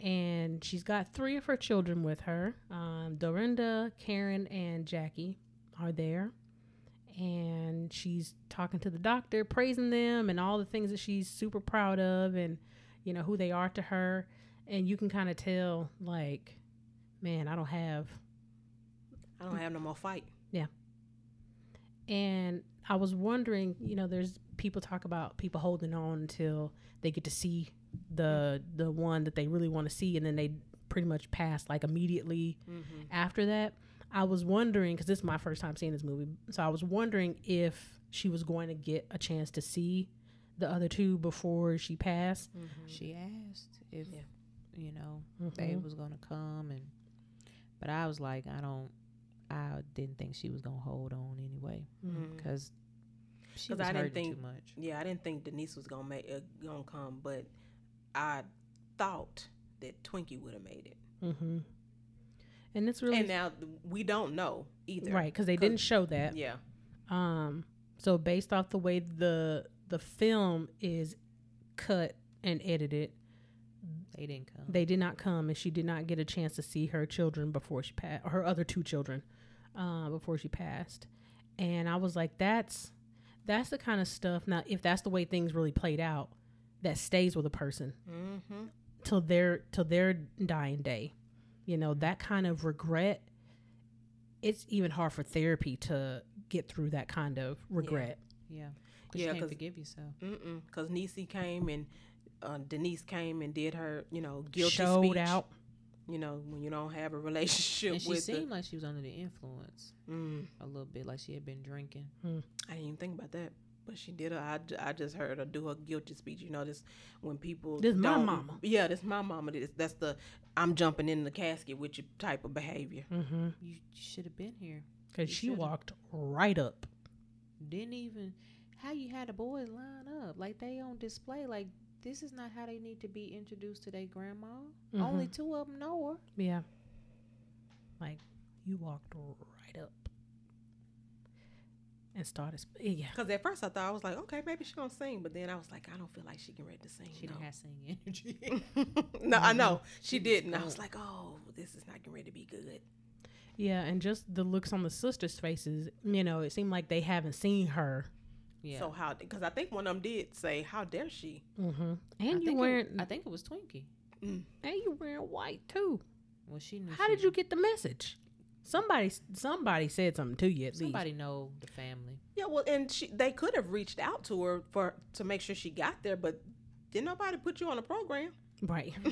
And she's got three of her children with her. Um, Dorinda, Karen, and Jacky are there. And she's talking to the doctor, praising them and all the things that she's super proud of and, you know, who they are to her. And you can kind of tell, like, man, I don't have I don't have no more fight. Yeah. And I was wondering, you know, there's people talk about people holding on until they get to see the the one that they really want to see, and then they pretty much pass like immediately Mm-hmm. after that. I was wondering because this is my first time seeing this movie, so I was wondering if she was going to get a chance to see the other two before she passed. Mm-hmm. She asked if Yeah. You know they Mhm. was gonna come, and but I was like, I don't. I didn't think she was gonna hold on anyway Mm-hmm. because she 'Cause was I didn't hurting think- too much. Yeah, I didn't think Denise was gonna make uh, gonna come, but I thought that Twinkie would have made it. Mm-hmm. And it's really And now th- we don't know either. right because they 'Cause- didn't show that. Yeah. Um, so based off the way the the film is cut and edited, They didn't come. they did not come, and she did not get a chance to see her children before she passed, or her other two children, uh, before she passed. And I was like, that's that's the kind of stuff. Now, if that's the way things really played out, that stays with a person Mm-hmm. till their till their dying day. You know that kind of regret. It's even hard for therapy to get through that kind of regret. yeah, because Yeah, you can't 'cause- forgive yourself. Mm-mm. Because Niecy came and uh, Denise came and did her, you know, guilty Showed speech. out. You know, when you don't have a relationship And she with seemed like she was under the influence. Mm, a little bit, like she had been drinking. I didn't even think about that. But she did. Her, I, j- I just heard her do her guilty speech. You know, this when people. This my mama. Yeah, this my mama. This, that's the I'm jumping in the casket with you type of behavior. Mm-hmm. You should have been here. Because she should've. walked right up. Didn't even how you had the boys line up like they on display. Like this is not how they need to be introduced to their grandma. Only Mm-hmm. two of them know her. Yeah. Like you walked right up and started. Sp- yeah. Because at first I thought I was like, okay, maybe she gonna sing, but then I was like, I don't feel like she can ready to sing. She no. didn't have singing energy. no, I know She she didn't. I was like, oh, this is not getting ready to be good. Yeah, and just the looks on the sisters' faces, you know, it seemed like they haven't seen her. Yeah. So how? Because I think one of them did say, "How dare she?" Mm-hmm. I And you think wearing, it, I think it was Twinkie. Mm. and you wearing white too. Well, she knew. How she, did you get the message? Somebody, somebody said something to you at Somebody know the family. Yeah, well, and she they could have reached out to her for to make sure she got there, but did nobody put you on a program? right?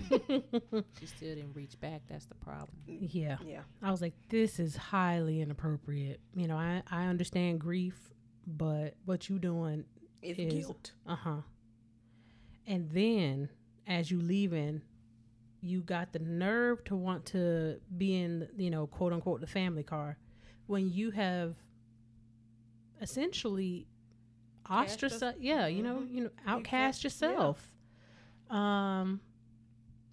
She still didn't reach back. That's the problem. yeah. Yeah, I was like, this is highly inappropriate. You know, I I understand grief, but what you doing it's Is- guilt. Uh huh. And then as you leaving, you got the nerve to want to be in, you know, quote unquote, the family car when you have essentially Cast ostracized, us- yeah, you know, Mhm. you know, outcast cast- yeah. yourself. Um,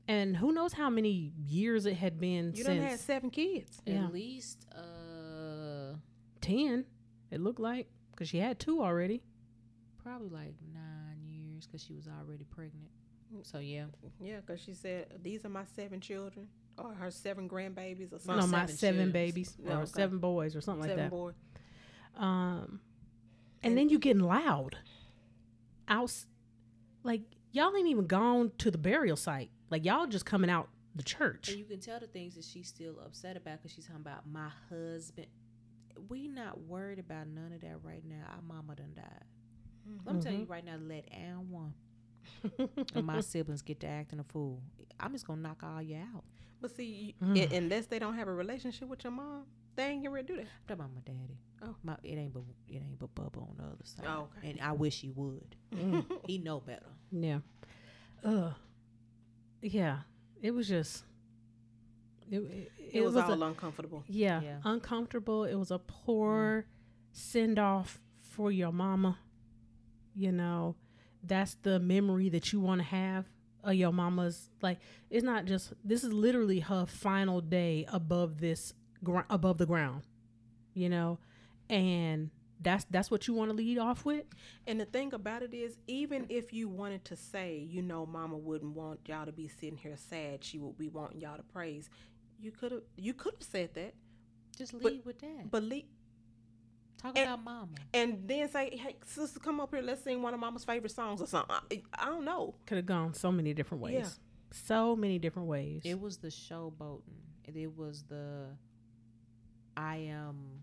and who knows how many years it had been You done since had seven kids. Yeah. At least uh ten. It looked like because she had two already. probably like nine years because she was already pregnant. So yeah, Yeah, because she said these are my seven children or her seven grandbabies or something. No, something. my seven seven babies Yeah, or okay. seven boys or something like seven that. boy. Um, and then you getting loud. Out, like y'all ain't even gone to the burial site. Like y'all just coming out the church. and you can tell the things that she's still upset about because she's talking about my husband. We not worried about none of that right now. Our mama done died. I'm telling you right now, let Ann one and my siblings get to acting a fool. I'm just gonna knock all you out. But see, Mm. un- unless they don't have a relationship with your mom, they ain't gonna do that. I'm talking about my daddy. Oh. my it ain't but it ain't but Bubba on the other side. Oh, okay. And I wish he would. Mm, He know better. yeah. Ugh. Yeah. It was just. It, it, It, was, all a, uncomfortable. yeah, Yeah. uncomfortable. It was a poor send off for your mama. You know, that's the memory that you want to have of your mama's. Like, it's not just. This is literally her final day above this gr- above the ground. You know, and that's that's what you want to lead off with. And the thing about it is, even if you wanted to say, you know, Mama wouldn't want y'all to be sitting here sad, she would be wanting y'all to praise. You could have, you could have said that, Just leave But- with that. but le- Talk and- about mama. and then say, hey, sister, come up here, let's sing one of Mama's favorite songs or something. I, I don't know. Could have gone so many different ways. Yeah. So many different ways. It was the showboating. and It was the I am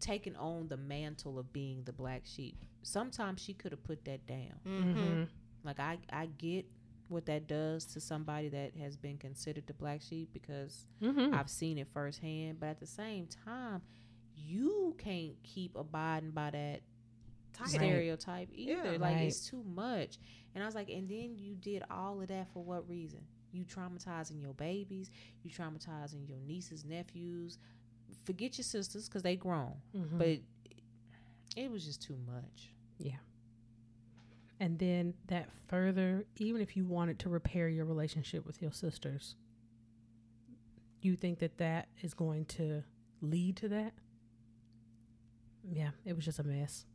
taking on the mantle of being the black sheep. Sometimes she could have put that down. Mm-hmm. Mhm. Like I I get what that does to somebody that has been considered the black sheep because Mhm. I've seen it firsthand. But at the same time, you can't keep abiding by that Title. stereotype either. Yeah. like Right. it's too much. And I was like, and then you did all of that for what reason? You traumatizing your babies, you traumatizing your nieces, nephews. Forget your sisters because they grown, Mhm. but it was just too much. And then that further, even if you wanted to repair your relationship with your sisters, you think that that is going to lead to that? Yeah, it was just a mess.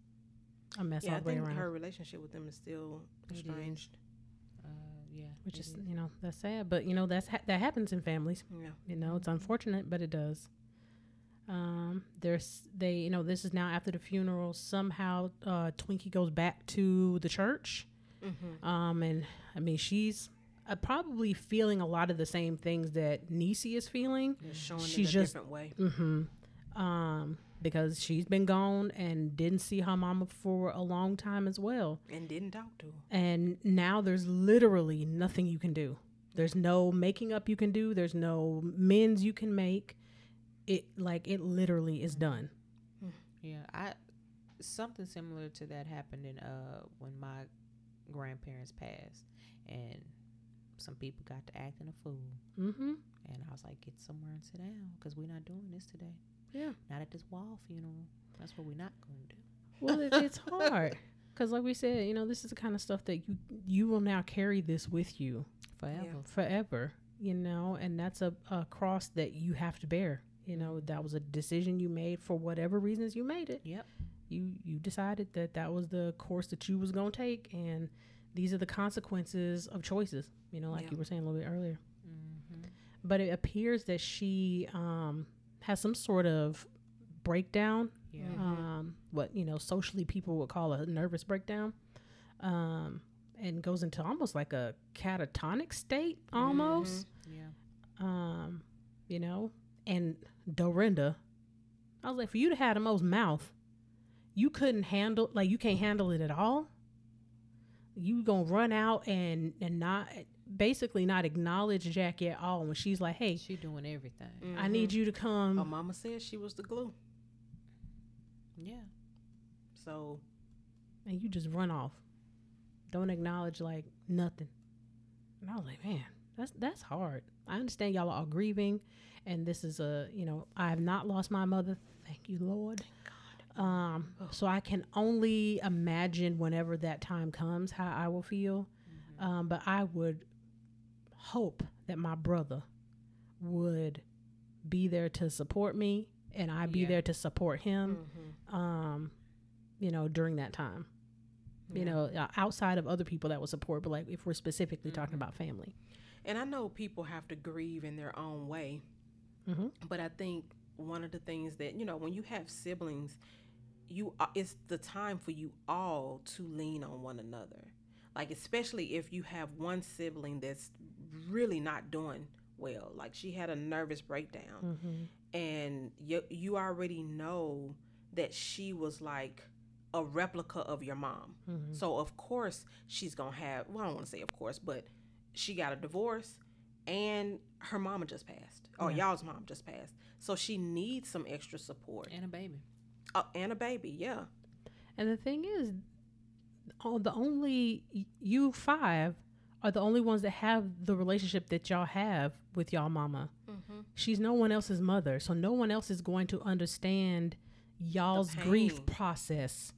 A mess Yeah, I all the way think around. her relationship with them is still It is. estranged. Uh, yeah, which is you know, that's sad. But, you know, that's ha- that happens in families. Yeah. You know, it's unfortunate, but it does. Um, there's they, you know, this is now after the funeral. Somehow, uh, Twinkie goes back to the church. Mm-hmm. Um, and I mean, she's uh, probably feeling a lot of the same things that Niecy is feeling. She's just- different way. Mm-hmm. Um, because she's been gone and didn't see her mama for a long time as well. And didn't talk to her. And now there's literally nothing you can do. There's no making up you can do. There's no mends you can make. It like it literally is done. Yeah, I something similar to that happened in uh when my grandparents passed, and some people got to acting a fool, Mm-hmm. and I was like, get somewhere and sit down because we're not doing this today. Yeah. Not at this wall funeral. That's what we're not going to do. Well, it, it's hard because, like we said, you know, this is the kind of stuff that you you will now carry this with you Forever. forever. You know, and that's a, a cross that you have to bear. You know, that was a decision you made for whatever reasons you made it. Yep. You you decided that that was the course that you was gonna take, and these are the consequences of choices. You know, like Yeah. you were saying a little bit earlier. Mm-hmm. But it appears that she um, has some sort of breakdown Yeah. Mhm. um, what you know socially people would call a nervous breakdown, um, and goes into almost like a catatonic state almost. Yeah. Um, you know, and Dorinda, I was like, for you to have the most mouth, you couldn't handle like you can't handle it at all. You gonna run out and and not basically not acknowledge Jacky at all when she's like, hey, She doing everything. I need you to come. Her mama said she was the glue. Yeah. So and you just run off. Don't acknowledge like nothing. And I was like, man, That's that's hard. I understand y'all are all grieving, and this is a you know I have not lost my mother. Thank you, Lord. Um, so I can only imagine whenever that time comes how I will feel. Um, but I would hope that my brother would be there to support me, and I be Yeah. there to support him. Mhm. Um, you know, during that time. You know, uh, outside of other people that would support, but like if we're specifically talking Mm-hmm. about family. And I know people have to grieve in their own way, hmm but I think one of the things that you know when you have siblings, you uh, it's the time for you all to lean on one another. Like especially if you have one sibling that's really not doing well, like she had a nervous breakdown, hmm and you you already know that she was like a replica of your mom. hmm So of course she's gonna have. Well, I don't want to say of course, but she got a divorce, and her mama just passed, or Yeah. y'all's mom just passed. So she needs some extra support And a baby. uh, and a baby. Yeah, And the thing is, all the only you five are the only ones that have the relationship that y'all have with y'all mama. mm-hmm. She's no one else's mother, so no one else is going to understand y'all's grief process.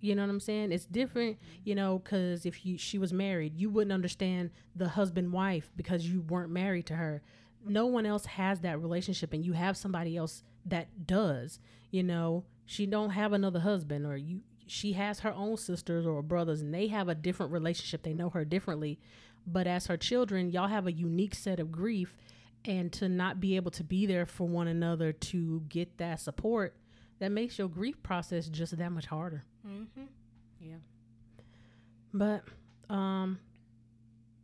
You know what I'm saying? It's different, you know, because if you she was married, you wouldn't understand the husband wife because you weren't married to her. No one else has that relationship, and you have somebody else that does. You know, she don't have another husband, or you she has her own sisters or brothers, and they have a different relationship. They know her differently, but as her children, y'all have a unique set of grief, and to not be able to be there for one another to get that support, that makes your grief process just that much harder. Mm-hmm. Yeah. But um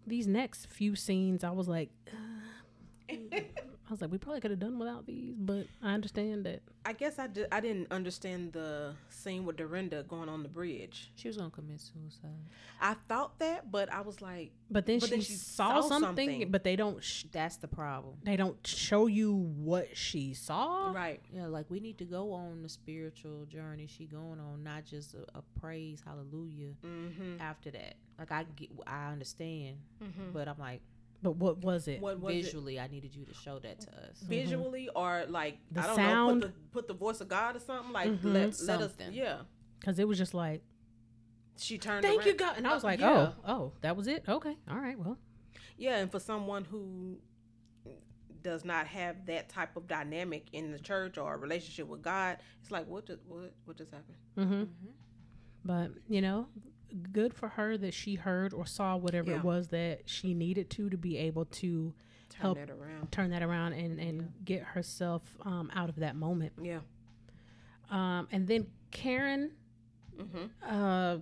these next few scenes I was like was like we probably could have done without these, but I understand that I guess I did. I didn't understand the scene with Dorinda going on the bridge. She was gonna commit suicide. I thought that, but I was like, but then, But she, then she saw, saw something, something. but they don't sh- That's the problem. they don't show you what she saw. right, Yeah, like we need to go on the spiritual journey she going on, not just a, a praise, hallelujah. mm-hmm. After that, like I get, I understand, Mm-hmm. but I'm like But what was it? What was it? visually, I needed you to show that to us. visually or like The I don't sound? know, put the put the voice of God or something like Mhm. let, let us Something. yeah. Because it was just like, She turned. thank you, God, and I was like, yeah. oh, oh, that was it. Okay, all right, well, yeah, and for someone who does not have that type of dynamic in the church or a relationship with God, it's like what just what what just happened? mm-hmm. Mm-hmm. But you know, good for her that she heard or saw whatever Yeah. it was that she needed to to be able to Turn Help. that around. turn that around and and Yeah. get herself um, out of that moment. Yeah. Um, and then Karen Mm-hmm. uh,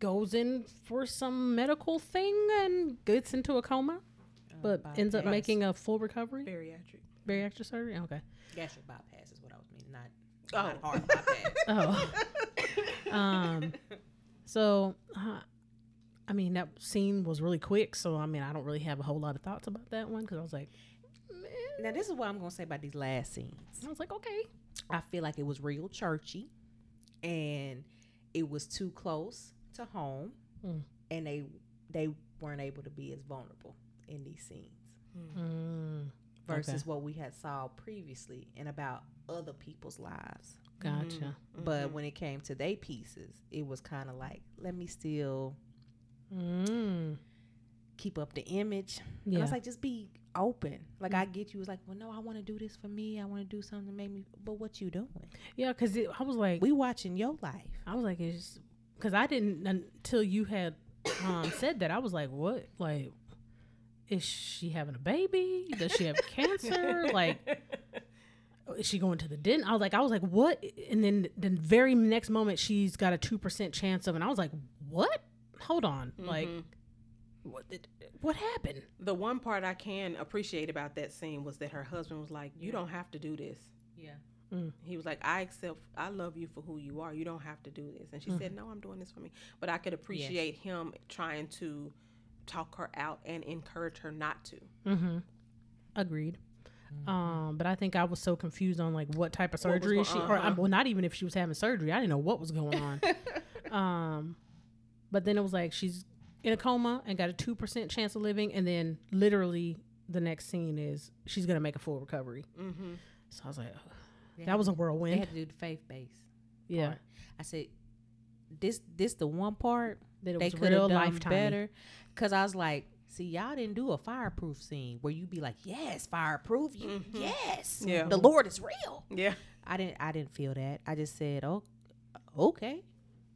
goes in for some medical thing and gets into a coma, but ends up making a full recovery. Bariatric. Bariatric surgery. Okay. gastric bypass is what I was meaning, not, Oh. not heart bypass. Oh. um. So, uh, I mean, that scene was really quick. So, I mean, I don't really have a whole lot of thoughts about that one because I was like, Man. now this is what I'm gonna say about these last scenes. I was like, okay. I feel like it was real churchy, and it was too close to home, Mm. and they they weren't able to be as vulnerable in these scenes Mm, versus Okay. what we had saw previously and about other people's lives. Gotcha. But when it came to they pieces, it was kind of like, let me still Mm. keep up the image. And Yeah. I was like, just be open. Like I get you. It's like, well, no, I want to do this for me. I want to do something to make me. But what you doing? yeah. Because I was like, We watching your life. I was like, it's because I didn't until you had um, said that. I was like, what? Like, is she having a baby? Does she have cancer? Like, is she going to the dentist? I was like, I was like, what? And then the very next moment, she's got a two percent chance of, and I was like, what? Hold on, mm-hmm. like, what? Did, what happened? The one part I can appreciate about that scene was that her husband was like, "You don't have to do this." Yeah. Mm. He was like, "I accept. I love you for who you are. You don't have to do this." And she mm. said, "No, I'm doing this for me." But I could appreciate him trying to talk her out and encourage her not to. Mm-hmm. Agreed. Um, but I think I was so confused on like what type of surgery she, or uh-huh. well, not even if she was having surgery. I didn't know what was going on. um, but then it was like she's in a coma and got a two percent chance of living, and then literally the next scene is she's gonna make a full recovery. Mm-hmm. So I was like, They that had- was a whirlwind. They had to do the faith base. Yeah, part. I said, this this the one part that it they could have done lifetime. better. Cause I was like, see, y'all didn't do a fireproof scene where you'd be like, yes, fireproof, you, yes, Yeah. the Lord is real. Yeah. I didn't I didn't feel that. I just said, oh, okay.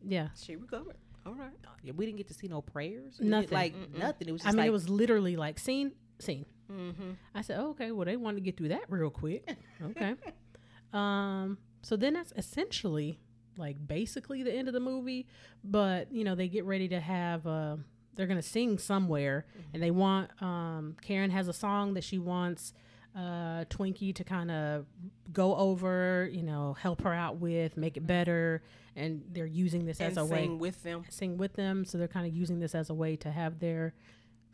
Yeah, She recovered. All right. Yeah, We didn't get to see no prayers. We didn't- Nothing. like nothing. It was I mean like it was literally like scene scene. Mm-hmm. I said, oh, okay, well they wanted to get through that real quick. Okay. um. So then that's essentially like basically the end of the movie, but you know they get ready to have uh they're gonna sing somewhere, and they want um Karen has a song that she wants uh Twinkie to kind of go over, you know, help her out with, make it better, and they're using this And as a way sing with them. sing with them. So they're kind of using this as a way to have their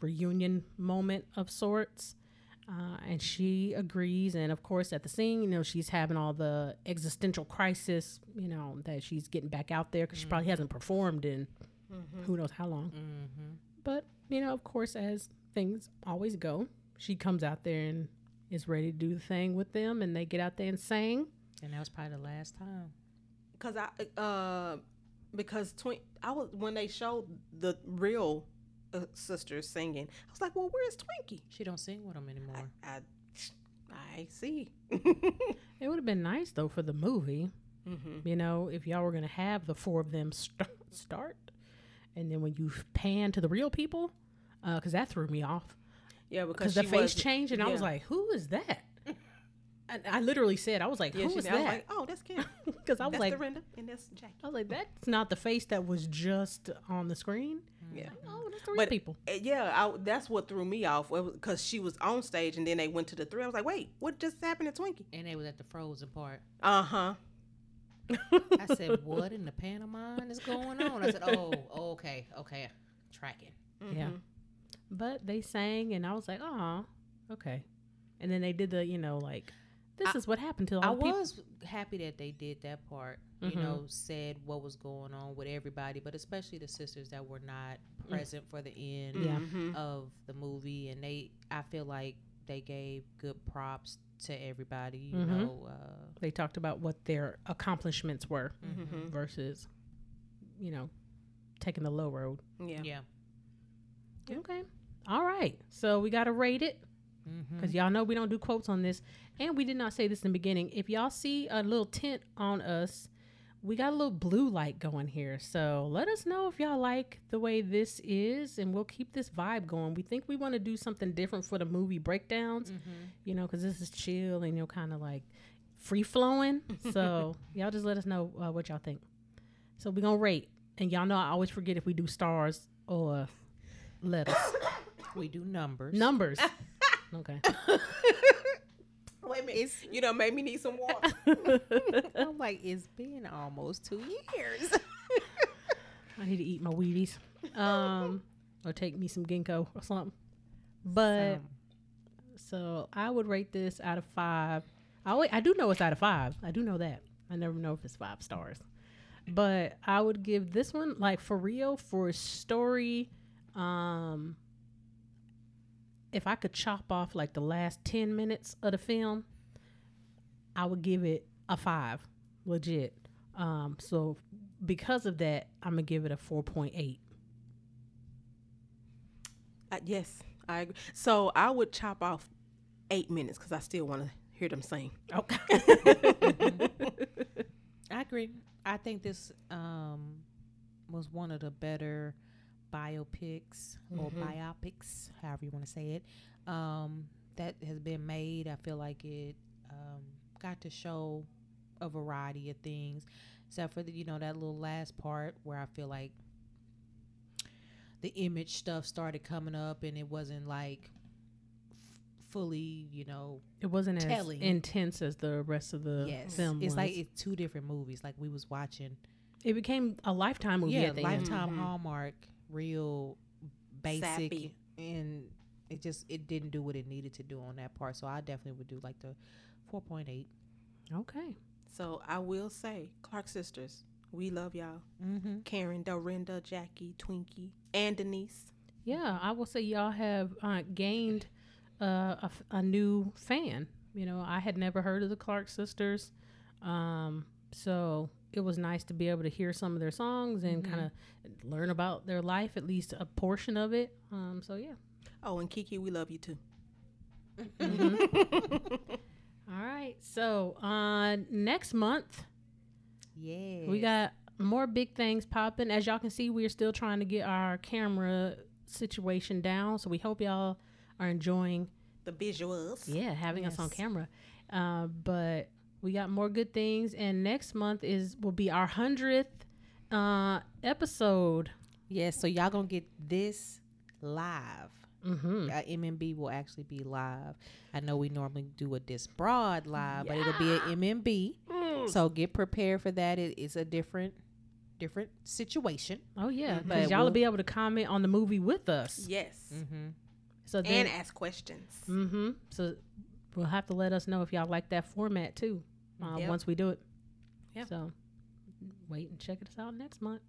reunion moment of sorts. Uh, and she agrees. And of course, at the scene, you know, she's having all the existential crisis, you know, that she's getting back out there because she probably hasn't performed in who knows how long. Mhm. But, you know, of course, as things always go, she comes out there and is ready to do the thing with them. And they get out there and sing. and that was probably the last time. Cause I uh because twin I was when they showed the real uh, sisters singing, I was like, well, where's Twinkie? She don't sing with them anymore. I I see. It would have been nice, though, for the movie. mm-hmm. you know, if y'all were gonna have the four of them st- start, and then when you pan to the real people, because that threw me off. Yeah, Because because the face was, changed, and I was like, "Who is that?" and I literally said, "I was like, yeah, who she, is I was that?" like, oh, that's Kim. Because I was that's like, Dorinda and that's Jacky. I was like, that's not the face that was just on the screen. Yeah. Oh, that's the real But- people. Uh, Yeah, I, that's what threw me off because she was on stage and then they went to the three. I was like, wait, what just happened to Twinkie? And they was at the frozen part. Uh huh. I said, "What in the pantomime is going on?" I said, "Oh, okay, okay, tracking." Yeah. But they sang, and I was like, oh, okay. And then they did the, you know, like, this I- is what happened to all I the people. was happy that they did that part. You Mhm. know, said what was going on with everybody, but especially the sisters that were not present for the end Yeah. Of the movie, and they. I feel like they gave good props to everybody. You Mhm. know, uh, They talked about what their accomplishments were Mhm. versus, you know, taking the low road. Yeah. yeah. Yeah. Okay. All right. So we got to rate it Mm-hmm. because y'all know we don't do quotes on this. And we did not say this in the beginning. If y'all see a little tint on us, we got a little blue light going here. So let us know if y'all like the way this is, and we'll keep this vibe going. We think we want to do something different for the movie breakdowns, Mm-hmm. you know, because this is chill and, you're kind of like free flowing. So y'all just let us know uh, what y'all think. So we're going to rate. And y'all know I always forget if we do stars or letters. We do numbers. Numbers. Okay. Wait a minute. You know, made me need some water. I'm like, it's been almost two years. I need to eat my Wheaties. Um, or take me some ginkgo or something. But Um, so I would rate this out of five. I always, I do know it's out of five. I do know that. I never know if it's five stars. But I would give this one like for real for story. Um, if I could chop off like the last ten minutes of the film, I would give it a five, legit. Um, so because of that, I'm gonna give it a four point eight. Uh, yes, I agree. So I would chop off eight minutes because I still want to hear them sing. Okay. I agree. I think this um, was one of the better biopics or Mhm. biopics, however you want to say it, um, that has been made. I feel like it um, got to show a variety of things, except for the, you know that little last part where I feel like the image stuff started coming up and it wasn't like f- fully, you know, It wasn't as intense as the rest of the yes, film it's was. like it's two different movies. Like we was watching it became a lifetime movie yeah, at the end. lifetime Mhm. Hallmark, real basic, Sappy. and it just it didn't do what it needed to do on that part. So I definitely would do like the four point eight. Okay. So I will say, Clark Sisters We love y'all. Mm-hmm. Karen, Dorinda, Jacky, Twinkie, and Denise. Yeah, I will say y'all have uh, gained uh, a, f- a new fan. You know, I had never heard of the Clark sisters, um, so it was nice to be able to hear some of their songs and Mhm. kind of learn about their life, at least a portion of it. Um, so yeah. Oh, and Kiki, we love you too. All right. So uh, next month Yeah. we got more big things popping. As y'all can see, we are still trying to get our camera situation down. So we hope y'all are enjoying The visuals. yeah having us on camera uh, but we got more good things and next month is will be our 100th uh, episode Yeah, so y'all gonna get this live. mm-hmm. Uh, MMB will actually be live. I know we normally do a Dis Broad live, but it'll be an MMB. So get prepared for that. It is a different, different situation. oh yeah Mhm. because But y'all will we'll- be able to comment on the movie with us Yes. Mm-hmm. so then And ask questions. mm-hmm. so we'll have to let us know if y'all like that format too uh, Yep. once we do it Yep. so wait and check us out next month